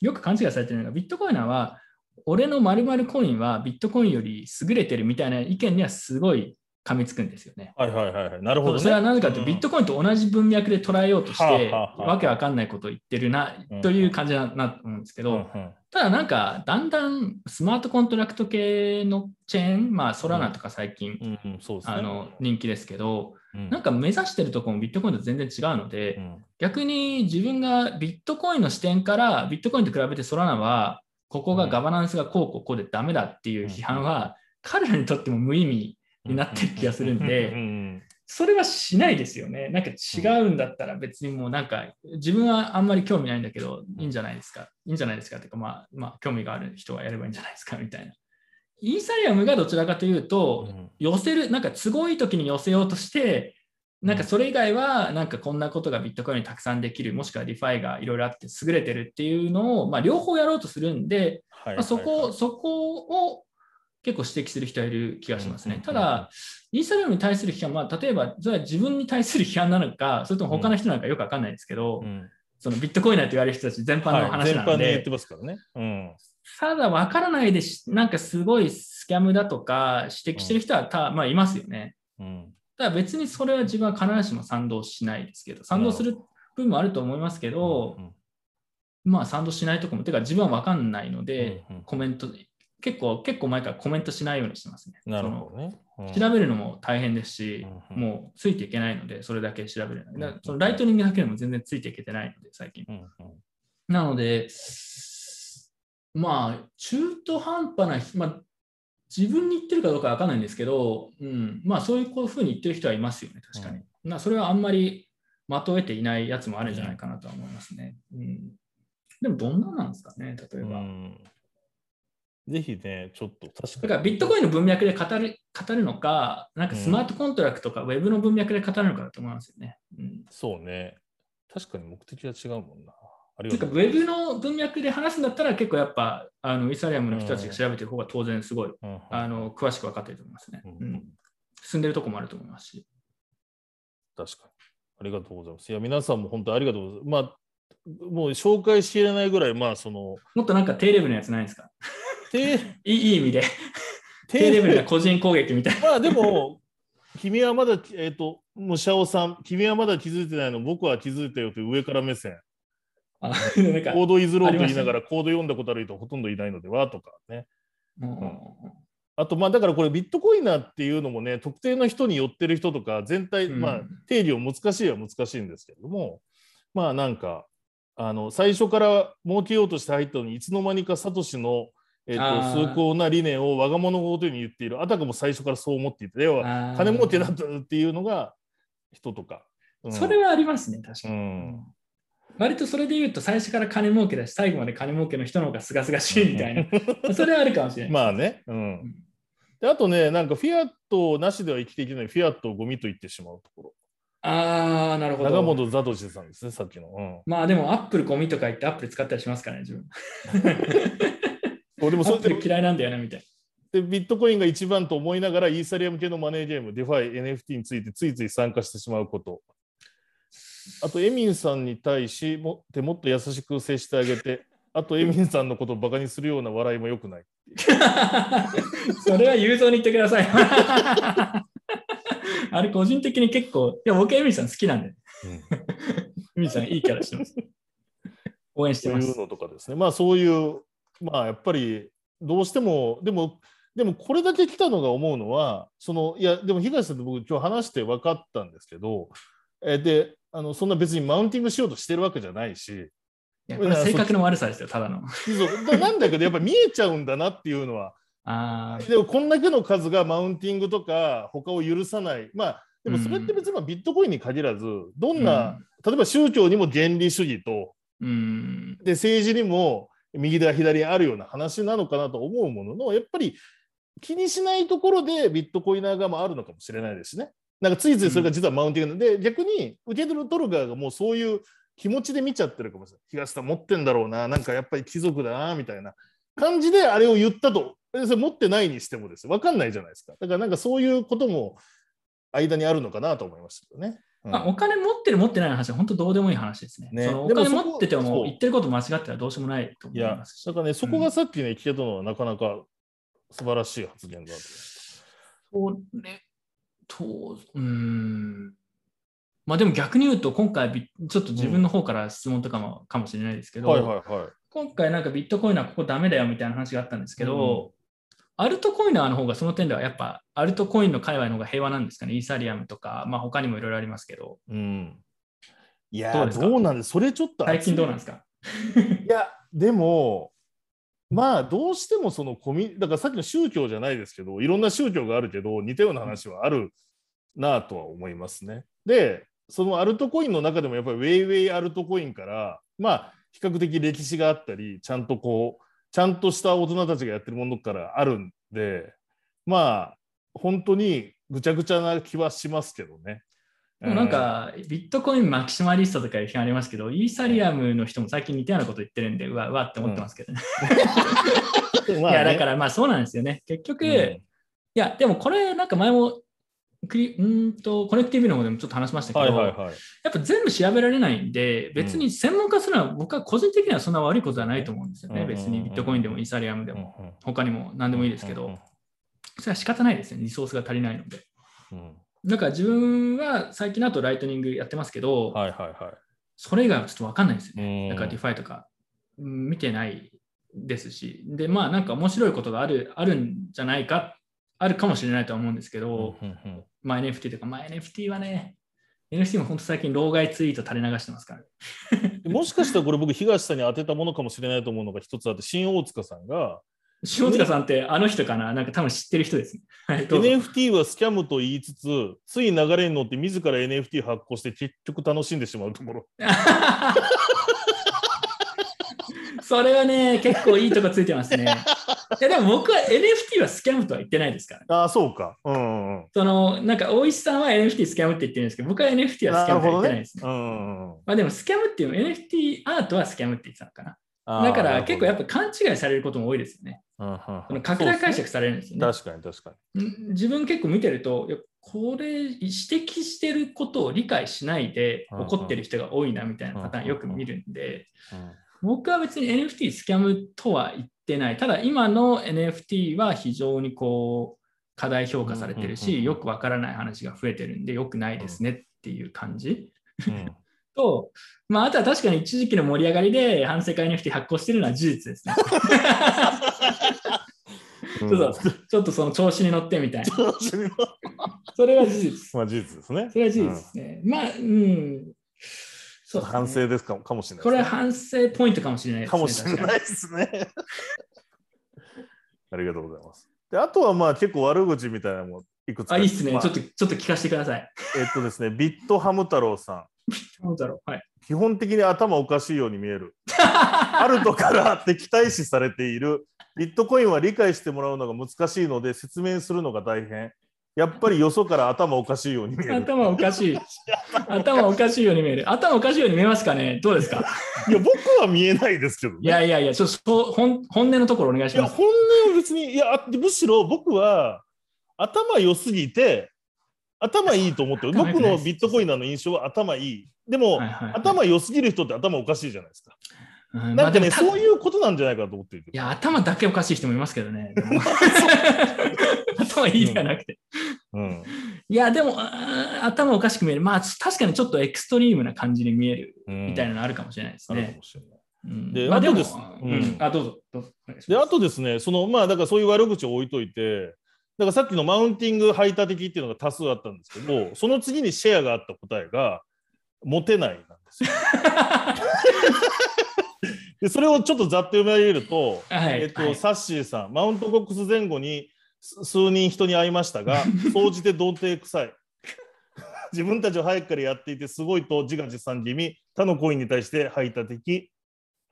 Speaker 1: よく勘違いされてるのが、ビットコインは、俺の〇〇コインはビットコインより優れてるみたいな意見にはすごい噛みつくんですよね。
Speaker 2: はいはいはいはい。なるほど、ね。
Speaker 1: それはなぜかというと、ビットコインと同じ文脈で捉えようとして、
Speaker 2: はあはあはあ
Speaker 1: わけわかんないことを言ってるな
Speaker 2: うん
Speaker 1: という感じだなと思うんですけど、
Speaker 2: うんうん
Speaker 1: ただなんか、だんだんスマートコントラクト系のチェーン、まあ、ソラナとか最近、
Speaker 2: うんうん、そうですね。
Speaker 1: あの人気ですけど、
Speaker 2: うん、
Speaker 1: なんか目指してるところもビットコインと全然違うので、
Speaker 2: うん
Speaker 1: 逆に自分がビットコインの視点から、ビットコインと比べてソラナは、ここがガバナンスがこうこうこうでダメだっていう批判は、彼らにとっても無意味になってる気がするん
Speaker 2: うん
Speaker 1: で、
Speaker 2: うん
Speaker 1: それはしないですよね。なんか違うんだったら別にもうなんか自分はあんまり興味ないんだけどいいんじゃないですか？いいんじゃないですか？っていうかまあまあ興味がある人がやればいいんじゃないですか？みたいな。イーサリアムがどちらかというと
Speaker 2: うん。
Speaker 1: 寄せる、なんか都合いい時に寄せようとして、なんかそれ以外はなんかこんなことがビットコインにたくさんできる、もしくは DeFi がいろいろあって優れてるっていうのをまあ両方やろうとするんで、
Speaker 2: はい
Speaker 1: まあ、そ
Speaker 2: はい
Speaker 1: こ、そこを結構指摘する人はいる気がします
Speaker 2: うんうんうん。
Speaker 1: ねただ、イーサリアムに対する批判は、例えば、それは自分に対する批判なのか、それとも他の人なのかよくわかんないですけど、
Speaker 2: うん。
Speaker 1: そのビットコインなんて言われる人たち全般の話なので、
Speaker 2: 般に言ってますからね。うん。
Speaker 1: ただわからないでし、なんかすごいスキャムだとか指摘してる人はた、まあ、いますよね。
Speaker 2: うん。
Speaker 1: ただ別にそれは自分は必ずしも賛同しないですけど、賛同する部分もあると思いますけど、
Speaker 2: うん。
Speaker 1: まあ賛同しないとこも、てか自分はわかんないので、
Speaker 2: うんうん。
Speaker 1: コメント、結構、結構前からコメントしないようにしてますね。
Speaker 2: なるほどね。
Speaker 1: その調べるのも大変ですし、
Speaker 2: うんうん
Speaker 1: もうついていけないので、それだけ調べるだそのライトニングだけでも全然ついていけてないので、最近。
Speaker 2: うんうん
Speaker 1: なので、まあ、中途半端な、まあ、自分に言ってるかどうかわかんないんですけど、うん、まあ、そういうこういうふうに言ってる人はいますよね、確かに。まあ、それはあんまりまとえていないやつもあるんじゃないかなとは思いますね。うん、でも、どんななんですかね、例えば。
Speaker 2: うんぜひね、ちょっと確かに。
Speaker 1: だからビットコインの文脈で語る語るのか、なんかスマートコントラクトか、ウェブの文脈で語るのかだと思いますよね。うん、
Speaker 2: そうね。確かに目的は違うもんな。ありがとう。
Speaker 1: ェブの文脈で話すんだったら、結構やっぱあのイーサリアムの人たちが調べてる方が当然すごい、
Speaker 2: うんうん
Speaker 1: あの詳しく分かってると思いますね。
Speaker 2: うん
Speaker 1: うん進んでるとこもあると思いますし。
Speaker 2: 確かに。ありがとうございます。いや、皆さんも本当にありがとうございます。まあ、もう紹介しきれないぐらい、まあ、その、
Speaker 1: もっとなんか低レベルのやつないですか？
Speaker 2: 低
Speaker 1: いい意味で。低レベルな個人攻撃みたいな。
Speaker 2: まあでも、君はまだ、えっ、と、もうシャオさん、君はまだ気づいてないの、僕は気づいたよという上から目線。
Speaker 1: あなんか
Speaker 2: コードイズローと言いながら、コード読んだことある人ほとんどいないのではとかね。
Speaker 1: うん
Speaker 2: あと、まあ、だからこれビットコインナーっていうのもね、特定の人に寄ってる人とか、全体、
Speaker 1: うん
Speaker 2: まあ、定義を難しいは難しいんですけれども、まあなんか、あの最初から儲けようとして入ったのに、いつの間にかサトシの、えっと崇高な理念を我が物ごとに言っている、あたかも最初からそう思っていて、要は金儲けだったっていうのが人とか。うん
Speaker 1: それはありますね、確か
Speaker 2: う
Speaker 1: に。
Speaker 2: ん
Speaker 1: 割とそれで言うと、最初から金儲けだし、最後まで金儲けの人の方がすがすがしいみたいな。それはあるかもしれない。
Speaker 2: まあね、うんであとね、なんかフィアットなしでは生きていけない、フィアットをゴミと言ってしまうところ。
Speaker 1: ああ、なるほど。
Speaker 2: 中本サトシさんですね、さっきの。うん
Speaker 1: まあでも、アップルゴミとか言ってアップル使ったりしますからね、自分。
Speaker 2: そうでもそれで
Speaker 1: ル嫌いなんだよな、みたい
Speaker 2: でビットコインが一番と思いながら、イーサリアム系のマネーゲーム、 DeFi、NFT についてついつい参加してしまうこと。あと、エミンさんに対しももっと優しく接してあげて、あと、エミンさんのことをバカにするような笑いもよくない。
Speaker 1: な。それは雄三に言ってください。あれ、個人的に結構、いや、僕、エミリさん好きなんで、エミリさんいいキャラしてます。応援してます。
Speaker 2: というのとかですね。まあ、そういう、まあ、やっぱり、どうしても、でも、でもこれだけ来たのが思うのは、そのいや、でも東さんと僕、今日話して分かったんですけど、えーであの、そんな別にマウンティングしようとしてるわけじゃないし、
Speaker 1: いやこれは性格の悪さですよ、ただの。
Speaker 2: そうだなんだけど、やっぱ見えちゃうんだなっていうのは、
Speaker 1: ああ、
Speaker 2: でもこんだけの数がマウンティングとか、他を許さない、まあ、でもそれって別にまあビットコインに限らず、どんな、例えば宗教にも原理主義と、
Speaker 1: うん、
Speaker 2: で政治にも右だ左あるような話なのかなと思うものの、やっぱり気にしないところでビットコイナー側もあるのかもしれないですしね。なんかついついそれが実はマウンティングで、逆に受け取る取る側がもうそういう気持ちで見ちゃってるかもしれない。東さん持ってんだろうな、なんかやっぱり貴族だな、みたいな感じであれを言ったと。えそれ持ってないにしてもですよ。わかんないじゃないですか。だからなんかそういうことも間にあるのかなと思いましたけどね。うん
Speaker 1: まあ、お金持ってる持ってないの話は本当どうでもいい話ですね。
Speaker 2: ね
Speaker 1: そのお金持ってても言ってること間違ってはどうしようもないと思
Speaker 2: い
Speaker 1: ますし。
Speaker 2: だからね、そこがさっきね、聞けたのはなかなか素晴らしい発言だと。
Speaker 1: そうね、と、うーん。まあでも逆に言うと、今回ビ、ちょっと自分の方から質問とかもかもしれないですけど、
Speaker 2: はいはいはい。
Speaker 1: 今回なんかビットコインはここダメだよみたいな話があったんですけど、アルトコイナーの方がその点ではやっぱアルトコインの界隈の方が平和なんですかね。イーサリアムとか、まあ他にもいろいろありますけど、
Speaker 2: うん。いやー
Speaker 1: どうですか？
Speaker 2: どうなんです？それちょっと
Speaker 1: 最近どうなんです
Speaker 2: か？
Speaker 1: か
Speaker 2: いや、でも、まあ、どうしてもそのコミ、だからさっきの宗教じゃないですけど、いろんな宗教があるけど、似たような話はあるなとは思いますね。で、そのアルトコインの中でもやっぱりウェイウェイアルトコインから、まあ、比較的歴史があったり、ちゃんとこう、ちゃんとした大人たちがやってるものからあるんで、まあ、本当にぐちゃぐちゃな気はしますけどね。
Speaker 1: でもなんか、ビットコインマキシマリストとかいう批判ありますけど、イーサリアムの人も最近似たようなこと言ってるんで、うわ、うわって思ってますけどね。
Speaker 2: うん、
Speaker 1: いや、だからまあそうなんですよね。結局、
Speaker 2: うん
Speaker 1: いや、でもこれなんか前もクリ、うーんと、コネクティブの方でもちょっと話しましたけど。やっぱ全部調べられないんで、別に専門化するのは僕は個人的にはそんな悪いことはないと思うんですよね。
Speaker 2: うん
Speaker 1: 別にビットコインでもイーサリアムでも、
Speaker 2: うんうん
Speaker 1: 他にも何でもいいですけ
Speaker 2: うんうん
Speaker 1: ど、それは仕方ないですね。リソースが足りないので。
Speaker 2: うん
Speaker 1: だから自分は最近だとライトニングやってますけど、
Speaker 2: はいはいはい。
Speaker 1: それ以外はちょっと分かんないですよね。
Speaker 2: うん
Speaker 1: だからディファイとかうん見てないですし、で、まあなんか面白いことがあるあるんじゃないか、あるかもしれないとは思うんですけど、
Speaker 2: うんうん
Speaker 1: まあ NFT とか、まあ NFT はね、NFT も本当最近、老害ツイート垂れ流してますから、ね。
Speaker 2: もしかしたらこれ僕東さんに当てたものかもしれないと思うのが一つあって新大塚さんが
Speaker 1: 塩塚さんってあの人かな？なんか多分知ってる人ですね。はい、
Speaker 2: NFT はスキャムと言いつつつい流れに乗って自ら NFT 発行して結局楽しんでしまうところ
Speaker 1: それはね、結構いいとこついてますね。いやでも僕は NFT はスキャムとは言ってないですから、ね。
Speaker 2: ああそうかうんうんうん
Speaker 1: そのなんか大石さんは NFT スキャムって言ってるんですけど、僕は NFT はスキャムとは言ってないですね。
Speaker 2: うんうんうん
Speaker 1: まあでもスキャムっていうの NFT アートはスキャムって言ってたのかな。だから結構やっ
Speaker 2: ぱ
Speaker 1: ぱ勘違いされることも多いですよね。その拡大解釈されるんですよね。
Speaker 2: 確かに確かに。
Speaker 1: ん自分結構見てると、これ指摘してることを理解しないで
Speaker 2: うんうん
Speaker 1: 怒ってる人が多いなみたいなパターン
Speaker 2: うん
Speaker 1: よく見るんで、
Speaker 2: うん
Speaker 1: 僕は別に NFT スキャムとは言ってない。ただ今の NFT は非常にこう課題評価されてる
Speaker 2: うんうんうん
Speaker 1: し、よくわからない話が増えてるんで、よくないですねっていう感じ。
Speaker 2: うん
Speaker 1: と、まあ、あとは確かに一時期の盛り上がりで反省会 NFT 発行してるのは事実ですね。
Speaker 2: うん
Speaker 1: ちょっとちょっとその調子に乗ってみたいな。それは事実。
Speaker 2: まあ事実ですね。
Speaker 1: それは事実ですね。まあ、うん。そうね
Speaker 2: 反省ですかかもしれないね、
Speaker 1: これは反省ポイントかもしれないですね。
Speaker 2: かもしれないですね。ありがとうございます。であとはまあ結構悪口みたいなのもいくつか。
Speaker 1: あ、いいっすね、
Speaker 2: まあ
Speaker 1: ちょっと。ちょっと聞かせてください。
Speaker 2: えっとですね、ビットハム太郎さん。
Speaker 1: なんだろう。はい。
Speaker 2: 基本的に頭おかしいように見える。あるとから敵対視されている。ビットコインは理解してもらうのが難しいので説明するのが大変。やっぱりよそから頭おかしいように見える。
Speaker 1: 頭おかしい。頭おかしいように見える。頭おかしいように見えますかね？どうですか？
Speaker 2: いや、僕は見えないですけどね。
Speaker 1: いやいやいや、ちょっと本本音のところお願いし
Speaker 2: いや、
Speaker 1: ます。
Speaker 2: 本音は別に、いや、あむしろ僕は頭良すぎて、頭いいと思ってる。僕のビットコインの印象は頭いい。でも、
Speaker 1: はいはいはい
Speaker 2: 頭良すぎる人って頭おかしいじゃないですか。
Speaker 1: うん
Speaker 2: なんかね、
Speaker 1: まあでもた
Speaker 2: そういうことなんじゃないかと思っていて
Speaker 1: い。や、頭だけおかしい人もいますけどね。頭いいじゃなくて。
Speaker 2: うん。
Speaker 1: いや、でも、頭おかしく見える。まあ、確かにちょっとエクストリームな感じに見えるみたいなのあるかもしれないですね。
Speaker 2: で
Speaker 1: まあ、で
Speaker 2: す
Speaker 1: あ、どうぞ、どうぞ。
Speaker 2: で、あとですね、その、まあ、だからそういう悪口を置いといて、だからさっきのマウンティング排他的っていうのが多数あったんですけど、その次にシェアがあった答えが、モテないなんですよ。で、それをちょっとざっと読み上げると、
Speaker 1: はい
Speaker 2: えっと、
Speaker 1: はい
Speaker 2: サッシーさん、マウントコックス前後にす数人人に会いましたが、総じて童貞臭い。自分たちは早くからやっていて、すごいと自画自賛気味、他のコインに対して排他的。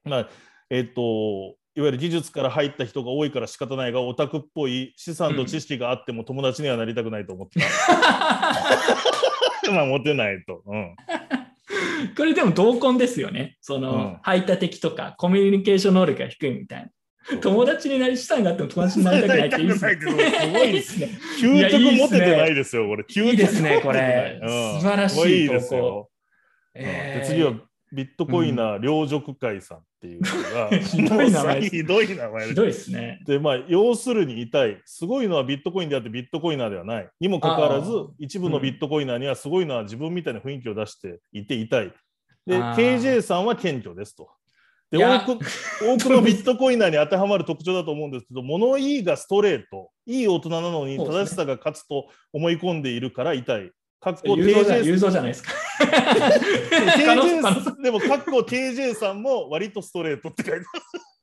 Speaker 2: まあ、えっと、いわゆる技術から入った人が多いから仕方ないが、オタクっぽい資産と知識があっても友達にはなりたくないと思ってた。まあ、モテないと。うん。
Speaker 1: これでも同根ですよね。その、
Speaker 2: うん。
Speaker 1: 排他的とかコミュニケーション能力が低いみたいな。友達になりしたいがあっても友達になりたくないっていい ですね。
Speaker 2: いい
Speaker 1: ですね。
Speaker 2: 究極モテてないですよ、これ。究極
Speaker 1: い。いですね。これ。素晴らしい
Speaker 2: で次はビットコインナー両辱会さんっていうのが、
Speaker 1: ひどい名前
Speaker 2: ひどい名前で
Speaker 1: ひどいですね。
Speaker 2: で、まあ、要するに痛い、すごいのはビットコインであってビットコイナーではない。にもかかわらず一部のビットコイナーにはすごいのは自分みたいな雰囲気を出していて痛い。で、KJ さんは謙虚ですと。で多く 多くのビットコイナーに当てはまる特徴だと思うんですけど、物言いがストレート、いい大人なのに正しさが勝つと思い込んでいるから痛い。かっこ
Speaker 1: 雄三じゃ
Speaker 2: KJ
Speaker 1: 雄三じゃないですか。
Speaker 2: でも、かっこ KJ さんも割とストレートって書いて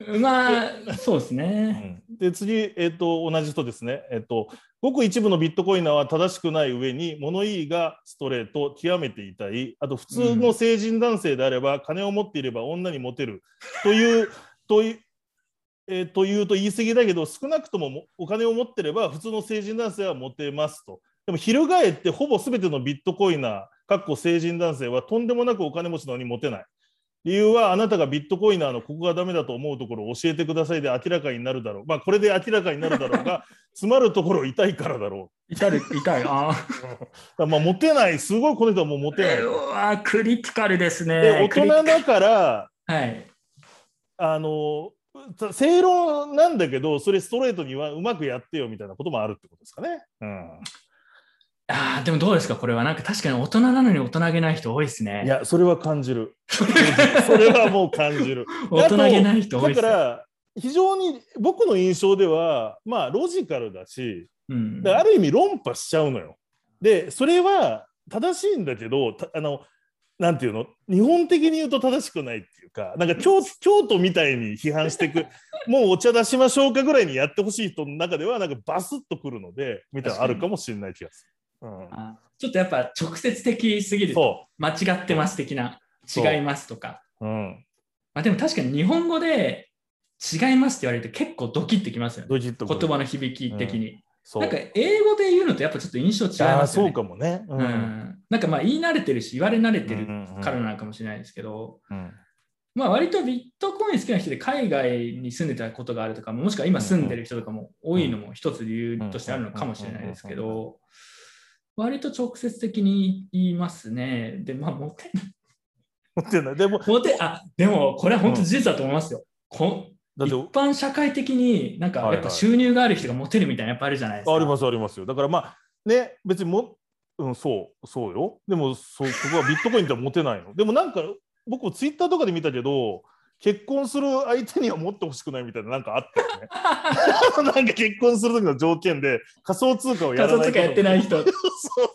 Speaker 2: ある。
Speaker 1: まあ、そうですね。
Speaker 2: で次、えっと同じ人ですね、えっと、ごく一部のビットコイナーは正しくない上に物言いがストレート極めて痛いあと普通の成人男性であれば、金を持っていれば女にモテるというという。えーというと言い過ぎだけど少なくとももお金を持ってれば普通の成人男性はモテますと。でも翻ってほぼ全てのビットコイナー、かっこ成人男性はとんでもなくお金持ちなのにモテない。理由はあなたがビットコイナーのここがダメだと思うところを教えてくださいで明らかになるだろう。まあこれで明らかになるだろうが、詰まるところ痛いからだろ
Speaker 1: 痛い、痛い。あ
Speaker 2: う。だからまあモテない、すごいこの人はもうモテない。
Speaker 1: ーうわクリティカルですね。
Speaker 2: で、大人だから、
Speaker 1: はい。
Speaker 2: あの、正論なんだけど、それストレートにはうまくやってよみたいなこともあるってことですかね。うん。
Speaker 1: ああ、でもどうですか？これはなんか確かに大人なのに大人げない人多いですね。
Speaker 2: いや、それは感じる。それはもう感じる。
Speaker 1: 大人げない人多いですよ。
Speaker 2: だから、非常に僕の印象では、まあ、ロジカルだし、
Speaker 1: うん
Speaker 2: である意味論破しちゃうのよ。で、それは正しいんだけど、たあの、なんていうの？日本的に言うと正しくないっていうか、なんか京京都みたいに批判していく、もうお茶出しましょうかぐらいにやってほしい人の中では、なんかバスッとくるので、みたいなのあるかもしれない気がする。うん、
Speaker 1: あちょっとやっぱ直接的すぎる。
Speaker 2: そ
Speaker 1: 間違ってます的な。違いますとか。
Speaker 2: う。うん。
Speaker 1: まあ、でも確かに日本語で違いますって言われると結構ドキッてきますよね。言葉の響き的に。
Speaker 2: そう
Speaker 1: なんか英語で言うのとやっぱちょっと印象違いますよね。
Speaker 2: そうかもね。う
Speaker 1: うん。なんかまあ言い慣れてるし言われ慣れてる
Speaker 2: うんうんうん
Speaker 1: からなのかもしれないですけど、
Speaker 2: うん
Speaker 1: まあ割とビットコイン好きな人で海外に住んでたことがあるとか、もしくは今住んでる人とかも多いのも一つ理由としてあるのかもしれないですけど、割と直接的に言いますね。で、まあ、モテ
Speaker 2: 持ってない。でも、
Speaker 1: モテ、あ、でもこれは本当事実だと思いますよ。こ
Speaker 2: だって、
Speaker 1: 一般社会的になんか
Speaker 2: はいはい
Speaker 1: やっぱ収入がある人がモテるみたいなやっぱあるじゃないですか。
Speaker 2: ありますありますよ。だからまあ、ね、別にも、うん、そう、そうよ。でも、そそこはビットコインって持てないの。でもなんか、僕もツイッターとかで見たけど、結婚する相手には持ってほしくないみたいななんかあったよね。なんか結婚する時の条件で仮想通貨をやらない
Speaker 1: 仮想通貨やってない人。
Speaker 2: そう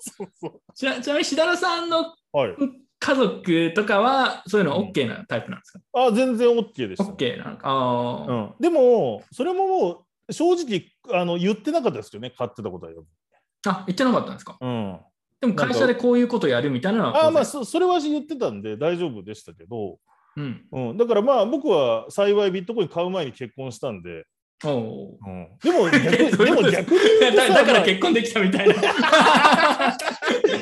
Speaker 2: そうそう。
Speaker 1: ちなちなみに志田さんの
Speaker 2: はい。
Speaker 1: 家族とかはそういうの OK なタイプなんですか、
Speaker 2: あ、全然 OK でした。
Speaker 1: ?OK なのか。あー
Speaker 2: うん、でも、それももう正直あの言ってなかったですよね、買ってたことはよ。
Speaker 1: あ、言ってなかったんですか？
Speaker 2: うん、
Speaker 1: でも会社でこういうことやるみたいなのは。
Speaker 2: あまあそ、それは言ってたんで大丈夫でしたけど、
Speaker 1: うん。
Speaker 2: うん、だからまあ僕は幸いビットコイン買う前に結婚したんで、うん、でも逆 でも逆に
Speaker 1: だ
Speaker 2: さ
Speaker 1: だから結婚できたみたいな。
Speaker 2: ま あ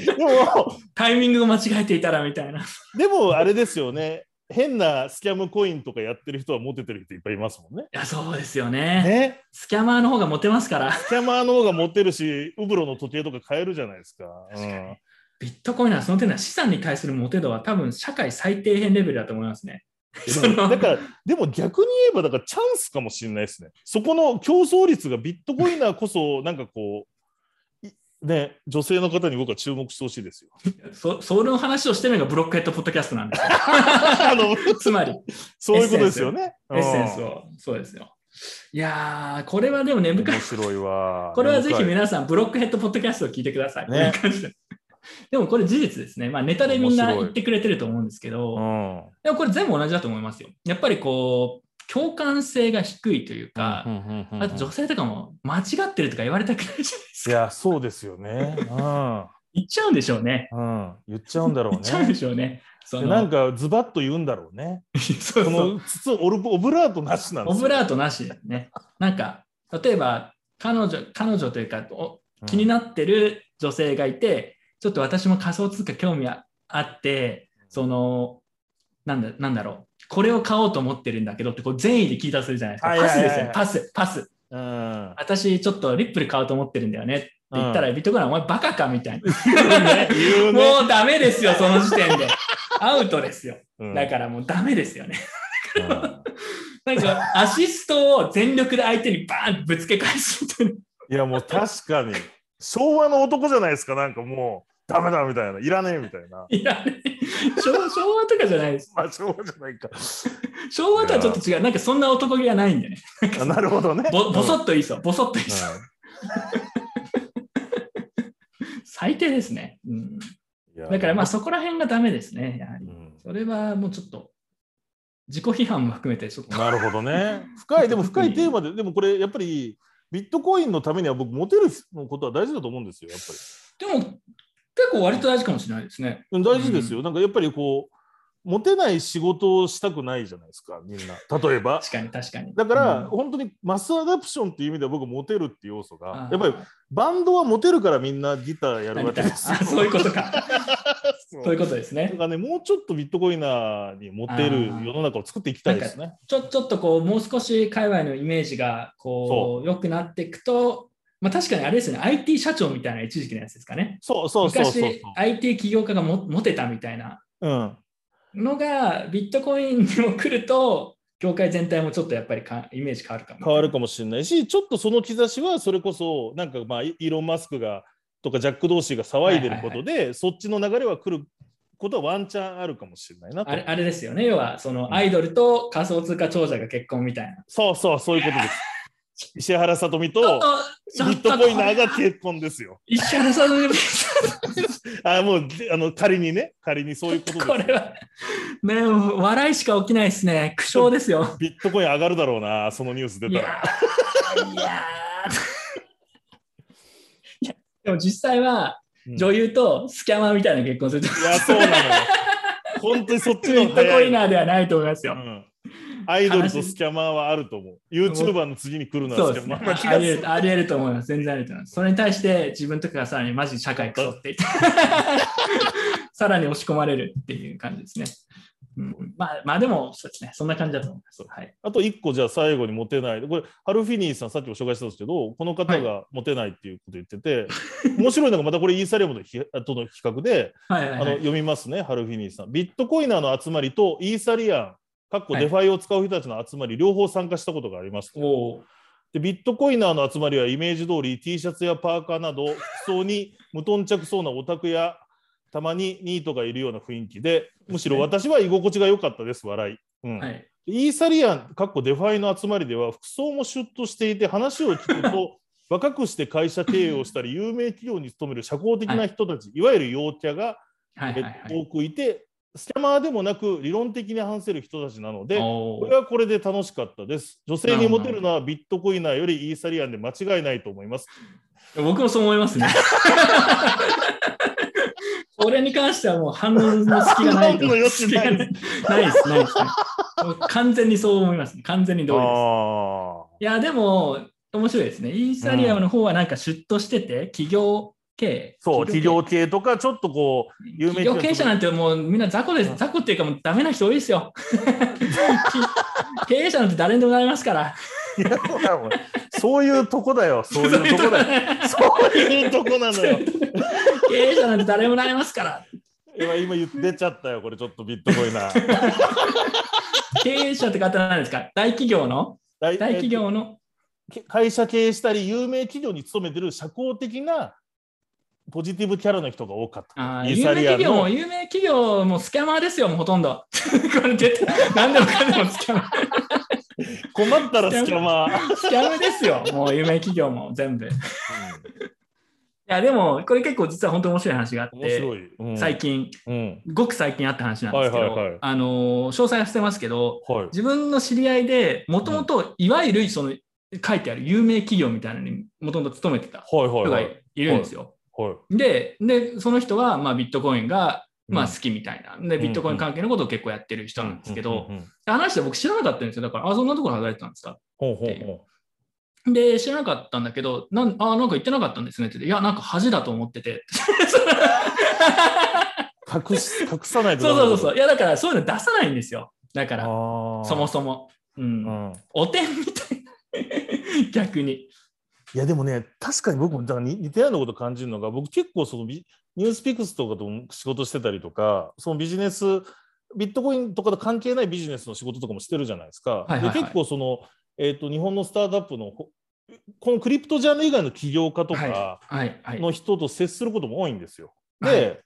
Speaker 2: でも、
Speaker 1: タイミングを間違えていたらみたいな。
Speaker 2: でもあれですよね、変なスキャムコインとかやってる人はモテてる人いっぱいいますもんね。
Speaker 1: いや、そうですよね。
Speaker 2: ね
Speaker 1: スキャマーの方がモテますから。
Speaker 2: スキャマーの方がモテるし、ウブロの時計とか買えるじゃないですか。うん
Speaker 1: ビットコインはその点では資産に対するモテ度は多分社会最底辺レベルだと思いますね。
Speaker 2: だから、でも逆に言えば、だからチャンスかもしれないですね。そこの競争率がビットコイナーこそ、なんかこう、いね、女性の方に僕は注目してほしいですよ。
Speaker 1: そその話をしてるのがブロックヘッドポッドキャストなんですよ。
Speaker 2: あの
Speaker 1: つまり、
Speaker 2: そういうことですよね。
Speaker 1: エッセンス
Speaker 2: うん
Speaker 1: を。そうですよ。いやー、これはでも根深い
Speaker 2: 面。白いわ。
Speaker 1: これはぜひ皆さん、ブロックヘッドポッドキャストを聞いてください。
Speaker 2: ね
Speaker 1: で でもこれ事実ですね。まあネタでみんな言ってくれてると思うんですけど、
Speaker 2: うん
Speaker 1: でもこれ全部同じだと思いますよ。やっぱりこう、共感性が低いというか、あと女性とかも間違ってるとか言われたくないじゃないですか。
Speaker 2: いや、そうですよね。うん
Speaker 1: 言っちゃうんでしょうね。
Speaker 2: うん、言っちゃうんだろう
Speaker 1: 言っちゃうんで
Speaker 2: ね。
Speaker 1: しょうね。そ
Speaker 2: なんかズバッと言うんだろうね。
Speaker 1: そうそ
Speaker 2: の筒オルオブラートなしなんですよ。
Speaker 1: オブラートなしですね。なんか、例えば、彼女、彼女というか、お気になってる女性がいて、ちょっと私も仮想通貨興味ああって、その、なんだ、なんだろう。これを買おうと思ってるんだけどって、こう善意で聞いたとするじゃないですか。
Speaker 2: はいはいはいはい
Speaker 1: パスですよ、パス、パス。
Speaker 2: うん。
Speaker 1: 私、ちょっとリップル買おうと思ってるんだよねって言ったら、ビットコインお前バカかみたいな。もうダメですよ、その時点で。アウトですよ。
Speaker 2: うん
Speaker 1: だからもうダメですよね。
Speaker 2: うん
Speaker 1: なんか、アシストを全力で相手にバーンぶつけ返すみたいな。
Speaker 2: いやもう確かに昭和の男じゃないですかなんかもうダメだみたいないらねえみたいな
Speaker 1: いや、ね、昭和昭和とかじゃないです。
Speaker 2: まあ昭和じゃないか
Speaker 1: 昭和とはちょっと違う。なんかそんな男気がないんでね。
Speaker 2: あなるほどね
Speaker 1: ぼぼそ
Speaker 2: っ
Speaker 1: っといいそう。ぼそっといいそう。最低ですね。うん、だからまあそこら辺がダメですね。やはり。それはもうちょっと自己批判も含めてちょっと。
Speaker 2: なるほどね深いでも深いテーマででもこれやっぱりビットコインのためには僕モテることは大事だと思うんですよやっぱり。
Speaker 1: でも結構割と大事かもしれないですね。
Speaker 2: うん大事ですよ、なんかやっぱりこうモテない仕事をしたくないじゃないですかみんな。例えば。
Speaker 1: 確かに確かに。
Speaker 2: だから、
Speaker 1: うん。
Speaker 2: 本当にマスアダプションっていう意味では僕モテるっていう要素がやっぱりバンドはモテるからみんなギターやるわけです
Speaker 1: そういうことか。
Speaker 2: そう
Speaker 1: いうことですね
Speaker 2: だ。からね、もうちょっとビットコイナーにモテる世の中を作っていきたいですね。
Speaker 1: ちょちょっとこう、もう少し界隈のイメージがこう良くなっていくと、まあ、確かにあれですよね、IT 社長みたいな一時期のやつですかね。
Speaker 2: そうそうそうそう
Speaker 1: 昔、IT 起業家がもモテたみたいな
Speaker 2: うん。
Speaker 1: のが、ビットコインにも来ると、業界全体もちょっとやっぱりかイメージ変わるかも。
Speaker 2: 変わるかもしれないし、ちょっとその兆しはそれこそ、なんかまあ、イイーロン・マスクがとかジャック・同士が騒いでることで、そっちの流れは来ることはワンチャンあるかもしれないなと
Speaker 1: あれあれですよね、要はそのアイドルと仮想通貨長者が結婚みたいな。
Speaker 2: そうそう、そういうことです。石原さとみと
Speaker 1: と
Speaker 2: ビットコイナーが結婚ですよ。
Speaker 1: 石原さんの
Speaker 2: あもうであの仮にね、仮にそういうことです。
Speaker 1: これは、ね、笑いしか起きないですね。苦笑ですよ。
Speaker 2: ビットコイン上がるだろうな、そのニュース出たら。
Speaker 1: ーいやーいやでも実際は
Speaker 2: うん
Speaker 1: 女優とスキャマーみたいな結婚すると、
Speaker 2: いや、そうなのよ。本当にそっちの
Speaker 1: ビットコ。イナーではないと思いますよ。
Speaker 2: うんアイドルとスキャマーはあると思う。YouTuber の次に来るの
Speaker 1: そうですね
Speaker 2: はスキャマーな気
Speaker 1: あ。りえるありえると思います。全然ありえると思います。それに対して自分とかがさらにマジ社会クソって、さらに押し込まれるっていう感じですね。うんまあ、まあでも、そうですね。そんな感じだと思います。はい。
Speaker 2: あと1個じゃあ最後にモテない。これ、ハルフィニーさん、さっきも紹介したんですけど、この方がモテないっていうこと言ってて、面白いのがまたこれイーサリアムのひとの比較で、
Speaker 1: はいはいはい、
Speaker 2: あの読みますね、ハルフィニーさん。ビットコイナーの集まりとイーサリアン、かっこ
Speaker 1: はい
Speaker 2: デファイを使う人たちの集まり、両方参加したことがあります。
Speaker 1: おー
Speaker 2: でビットコイナーの集まりはイメージ通り T シャツやパーカーなど服装に無頓着そうなオタクやたまにニートがいるような雰囲気でむしろ私は居心地が良かったです笑い、うん
Speaker 1: はい。
Speaker 2: イーサリアンかっこデファイの集まりでは服装もシュッとしていて話を聞くと 若くして会社経営をしたり有名企業に勤める社交的な人たち、い、わゆる陽キャが、
Speaker 1: はいはいはい
Speaker 2: え多くいてスキャマーでもなく理論的に話せる人たちなのでこれはこれで楽しかったです。女性にモテるのはビットコイナーよりイーサリアンで間違いないと思います。
Speaker 1: 僕もそう思いますね。これに関してはもう反応の隙がないと。
Speaker 2: 反応の余地ない
Speaker 1: 隙がないです、ないですね。完全にそう思います。完全に同意です。
Speaker 2: あ
Speaker 1: いや、でも、面白いですね。イーサリアムの方はなんかシュッとしてて、企業経営。
Speaker 2: そう、企業系とか、ちょっとこう、有名
Speaker 1: 企業経営者なんてもうみんな雑魚です。雑魚っていうかもうダメな人多いですよ。経営者なんて誰にでもなりますから。
Speaker 2: いやそういうとこだよ、そういうとこだよ。そういうとこなのよ。
Speaker 1: 経営者なんて誰もなりますから。
Speaker 2: 今、今言って出ちゃったよ、これちょっとビットコイナー。
Speaker 1: 経営者って方なんですか？大企業の？
Speaker 2: 大
Speaker 1: 大企業の？
Speaker 2: け会社経営したり、有名企業に勤めてる社交的なポジティブキャラの人が多かった。
Speaker 1: 有名企業も、有名企業もスキャマーですよ、もうほとんど。これ絶対、何でもかんでもスキャマー。
Speaker 2: 困ったらスキャマー。
Speaker 1: スキャムですよ、もう有名企業も全部。いや、でも、これ結構実は本当に面白い話があっ
Speaker 2: 面
Speaker 1: て。
Speaker 2: うん
Speaker 1: 最近、
Speaker 2: うん。
Speaker 1: ごく最近あった話なんですけど、
Speaker 2: はいはいはい
Speaker 1: あのー詳細は捨てますけど、
Speaker 2: はい。
Speaker 1: 自分の知り合いでもともといわゆるその書いてある有名企業みたいなのにもともと勤めてた
Speaker 2: はいはい
Speaker 1: 人が
Speaker 2: はいい。
Speaker 1: るんですよ。
Speaker 2: はい。
Speaker 1: でで、その人はまあビットコインがまあ
Speaker 2: うん
Speaker 1: 好きみたいな。で、ビットコイン関係のことを結構やってる人なんですけど、話して僕知らなかったんですよ。だから、あ、そんなところ働いてたんですか？
Speaker 2: ほうほうほ
Speaker 1: で、知らなかったんだけど、なんあ、なんか言ってなかったんですねって言って、いや、なんか恥だと思ってて。
Speaker 2: う。隠し、隠さないと
Speaker 1: そう。そうそうそう。いや、だからそういうの出さないんですよ。だから、そもそも。うん
Speaker 2: うん。
Speaker 1: おてんみたいな。逆に。
Speaker 2: いやでもね、確かに僕もだから似似たようなこと感じるのが、僕結構そのビニュースピックスとかとも仕事してたりとか、そのビジネス、ビットコインとかと関係ないビジネスの仕事とかもしてるじゃないですか。
Speaker 1: はいはいはい
Speaker 2: で結構その、えー、と日本のスタートアップのほこのクリプトジャンル以外の起業家とか
Speaker 1: はい、はい。
Speaker 2: の人と接することも多いんですよ。
Speaker 1: はい
Speaker 2: で、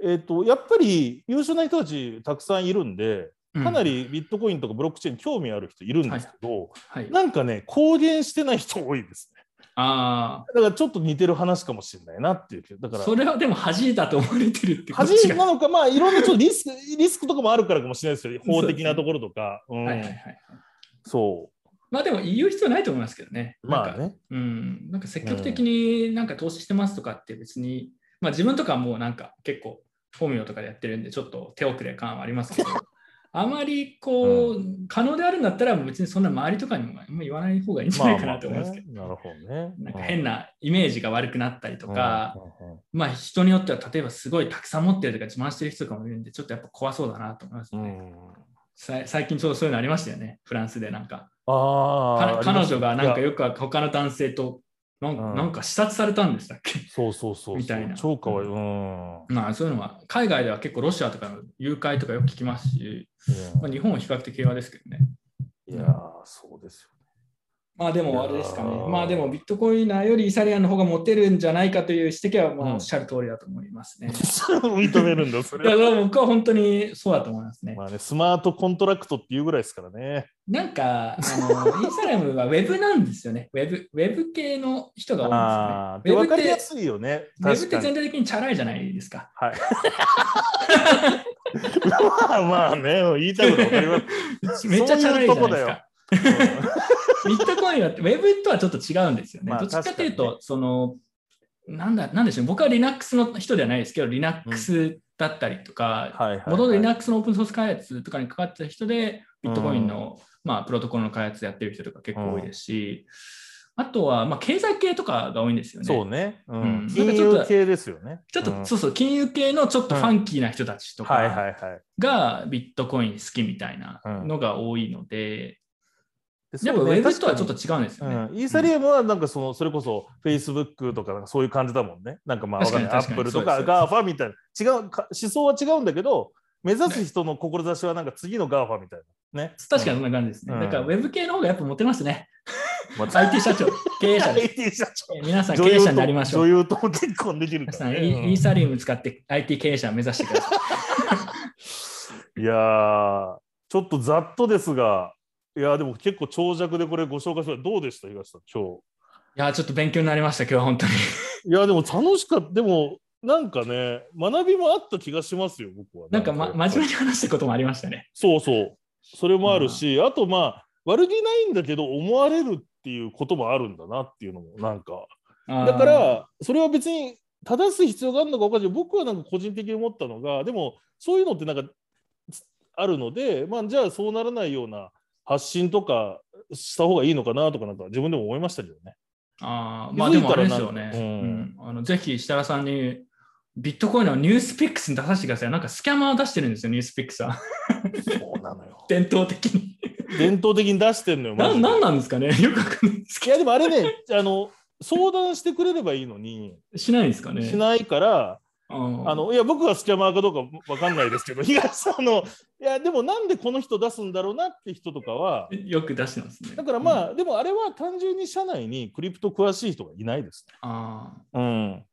Speaker 2: えー、とやっぱり優秀な人たちたくさんいるんで、かな
Speaker 1: り、
Speaker 2: りビットコインとかブロックチェーンに興味ある人いるんですけど、
Speaker 1: はい、
Speaker 2: なんかね、公言してない人多いですね。
Speaker 1: あ
Speaker 2: だからちょっと似てる話かもしれないなっていう。だか
Speaker 1: あ、
Speaker 2: ら、
Speaker 1: それはでも恥だと思われてるってこと
Speaker 2: 恥なのか、まあ、いろんなちょっとリスク、リスクとかもあるからかもしれないですよ。法的なところとか。うん
Speaker 1: はいはいはい。
Speaker 2: そ
Speaker 1: まあでも言う必要ないと思いますけどね。
Speaker 2: う。まあ
Speaker 1: なんか
Speaker 2: ね。
Speaker 1: うん、なんか積極的になんか投資してますとかって別に、まあ自分とかはもうなんか結構本名とかでやってるんでちょっと手遅れ感はありますけど、あまりこう、可能であるんだったら別にそんな周りとかにも言わない方がいいんじゃないかなと思いますけど、
Speaker 2: ね、なるほどね。
Speaker 1: なんか変なイメージが悪くなったりとか、
Speaker 2: うんうんうん
Speaker 1: まあ人によっては例えばすごいたくさん持ってるとか自慢してる人とかもいるんで、ちょっとやっぱ怖そうだなと思いますね。最近ちょうどそういうのありましたよね、フランスでなんか。
Speaker 2: ああ。
Speaker 1: か彼女がなんか
Speaker 2: よ
Speaker 1: よく他の男性となんなんか視察されたんでしたっけ？
Speaker 2: そうそうそうそう。
Speaker 1: みたいな
Speaker 2: 超かわいい。うん。
Speaker 1: まあそういうのは海外では結構ロシアとかの誘拐とかよく聞きますし、まあ、日本は比較的平和ですけどね。
Speaker 2: いやー、そうですよ。
Speaker 1: まあでもあれですかねまあでもビットコインよりイサリアンの方がモテるんじゃないかという指摘はま
Speaker 2: うん
Speaker 1: あおっしゃる通りだと思いますね。
Speaker 2: それも認めるんだ、そ
Speaker 1: いや
Speaker 2: れは。
Speaker 1: 僕は本当にそうだと思いますね。
Speaker 2: まあね、スマートコントラクトっていうぐらいですからね。
Speaker 1: なんか、あのインスタグラムはウェブなんですよね。ウェブウェブ系の人が多いんですよね
Speaker 2: わかりやすいよね。
Speaker 1: ウェブって。全体的にチャラいじゃないですか。
Speaker 2: はい。まあまあね、言いたいことわかります。
Speaker 1: めっちゃチャラいじゃないですか。ビットコインはウェブとはちょっと違うんですよね。
Speaker 2: まあ
Speaker 1: どっちかというと、その、なんだ、なんでしょう、僕は Linux の人ではないですけど、Linux だったりとか、もともと Linux のオープンソース開発とかにかかってた人で、ビットコインの、まあ、プロトコルの開発やってる人とか結構多いですし、あとは、まあ、経済系とかが多いんですよね。
Speaker 2: そうね。う
Speaker 1: うん
Speaker 2: ん。金融系ですよね。
Speaker 1: ちょっと、
Speaker 2: うん
Speaker 1: そうそう、金融系のちょっとファンキーな人たちとか。がビットコイン好きみたいなのが多いので、
Speaker 2: でそうね
Speaker 1: ェブとはちょっと
Speaker 2: 確
Speaker 1: 違うんですよね。
Speaker 2: うん、イーサリアムはなんかそのそれこそ Facebook とかなんかそういう感じだもんね。なんかまあ。アップルとか
Speaker 1: 確かに
Speaker 2: GAFA みたいな。違うか、思想は違うんだけど、目指す人の志はなんか次の GAFA みたいな。ね。
Speaker 1: 確かにそんな感じですね。
Speaker 2: うん
Speaker 1: だからウェブ系の方がやっぱモテますね。
Speaker 2: ま
Speaker 1: IT 社長、経営者です。
Speaker 2: IT 社長。
Speaker 1: え皆さん経営者になりましょう。
Speaker 2: 女優と結婚できる
Speaker 1: 皆さん、
Speaker 2: から、ね。
Speaker 1: イイーサリウム使って IT 経営者を目指してください。
Speaker 2: いやー、ちょっとざっとですが、いやーでも結構長尺でこれご紹介するどうでした、東さん、今
Speaker 1: いやー、ちょっと勉強になりました、今日は本当に。
Speaker 2: 日。いや、でも楽しかった。でも、なんかね、学びもあった気がしますよ、僕は。
Speaker 1: なんか、ま、真面目に話したこともありましたね。
Speaker 2: そうそう。それもあるし、あとまあ、悪気ないんだけど、思われるっていうこともあるんだなっていうのも、なんか。だから、それは別に正す必要があるのか分かんない僕はなんか個人的に思ったのが、でも、そういうのってなんかつあるので、まあ、じゃあそうならないような発信とかした方がいいのかなとか、なんか自分でも思いましたけどね。
Speaker 1: あー
Speaker 2: 気づいたら
Speaker 1: まあでもあれですよね。
Speaker 2: うん
Speaker 1: うんあのぜひ設楽さんにビットコインのニュースピックスに出させてください。なんかスキャマー出してるんですよ、ニュースピックスは。
Speaker 2: そうなのよ。
Speaker 1: 伝統的に。
Speaker 2: 伝統的に出してんのよ。マ
Speaker 1: ななんなんですかねよくわかんないですけ
Speaker 2: いや、でもあれね、あの、相談してくれればいいのに、
Speaker 1: ど。しないんですかね
Speaker 2: しないから、
Speaker 1: あ
Speaker 2: のいや僕はスキャマーかどうかわかんないですけど、東さんの、いや、でもなんでこの人出すんだろうなって人とかは、
Speaker 1: よく出してますね。
Speaker 2: だからまあ、でもあれは単純に社内にクリプト詳しい人がいないですね。
Speaker 1: あ
Speaker 2: うん、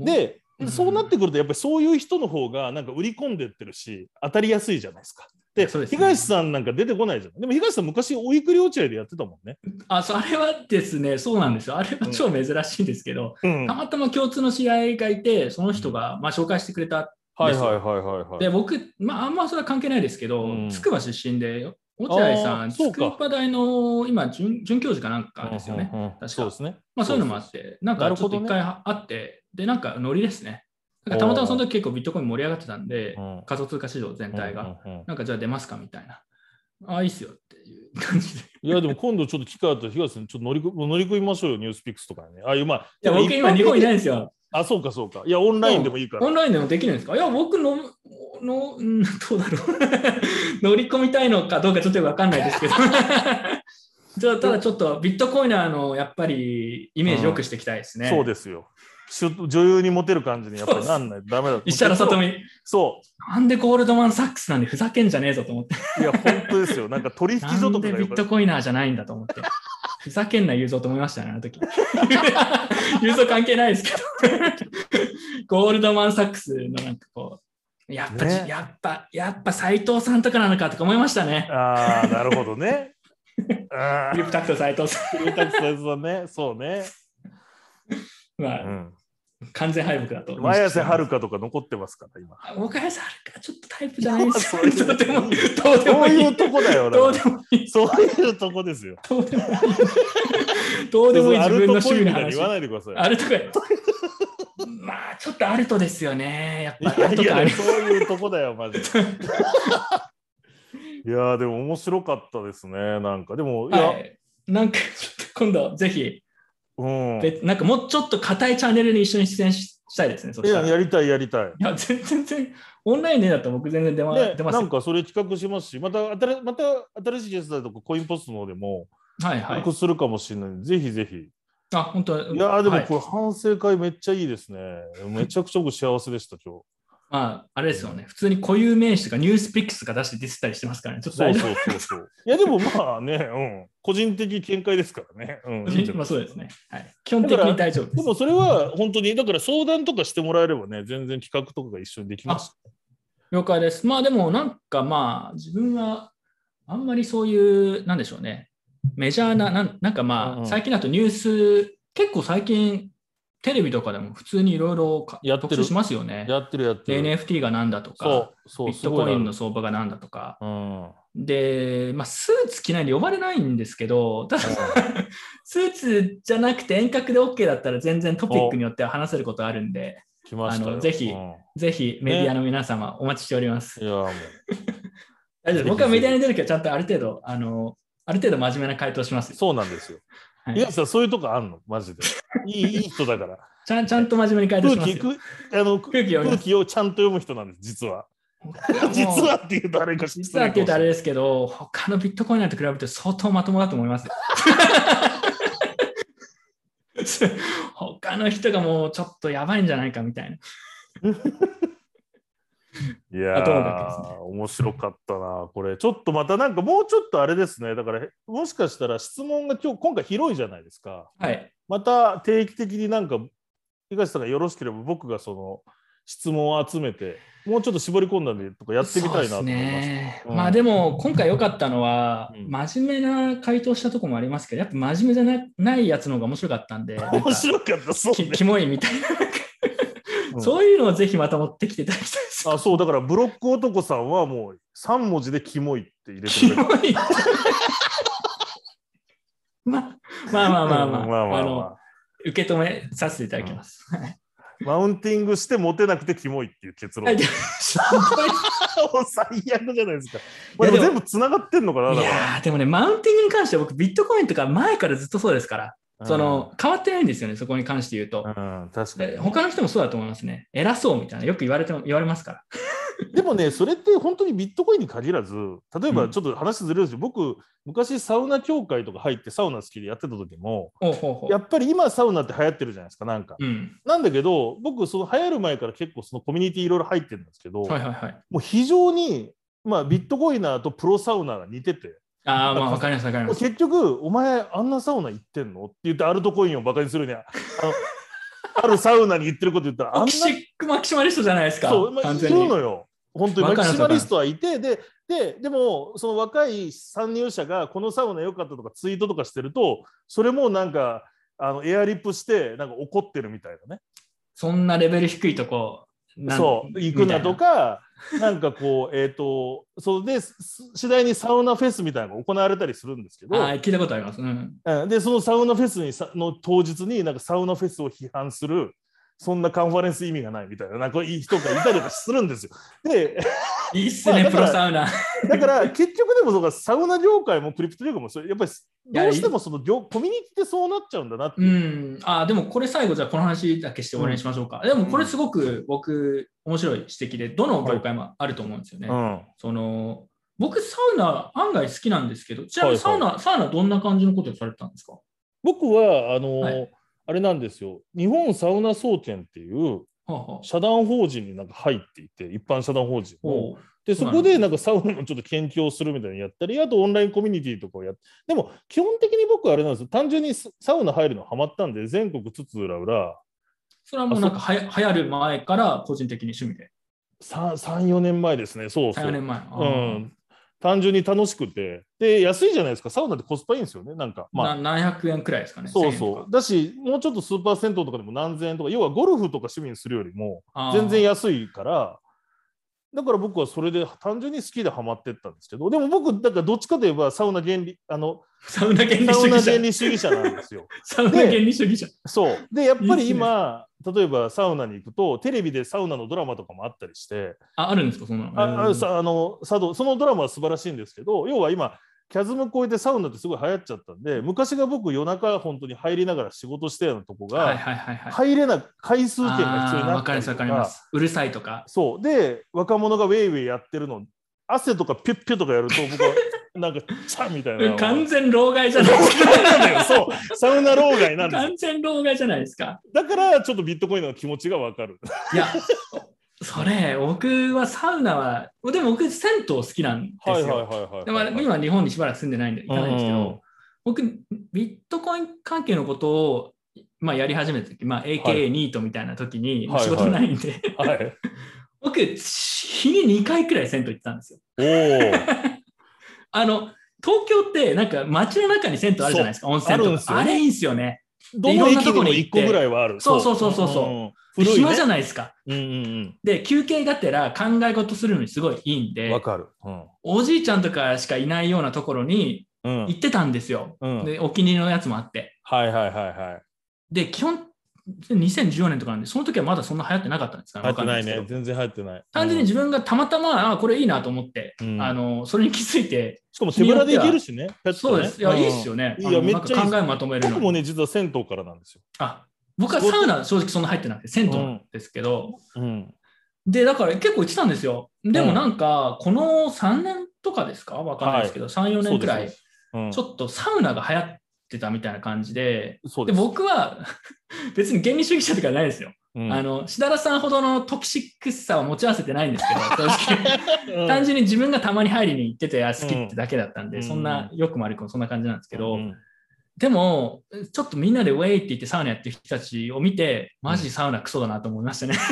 Speaker 1: ー
Speaker 2: で、
Speaker 1: うん
Speaker 2: そうなってくると、やっぱりそういう人の方がなんか売り込んでってるし、当たりやすいじゃないですか。で、
Speaker 1: ね
Speaker 2: 東さんなんか出てこないじゃん。でも東さん昔、おいくり落合でやってたもんね。
Speaker 1: あそれはですね、そうなんですよ。あれは超珍しいんですけど、
Speaker 2: うん
Speaker 1: たまたま共通の知り合いがいて、その人がまあ紹介してくれた。
Speaker 2: はいはいはいはいはい。
Speaker 1: で、僕、まあ、あんまそれは関係ないですけど
Speaker 2: うん、
Speaker 1: つくば出身で、落合さん、筑波大の今准、准教授かなんかですよね。
Speaker 2: うんうんうん
Speaker 1: か
Speaker 2: そうですね。
Speaker 1: まあ、そういうのもあって、なんかちょっと一回会って、で、なんかノリですね。たまたまその時結構ビットコイン盛り上がってたんで
Speaker 2: うん、
Speaker 1: 仮想通貨市場全体が。
Speaker 2: うんうんうん
Speaker 1: なんかじゃあ出ますかみたいな。ああ、いいっすよっていう感じで。
Speaker 2: いや、でも今度ちょっと機会あったら、東さん、ちょっと乗り込乗り込みましょうよ、ニュースピックスとかにね。ああいう、まあ、
Speaker 1: いや、僕今日本いないんですよ。
Speaker 2: あ、そうか、そうか。いや、オンラインでもいいから。
Speaker 1: オンラインでもできるんですか？いや、僕の、の、うんどうだろう。乗り込みたいのかどうかちょっとよくわかんないですけど。じゃあただちょっとビットコイナーのやっぱりイメージよくしていきたいですね。
Speaker 2: そうですよ。女優にモテる感じにやっぱりなんないとダメだ。
Speaker 1: 石原さとみ、
Speaker 2: そ
Speaker 1: なんでゴールドマン・サックスなんでふざけんじゃねえぞと思って。
Speaker 2: う。いや、本当ですよ。なんか取引
Speaker 1: な
Speaker 2: 所とか
Speaker 1: でビットコイナーじゃないんだと思って。ふざけんな言うぞと思いましたね、あの時。言うぞ関係ないですけど。ゴールドマン・サックスのなんかこう、やっぱ、
Speaker 2: ね
Speaker 1: やっぱ、やっぱ斎藤さんとかなのかとか思いましたね。
Speaker 2: ああ、なるほどね。あ
Speaker 1: クリプタクト斎藤さ
Speaker 2: あ、クリタクサイズだね。そうね。
Speaker 1: ん。まあ、
Speaker 2: うん。
Speaker 1: 完全敗北だと。
Speaker 2: 前瀬はるかとか残ってますから、今。
Speaker 1: あ岡安はるか、ちょっとタイプじゃないです
Speaker 2: そういう
Speaker 1: どうでもいい。
Speaker 2: そう
Speaker 1: もい
Speaker 2: うとこだよ
Speaker 1: どう
Speaker 2: な。
Speaker 1: でもいい。
Speaker 2: そういうとこですよ。
Speaker 1: どうでもいい。どうでもいい自分の趣味の話
Speaker 2: 言。わないでください。
Speaker 1: アルトかよ。まあ、ちょっとアルトですよね。やっぱ
Speaker 2: そういうとこだよ、マジで。いやーでも面白かったですね、なんか。でも、いや、
Speaker 1: はい。なんか、ちょっと今度、ぜひ、別なんかもうちょっと硬いチャンネルに一緒に出演ししたいですね。そした
Speaker 2: や、やりたい、やりたい。
Speaker 1: や、全然、全然、オンラインでだったら僕全然出ま
Speaker 2: で、
Speaker 1: 出ますよ。
Speaker 2: なんかそれ企画しますし、また新また新しいゲストだとかコインポストの方でも
Speaker 1: はいはい
Speaker 2: 企。画するかもしれないぜひぜひ。
Speaker 1: あ、本当
Speaker 2: いやーでも
Speaker 1: はい
Speaker 2: これ反省会めっちゃいいですね。めちゃくちゃ僕幸せでした、今日。
Speaker 1: まあ、あれですよね。普通に固有名詞とかニュースピックスとか出してディスったりしてますからね。ちょっと
Speaker 2: そうそうそうそう。いや、でもまあね、うん。個人的見解ですからね。うん。
Speaker 1: まあそうですね。はい。基本的に大丈夫です。
Speaker 2: でもそれは本当に、だから相談とかしてもらえればね、全然企画とかが一緒にできます。
Speaker 1: 了解です。まあでもなんかまあ自分はあんまりそういう、なんでしょうね。メジャーな、なんなんかまあ、
Speaker 2: うんうん
Speaker 1: 最近だとニュース、結構最近テレビとかでも普通にいろいろ
Speaker 2: やってる
Speaker 1: 特集しますよね。
Speaker 2: やってるやってる。
Speaker 1: NFT がなんだと
Speaker 2: そ
Speaker 1: か、ビットコインの
Speaker 2: す
Speaker 1: 相場がなんだとか。
Speaker 2: ごいな
Speaker 1: で、まあ、スーツ着ないんで呼ばれないんですけど、ただ、スーツじゃなくて遠隔で OK だったら全然トピックによっては話せることあるんで。あのぜひ
Speaker 2: うん
Speaker 1: ぜひメディアの皆様お待ちしております。
Speaker 2: いや、もう。
Speaker 1: 大丈夫僕はメディアに出るけど、ちゃんとある程度、あの、ある程度真面目な回答しますよ。
Speaker 2: そうなんですよ。
Speaker 1: はい
Speaker 2: 東さん、そういうとこあんの？マジで。いい いい人だから。
Speaker 1: ちゃんちゃんと真面目に回答し
Speaker 2: 空気あの
Speaker 1: 空気
Speaker 2: 空気をちゃんと読む人なんです、実は。実はっていうとあれかし
Speaker 1: 実はって言うとあれですけど、他のビットコインなんて比べて相当まともだと思いますよ。他の人がもうちょっとやばいんじゃないかみたいな。
Speaker 2: いやー、面白かったな、これ。ちょっとまたなんかもうちょっとあれですね。だから、もしかしたら質問が今日、今回広いじゃないですか。
Speaker 1: はい。
Speaker 2: また定期的になんか、東さんがよろしければ僕がその質問を集めて、もうちょっと絞り込んだんでとかやってみたいなと思います。
Speaker 1: ね
Speaker 2: うん
Speaker 1: まあでも今回良かったのは、
Speaker 2: うん
Speaker 1: 真面目な回答したとこもありますけど、やっぱ真面目じゃなないやつの方が面白かったんで、
Speaker 2: 面白かった、そうね。
Speaker 1: きキモいみたいな、
Speaker 2: うん
Speaker 1: そういうのをぜひまた持ってきていただきたいです。
Speaker 2: あそうだからブロック男さんはもう3文字でキモいって入れて
Speaker 1: キ
Speaker 2: くれる。
Speaker 1: まあまあまあまあまあ、
Speaker 2: うんまあまあま
Speaker 1: あの受け止めさせていただきます。はい
Speaker 2: マウンティングしてモテなくてキモいっていう結論。最悪じゃないですか。まあ、でも全部つながってんのかな
Speaker 1: いやーでもね、マウンティングに関しては僕、ビットコインとか前からずっとそうですから、
Speaker 2: ら。
Speaker 1: その変わってないんですよね、そこに関して言うと。
Speaker 2: うん、うん、確かに
Speaker 1: で。他の人もそうだと思いますね。偉そうみたいな、よく言われて言われますから。
Speaker 2: でもね、それって本当にビットコインに限らず、例え
Speaker 1: うん
Speaker 2: ばちょっと話ずれるんですけど、僕、昔サウナ協会とか入ってサウナ好きでやってた時も、
Speaker 1: ほうほうほう
Speaker 2: やっぱり今サウナって流行ってるじゃないですか、なんか。
Speaker 1: うん。
Speaker 2: なんだけど、僕、その流行る前から結構そのコミュニティいろいろ入ってるんですけど、
Speaker 1: はいはいはい。
Speaker 2: もう非常に、まあ、ビットコイナーとプロサウナーが似てて、
Speaker 1: ああ、まあわかりますわかります。
Speaker 2: 結局、お前、あんなサウナ行ってんの？って言って、アルトコインをバカにするには、あるサウナに行ってること言ったら、あんな
Speaker 1: マキシマキシマリストじゃないですか。
Speaker 2: そう、まあ、い
Speaker 1: 完全に。
Speaker 2: るのよ。本当にマキシマリストはいて、で、で、でも、その若い参入者が、このサウナ良かったとかツイートとかしてると、それもなんか、あのエアリップして、なんか怒ってるみたいなね。
Speaker 1: そんなレベル低いとこ、
Speaker 2: そう、行くなと。か、なんかこう、えっ、と、それで、す次第にサウナフェスみたいなのが行われたりするんですけど、
Speaker 1: 聞いたことあります。うん。
Speaker 2: うんで、そのサウナフェスにさの当日に、なんかサウナフェスを批判する、そんなカンファレンス意味がないみたいな、なんかいい人がいたりとかするんですよ。で、
Speaker 1: いいっすね、プ
Speaker 2: まあだから
Speaker 1: ロサウナ。
Speaker 2: だから結局でもそうかサウナ業界もクリプト業界もそれやっぱり
Speaker 1: や
Speaker 2: どうしてもその業コミュニティってそうなっちゃうんだなって
Speaker 1: う
Speaker 2: いう。
Speaker 1: ん。ああ、でもこれ最後、じゃあこの話だけして終わりにしましょうか。でもこれすごく僕、面白い指摘で、どの業界もあると思うんですよね。
Speaker 2: うん
Speaker 1: その僕、サウナ案外好きなんですけど、ちなみにサウナ、
Speaker 2: はい
Speaker 1: サウナどんな感じのことをされてたんですか？
Speaker 2: 僕はあの、
Speaker 1: はい
Speaker 2: あれなんですよ。日本サウナ総研っていう社団法人になんか入っていて一般社団法人の。
Speaker 1: ほう。
Speaker 2: で
Speaker 1: そ
Speaker 2: こでなんかサウナのちょっと研究をするみたいなのやったりあとオンラインコミュニティとかをやってでも基本的に僕はあれなんですよ。単純にササウナ入るのハマったんで全国津々浦々。
Speaker 1: それはもうなんかはや流行る前から個人的に趣味で。
Speaker 2: 34年前ですね。そうそ
Speaker 1: 3、4
Speaker 2: う
Speaker 1: 年前。
Speaker 2: うん、単純に楽しくて、で、安いじゃないですか、サウナってコスパいいんですよね、なんか。まあ、
Speaker 1: な何百円くらいですかね。1000
Speaker 2: そうそう。だし、もうちょっとスーパー銭湯とかでも何千円とか、要はゴルフとか趣味にするよりも、全然安いから、だから僕はそれで単純に好きでハマってったんですけど、でも僕、だからどっちかといえばサウナ原理、あの、
Speaker 1: サウナ原理主義者。
Speaker 2: 原理主義者なんですよ。
Speaker 1: サウナ原理主義者。
Speaker 2: そう。で、やっぱり
Speaker 1: いいっす
Speaker 2: 今、例えばサウナに行くと、テレビでサウナのドラマとかもあったりして、
Speaker 1: あ、あるんですか、そんなの。
Speaker 2: ああさあの佐渡そのドラマは素晴らしいんですけど要は今キャズム超えてサウナってすごい流行っちゃったんで昔が僕夜中本当に入りながら仕事してたようなとこが、
Speaker 1: はいはいはいはい。
Speaker 2: 入れない回数券が必要になったりとか
Speaker 1: わかります。うるさいとか。
Speaker 2: そうで若者がウェイウェイやってるの汗とかピュッピュッとかやると僕は なんかチャンみたいな
Speaker 1: 完全老害じゃないですか。
Speaker 2: そうサウナ老害なん
Speaker 1: 完全老害じゃないですか。
Speaker 2: だからちょっとビットコインの気持ちがわかる
Speaker 1: いや、それ、僕はサウナは、でも僕、銭湯好きなんですよ。でまあ今、日本にしばらく住んでないんで、行かないんですけ
Speaker 2: うん
Speaker 1: ど、僕、ビットコイン関係のことを、まあ、やり始めた時、まあ、AKA ニートみたいな時に、
Speaker 2: はい
Speaker 1: 仕事ないんで、
Speaker 2: はい。
Speaker 1: 僕、日に2回くらい銭湯行ってたんですよ。あの、東京ってなんか街の中に銭湯あるじゃないですか、温泉
Speaker 2: ある
Speaker 1: とか。
Speaker 2: んですよ。ね
Speaker 1: あれいいんですよね。
Speaker 2: どの駅にも1個ぐらいはある。
Speaker 1: そうそうそうそうそう
Speaker 2: 古い
Speaker 1: 暇じゃ
Speaker 2: ね
Speaker 1: ないですか。
Speaker 2: うんうん
Speaker 1: で、休憩がてら考え事するのにすごいいいん
Speaker 2: うん
Speaker 1: で
Speaker 2: わ、かるうん
Speaker 1: おじいちゃんとかしかいないようなところに
Speaker 2: うん
Speaker 1: 行ってたんですよ。
Speaker 2: うん
Speaker 1: で、お気に入りのやつもあって。
Speaker 2: はいはいはいはい。
Speaker 1: で、基本、2014年とかなんで、その時はまだそんな流行ってなかったんですか
Speaker 2: 流行ってないね全然流行ってない。
Speaker 1: 単純に自分がたまたま、あこれいいなと思って、
Speaker 2: うん
Speaker 1: あのそれに気づいて、
Speaker 2: しかも手ぶらでいけるしね。ね
Speaker 1: そうです。いや、
Speaker 2: ん
Speaker 1: いいですよね。
Speaker 2: いやめっちゃ
Speaker 1: 考えまとめるの
Speaker 2: 僕もね、実は銭湯からなんですよ。
Speaker 1: あ僕はサウナ、正直そんな入ってなくて、銭湯ですけど、
Speaker 2: うん。
Speaker 1: で、だから結構行ってたんですよ。でもなんか、この3年とかですか？わかんないですけど、3、4年くらい、
Speaker 2: そうん
Speaker 1: ちょっとサウナが流行ってたみたいな感じで、で。僕は 別に原理主義者とかじゃないですよ。
Speaker 2: うん。
Speaker 1: あの、しだらさんほどのトキシックスさは持ち合わせてないんですけど、正直。
Speaker 2: うん。
Speaker 1: 単純に自分がたまに入りに行ってて、あ好きってだけだったんで、
Speaker 2: うん。
Speaker 1: そんな、よくも悪くもそんな感じなんですけど、
Speaker 2: うん
Speaker 1: でも、ちょっとみんなでウェイって言ってサウナやってる人たちを見て、マジサウナクソだなと思いましたね。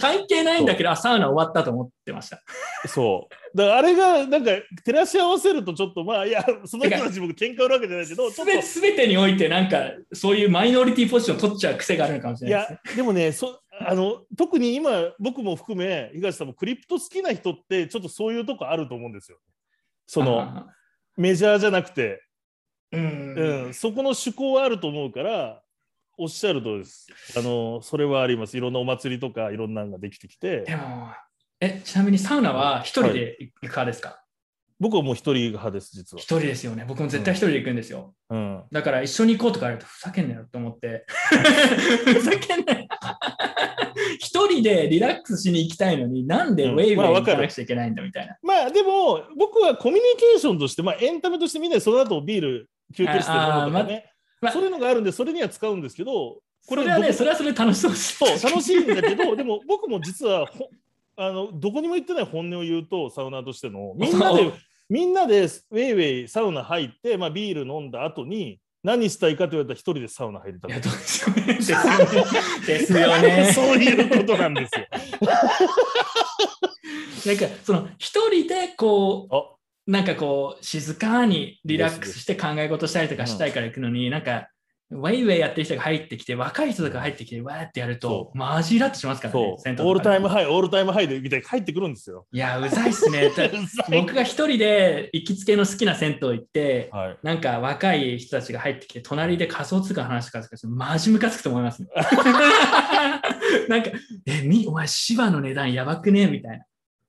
Speaker 1: 関係ないんだけど、あ、サウナ終わったと思ってました。
Speaker 2: そう。だからあれが、なんか、照らし合わせると、ちょっと、まあ、いや、その人たち僕、喧嘩売るわけじゃないけど、
Speaker 1: すべすべてにおいて、なんか、そういうマイノリティポジション取っちゃう癖があるのかもし
Speaker 2: い
Speaker 1: れないです
Speaker 2: や、でもね、そあの特に今、僕も含め、東さんもクリプト好きな人って、ちょっとそういうとこあると思うんですよ。その
Speaker 1: あ
Speaker 2: メジャーじゃなくて、
Speaker 1: ーうん
Speaker 2: うん、そこの趣向はあると思うから、おっしゃるとりです。あのそれはあります。いろんなお祭りとか、いろんなのができてきて
Speaker 1: で、も、え、ちなみにサウナは一人で行く派ですか？
Speaker 2: 僕はもう一人派です、実は
Speaker 1: 一。人ですよね。僕も絶対一人で行くんですよ。
Speaker 2: うん、
Speaker 1: だから一緒に行こうとか言われるとふざけんなよと思って。ふざけんなよ。一人でリラックスしに行きたいのに、なんでウェイウェイ
Speaker 2: まあわかる
Speaker 1: 行かなくちゃいけないんだみたいな。
Speaker 2: まあでも、僕はコミュニケーションとして、まあ、エンタメとしてみんなでその後ビール休憩して飲むとね、
Speaker 1: ま
Speaker 2: そういうのがあるんで、それには使うんですけど、
Speaker 1: これはね、それはそれで楽しそう。
Speaker 2: そう楽しいんだけど、でも僕も実はほあのどこにも行ってない本音を言うと、サウナーとしての、みんなで、みんなでウェイウェイサウナ入って、まあ、ビール飲んだ後に、何したいかと言われたら一人でサウナ入りた
Speaker 1: いや、
Speaker 2: かっ
Speaker 1: どうですよね。ですよね。
Speaker 2: そういうことなんですよ。
Speaker 1: なんか、その、一人でこう、
Speaker 2: あ
Speaker 1: なんかこう、静かにリラックスして考え事したりとかしたいから行くのに、なんか、ウェイウェイやってる人が入ってきて、若い人とか入ってきて、わーってやると
Speaker 2: そ、
Speaker 1: マジイラッとしますからね
Speaker 2: オールタイムハイ、オールタイムハイでみたいに入ってくるんですよ。
Speaker 1: いや、うざいっすね。僕が一人で行きつけの好きな銭湯行って、
Speaker 2: はい、
Speaker 1: なんか若い人たちが入ってきて、隣で仮想通貨の話とかすると、マジムカつくと思います、ね。なんか、え、み、お前、芝の値段やばくね？みたいな。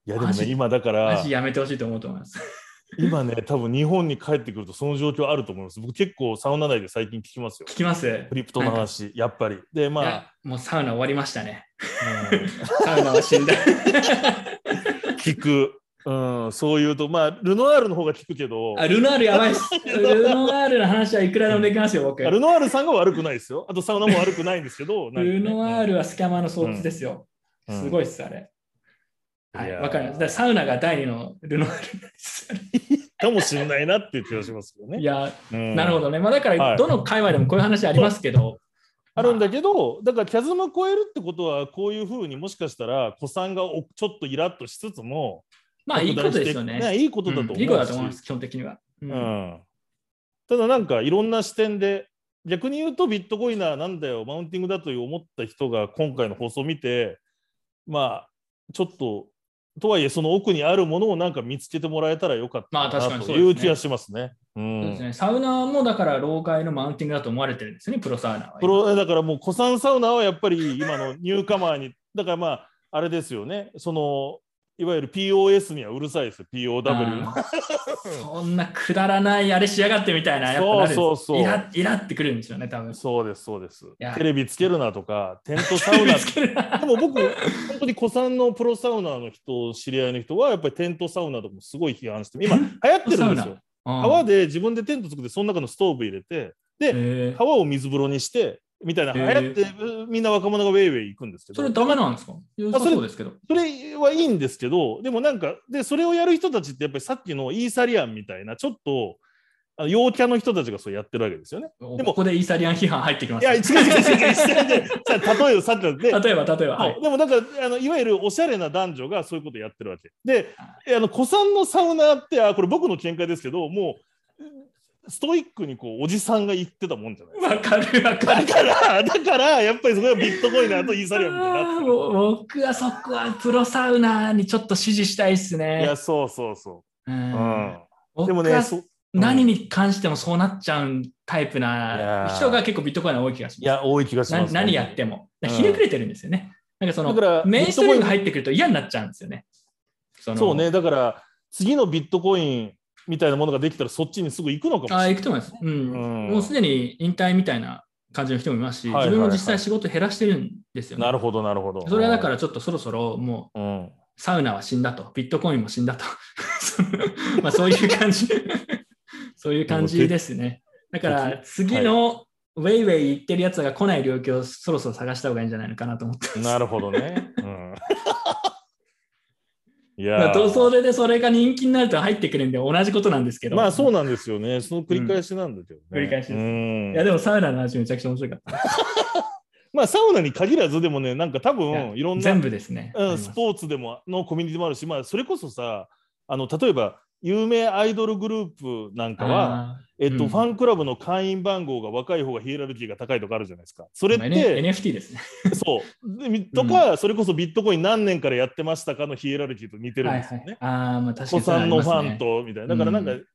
Speaker 2: いやでもね、今だから
Speaker 1: マジ、やめてほしいと思うと思います。
Speaker 2: 今ね、多分日本に帰ってくるとその状況あると思います。僕結構サウナ内で最近聞きますよ。
Speaker 1: 聞きます
Speaker 2: クリプトの話、やっぱり。で、
Speaker 1: い
Speaker 2: ま
Speaker 1: やもうサウナ終わりましたね。
Speaker 2: あ、
Speaker 1: サウナは死んだ。
Speaker 2: うん聞く。うん、そういうと、まあ、ルノアールの方が聞くけど、
Speaker 1: あルノアールやばいっす。ルノアールの話はいくらでもできますよ、僕。
Speaker 2: ルノアールさんが悪くないですよ。あとサウナも悪くないんですけど、
Speaker 1: ルノアールはスキャマーの巣窟ですよ。
Speaker 2: うん
Speaker 1: すごいっす、あれ。はいわかります。だサウナが第二のルノアールです。
Speaker 2: かもしれないなっていう気がしますけどね。
Speaker 1: いや、
Speaker 2: うん
Speaker 1: なるほどね。まあ、だか
Speaker 2: はい
Speaker 1: ら、どの界隈でもこういう話ありますけど、
Speaker 2: あるんだけど、だからキャズム超えるってことは、こういうふうにもしかしたら、子さんがおちょっとイラッとしつつも、
Speaker 1: まあ、いいことですよね。
Speaker 2: いいことだと思うし、
Speaker 1: うんいいことだと思います、基本的には。う
Speaker 2: うんん、ただなんかいろんな視点で逆に言うとビットコイナーなんだよマウンティングだという思った人が今回の放送を見てまあちょっととはいえその奥にあるものをなんか見つけてもらえたらよかったなという気がしますね。う
Speaker 1: そうです
Speaker 2: ん
Speaker 1: ねサウナもだから、老界のマウンティングだと思われてるんですよね、プロサウナは。
Speaker 2: プロだからもう古参サウナはやっぱり今のニューカマーにだからまああれですよねそのいわゆる POS にはうるさいですよ POW
Speaker 1: そんなくだらないあれしやがってみたいな、やっぱなるんです。
Speaker 2: そうそうそう。
Speaker 1: イライラってくるんですよね、多分。
Speaker 2: そうですそうです。
Speaker 1: や。
Speaker 2: テレビつけるなとかテントサウナ
Speaker 1: つけるな。
Speaker 2: でも僕、本当に古参のプロサウナーの人、知り合いの人は、やっぱりテントサウナとかもすごい批判して、今、流行ってるんですよ。川
Speaker 1: で、
Speaker 2: で自分でテント作って、その中のストーブ入れて、で、
Speaker 1: えー
Speaker 2: 川を水風呂にして、みたいな、流行って、みんな若者がウェイウェイ行くんですけど、
Speaker 1: それダメなんですか？そうですけど。
Speaker 2: それはいいんですけど、でもなんか、で、それをやる人たちって、やっぱりさっきのイーサリアンみたいな、ちょっと、陽キャの人たちがそうやってるわけですよね。
Speaker 1: でもここでイーサリアン批判入ってきます。
Speaker 2: いや、違う違う違う違う例えばさっきので、
Speaker 1: 例えば、例えば。はい
Speaker 2: でもなんかあのいわゆるおしゃれな男女がそういうことやってるわけであの古参のサウナーってあこれ僕の見解ですけどもうストイックにこうおじさんが言ってたもんじゃない
Speaker 1: わかるわかる。
Speaker 2: だから だからやっぱりそこがビットコインナーとイーサリアムみたいにな
Speaker 1: あー
Speaker 2: って
Speaker 1: もう僕はそこはプロサウナーにちょっと支持したいっす
Speaker 2: るい
Speaker 1: ね
Speaker 2: や。そうそうそうう、
Speaker 1: ん
Speaker 2: うん、
Speaker 1: 僕
Speaker 2: でもね
Speaker 1: は
Speaker 2: そ
Speaker 1: 何に関してもそうなっちゃうタイプ
Speaker 2: いやー
Speaker 1: な人が結構ビットコインは多い気がします。
Speaker 2: いや、多い気がします。
Speaker 1: な何やっても。
Speaker 2: うん
Speaker 1: ひねくれてるんですよね。なんかその
Speaker 2: だから
Speaker 1: メインストリームが
Speaker 2: ビットコイン
Speaker 1: 入ってくると嫌になっちゃうんですよね。その
Speaker 2: そうね、だから、次のビットコインみたいなものができたら、そっちにすぐ行くのかもしれ
Speaker 1: ああ、
Speaker 2: ない。
Speaker 1: 行くと思います。うん。
Speaker 2: うん
Speaker 1: もうすでに引退みたいな感じの人もいますし、自分も実際仕事減らしてるんですよね。
Speaker 2: なるほど、なるほど。
Speaker 1: それはだからちょっとそろそろもう
Speaker 2: うん、
Speaker 1: サウナは死んだと、ビットコインも死んだと。まあそういう感じ。そういう感じですね。だから次のウェイウェイ言ってるやつが来ない領域をそろそろ探した方がいいんじゃないのかなと思ってます。
Speaker 2: なるほどね。うん、い
Speaker 1: まあ
Speaker 2: やー
Speaker 1: とそれでそれが人気になると入ってくるんで同じことなんですけど。
Speaker 2: まあそうなんですよね。その繰り返しなんだけどね。
Speaker 1: 繰り返しです
Speaker 2: うん
Speaker 1: いやでもサウナの話めちゃくちゃ面白かった。
Speaker 2: まあサウナに限らずでもね、なんか多
Speaker 1: い
Speaker 2: 分
Speaker 1: や
Speaker 2: いろんな
Speaker 1: 全部ですね。
Speaker 2: うん、スポーツでものコミュニティもあるし、まあ、それこそさあの例えば有名アイドルグループなんかは、えっと
Speaker 1: うん
Speaker 2: ファンクラブの会員番号が若い方がヒエラルキーが高いとかあるじゃないですか。それっ
Speaker 1: まあ
Speaker 2: て、
Speaker 1: NFT ですね。
Speaker 2: そうでみとか、それこそビットコイン何年からやってましたかのヒエラルキーと似てるんですよね。
Speaker 1: ああ、まあ確かにそれ
Speaker 2: さんのファンとみたいな。だからなんか、
Speaker 1: うん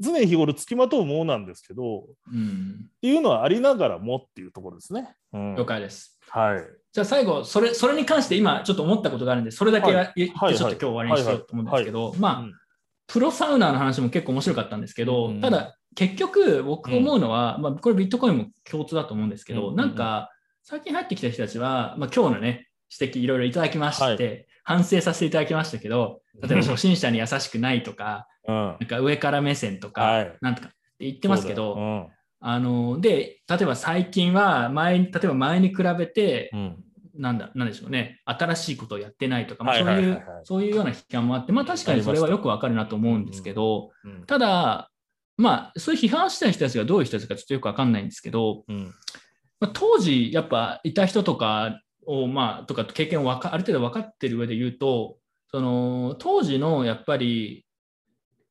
Speaker 2: 常日頃つきまとうものなんですけど、っ
Speaker 1: うん。
Speaker 2: ていうのはありながらもっていうところですね。うん
Speaker 1: 了解です。
Speaker 2: はい。
Speaker 1: じゃあ最後、それそれに関して今ちょっと思ったことがあるんで、それだけ
Speaker 2: は
Speaker 1: 言って
Speaker 2: はい
Speaker 1: ちょっと今日終わりにしようと思うんですけど、まあ、
Speaker 2: うん
Speaker 1: プロサウナーの話も結構面白かったんですけど、
Speaker 2: うん
Speaker 1: ただ結局僕思うのは、まあ、これビットコインも共通だと思うんですけど、
Speaker 2: うん
Speaker 1: なんか最近入ってきた人たちは、まあ、今日のね、指摘いろいろいただきまして、反省させていただきましたけど、例えば初心者に優しくないとか、
Speaker 2: うん。
Speaker 1: なんか上から目線とか、
Speaker 2: はい。
Speaker 1: なんとかって言ってますけど、あので例えば最近は前に例えば前に比べて、なんだなんでしょうね。新しいことをやってないとか、そういうそういうような批判もあって、まあ、確かにそれはよくわかるなと思うんですけど、
Speaker 2: うん。
Speaker 1: ただまあそういう批判したい人たちがどういう人たちかちょっとよくわかんないんですけど、
Speaker 2: うん。
Speaker 1: まあ、当時やっぱいた人とかをまあとか経験をわかある程度分かってる上で言うとその当時のやっぱり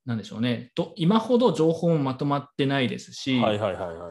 Speaker 1: なんでしょうね。と今ほど情報もまとまってないですし。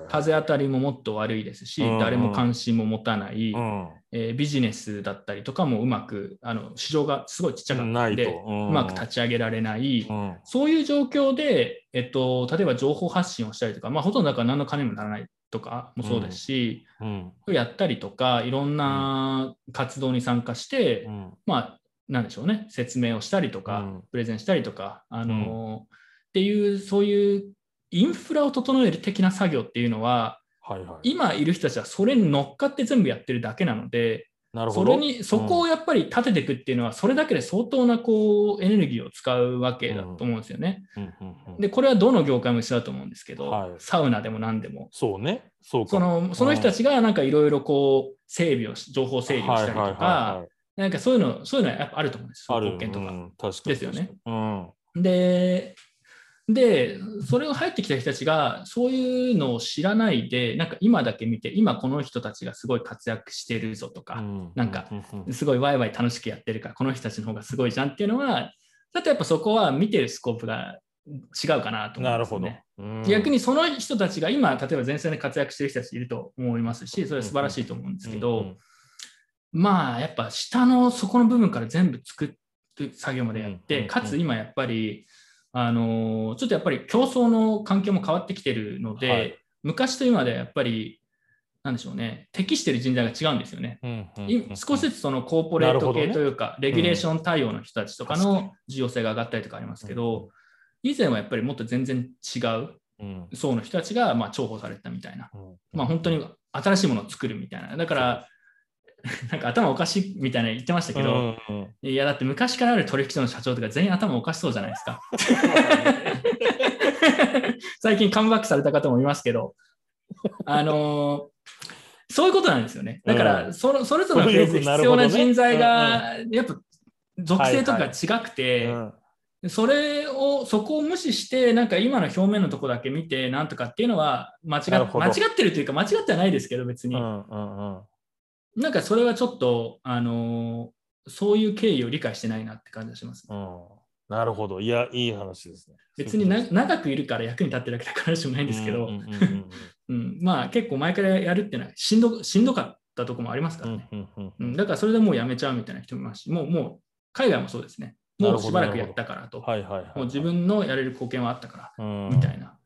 Speaker 1: 風当たりももっと悪いですし、
Speaker 2: うんうん。
Speaker 1: 誰も関心も持たない、
Speaker 2: うん。
Speaker 1: えービジネスだったりとかもうまくあの市場がすごいちっちゃかった
Speaker 2: ないと。
Speaker 1: んで、
Speaker 2: うん。
Speaker 1: うまく立ち上げられない、
Speaker 2: うん。
Speaker 1: そういう状況で、えっと、例えば情報発信をしたりとか、まあ、ほとんどだから何の金にもならないとかもそうですし、
Speaker 2: うん。
Speaker 1: やったりとかいろんな活動に参加して、
Speaker 2: うん。
Speaker 1: まあなんでしょうね説明をしたりとか、
Speaker 2: うん
Speaker 1: プレゼンしたりとか、あのーっていうそういうインフラを整える的な作業っていうのは
Speaker 2: はいはい。
Speaker 1: 今いる人たちはそれに乗っかって全部やってるだけなので
Speaker 2: なるほど。
Speaker 1: それにそこをやっぱり立てていくっていうのはそれだけで相当なこうエネルギーを使うわけだと思うんですよね。
Speaker 2: うんうんうん
Speaker 1: でこれはどの業界も一緒だと思うんですけど、
Speaker 2: はい
Speaker 1: サウナでも何でも。
Speaker 2: そうね。そうか。
Speaker 1: そのその人たちがなんかいろいろこう整備をし情報整理をしたりと
Speaker 2: はいはいはい
Speaker 1: か
Speaker 2: はい
Speaker 1: なんかそういうのそういうのはやっぱあると思うんです。
Speaker 2: ある。
Speaker 1: 貢献とか。
Speaker 2: うん。確かに。
Speaker 1: ですよね。
Speaker 2: うん。
Speaker 1: ででそれを入ってきた人たちがそういうのを知らないでなんか今だけ見て今この人たちがすごい活躍してるぞとか、なんか
Speaker 2: うん。うん。
Speaker 1: すごいワイワイ楽しくやってるからこの人たちの方がすごいじゃんっていうのはだとやっぱそこは見てるスコープが違うかなと思
Speaker 2: なるほど。
Speaker 1: うん。逆にその人たちが今、例えば前線で活躍してる人たちいると思いますし、それは素晴らしいと思うんですけど、
Speaker 2: うんうん
Speaker 1: まあやっぱ下の底の部分から全部作る作業までやって、
Speaker 2: うんうん
Speaker 1: かつ今やっぱり、あのーちょっとやっぱり競争の環境も変わってきてるので、
Speaker 2: はい。
Speaker 1: 昔と今ではやっぱり、なんでしょうね、適してる人材が違うんですよね。
Speaker 2: うんうん
Speaker 1: い少しずつそのコーポレート系というか、レギュレーション対応の人たちとかの重要性が上がったりとかありますけど、以前はやっぱりもっと全然違う
Speaker 2: うん。
Speaker 1: 層の人たちがまあ重宝されたみたいな、
Speaker 2: うん。
Speaker 1: まあ、本当に新しいものを作るみたいな、だから、なんか頭おかしいみたいな言ってましたけど、
Speaker 2: うんうん
Speaker 1: いやだって昔からある取引所の社長とか全員頭おかしそうじゃないですか。最近カムバックされた方もいますけど、あのーそういうことなんですよね。だから、
Speaker 2: うん。
Speaker 1: そのそれぞれのフェーズで必要な人材が、やっぱ属性とか違くて、
Speaker 2: うん。
Speaker 1: それを、そこを無視して、なんか今の表面のとこだけ見て、なんとかっていうのは間違間違ってるというか、間違ってはないですけど、別に。
Speaker 2: うんうんうん
Speaker 1: なんかそれはちょっと、あのーそういう経緯を理解してないなって感じがします。
Speaker 2: うんなるほど。いや、いい話ですね。
Speaker 1: 別にな長くいるから役に立ってるわけだからしもないんですけど、まあ結構前からやるっていうのはしんどしんどかったところもありますか
Speaker 2: うん
Speaker 1: らね、
Speaker 2: うんうん
Speaker 1: うんだからそれでもうやめちゃうみたいな人もいますし、もうもう海外もそうですね。もうしばらくやったからと。
Speaker 2: はいはいはい。
Speaker 1: もう自分のやれる貢献はあったから、
Speaker 2: うん
Speaker 1: みたいな。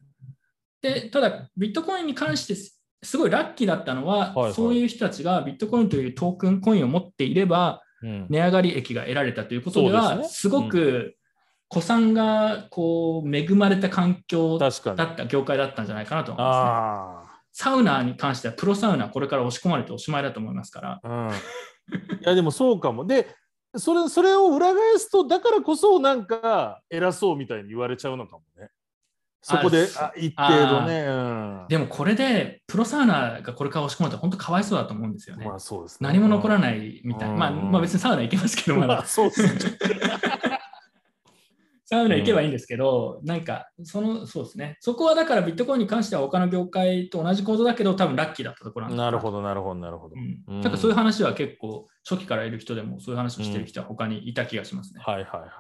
Speaker 1: で、ただ、ビットコインに関してすすごいラッキーだったのは、
Speaker 2: はいはい
Speaker 1: そういう人たちがビットコインというトークンコインを持っていれば、
Speaker 2: うん
Speaker 1: 値上がり益が得られたということでは、
Speaker 2: ですね
Speaker 1: すごく古参がこう恵まれた環境だ。った業界だったんじゃないかなと思います、ね。
Speaker 2: あ
Speaker 1: サウナーに関しては、プロサウナーこれから押し込まれておしまいだと思いますから。
Speaker 2: あ。うん。いや、でもそうかも。で、それそれを裏返すと、だからこそ、なんか、偉そうみたいに言われちゃうのかもね。そこで、
Speaker 1: あ
Speaker 2: あ一定度ね。うん。
Speaker 1: でもこれでプロサウナーがこれから押し込まれたら本当かわいそうだと思うんですよね。
Speaker 2: まあそうですね。
Speaker 1: 何も残ら
Speaker 2: い。
Speaker 1: ないみたいな。まあ、
Speaker 2: うん
Speaker 1: まあ別にサウナ行けますけど、ま
Speaker 2: まあ
Speaker 1: だ
Speaker 2: そうですね。
Speaker 1: サウナ行けばいいんですけど、なんか、その、そうですね。そこはだからビットコインに関しては他の業界と同じ構造だけど、多分ラッキーだったところなんです
Speaker 2: なるほど、なるほど、なるほど。
Speaker 1: うん
Speaker 2: うん
Speaker 1: なんかそういう話は結構初期からいる人でもそういう話をしてる人は他にいた気がしますね。
Speaker 2: はいはいはいはい。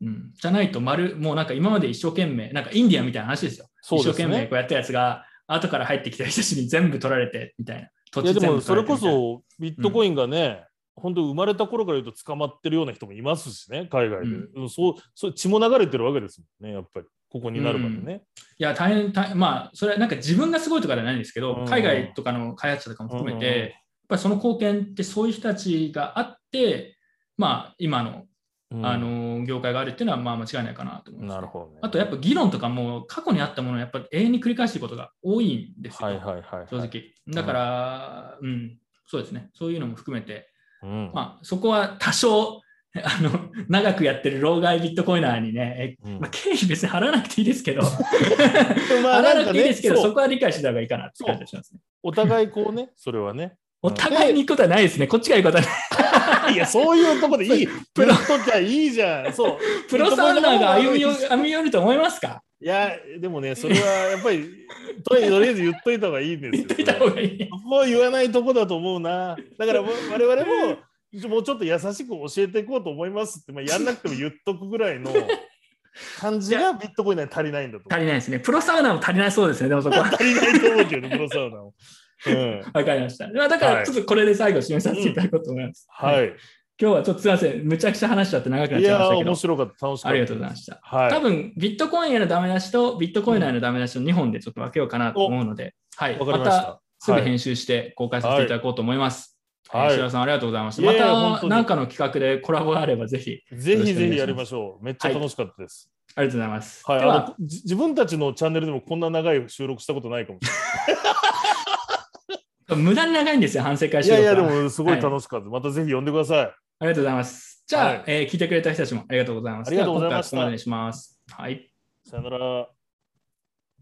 Speaker 1: うん、じゃないと丸、もうなんか今まで一生懸命、なんかインディアンみたいな話ですよ。
Speaker 2: すね。
Speaker 1: 生懸命こうやったやつが後から入ってきた人たちに全部取られてみたいな。土
Speaker 2: いやでもそれこそビットコインがね、本当生まれた頃から言うと捕まってるような人もいますしね、海外で。
Speaker 1: うん
Speaker 2: うんそうそう血も流れてるわけですもんね、やっぱり。ここになるまでね。
Speaker 1: いや、大変、大変まあ、それはなんか自分がすごいとかじゃないんですけど、
Speaker 2: うん
Speaker 1: 海外とかの開発者とかも含めて、
Speaker 2: うん
Speaker 1: やっぱりその貢献ってそういう人たちがあって、まあ、今の
Speaker 2: うん
Speaker 1: あの業界があるっていうのはまあ間違いないかなと思います、
Speaker 2: なるほどね。
Speaker 1: あとやっぱ議論とかも過去にあったものをやっぱり永遠に繰り返していることが多いんですよ、
Speaker 2: はいはいはい、はい。
Speaker 1: 正直。だから、うん、そうですね、そういうのも含めて、
Speaker 2: うん。
Speaker 1: まあ、そこは多少、あの長くやってる老害ビットコイナーにね、え
Speaker 2: うん
Speaker 1: まあ、経費別に払わなくていいですけど、
Speaker 2: まあ
Speaker 1: 払わなくていいですけど、そこは理解してた方がいいかなって感じがしますね。
Speaker 2: お互いこうね、それはね。
Speaker 1: お互いに行くことはないですね。こっちが行くことはない。
Speaker 2: いや、そういうとこでいい。
Speaker 1: プ
Speaker 2: プ
Speaker 1: ロ
Speaker 2: ロときゃいいじゃん。そう。
Speaker 1: プロサウナーが歩みよ歩み寄ると思いますか？
Speaker 2: いや、でもね、それはやっぱり、とりあえず言っといた方がいいんですよ。
Speaker 1: 言っといた方がいい。
Speaker 2: そこは言わないとこだと思うな。だからわ我々ももうちょっと優しく教えていこうと思いますって、まあ、やんなくても言っとくぐらいの感じがビットコインには足りないんだと思
Speaker 1: 足りないですね。プロサウナーも足りないそうですね。でもそこは。
Speaker 2: う。足りないと思うけどね、プロサウナも。うん、
Speaker 1: わかりました。まあだから、ちょっとこれで最後締めさせていただこうと思います。
Speaker 2: はい。
Speaker 1: 今日はちょっとすみません。むちゃくちゃ話しちゃって長くなっちゃいましたけど
Speaker 2: 面。白かった、楽しかった。
Speaker 1: ありがとうございました。
Speaker 2: はい。
Speaker 1: 多分ビットコインへのダメ出しとビットコインへのダメ出しの2本でちょっと分けようかなと思うので、はい、
Speaker 2: わかりまし
Speaker 1: またすぐ編集して公開させていただこうと思います。
Speaker 2: はい
Speaker 1: えー白田さんありがとうございました。また何かの企画でコラボがあればぜひ
Speaker 2: ぜひぜひやりましょう。めっちゃ楽しかったです。
Speaker 1: ありがとうございます。
Speaker 2: はい。自分たちのチャンネルでもこんな長い収録したことないかもしれ
Speaker 1: 無駄に長いんですよ、反省会収録は
Speaker 2: やいや、でもすごい楽しかった。またぜひ呼んでください。
Speaker 1: ありがとうございます。じゃあ、
Speaker 2: はい
Speaker 1: えー聞いてくれた人たちもありがとうございます。
Speaker 2: ありがとうございました
Speaker 1: ここまでにします。はい。
Speaker 2: さよなら。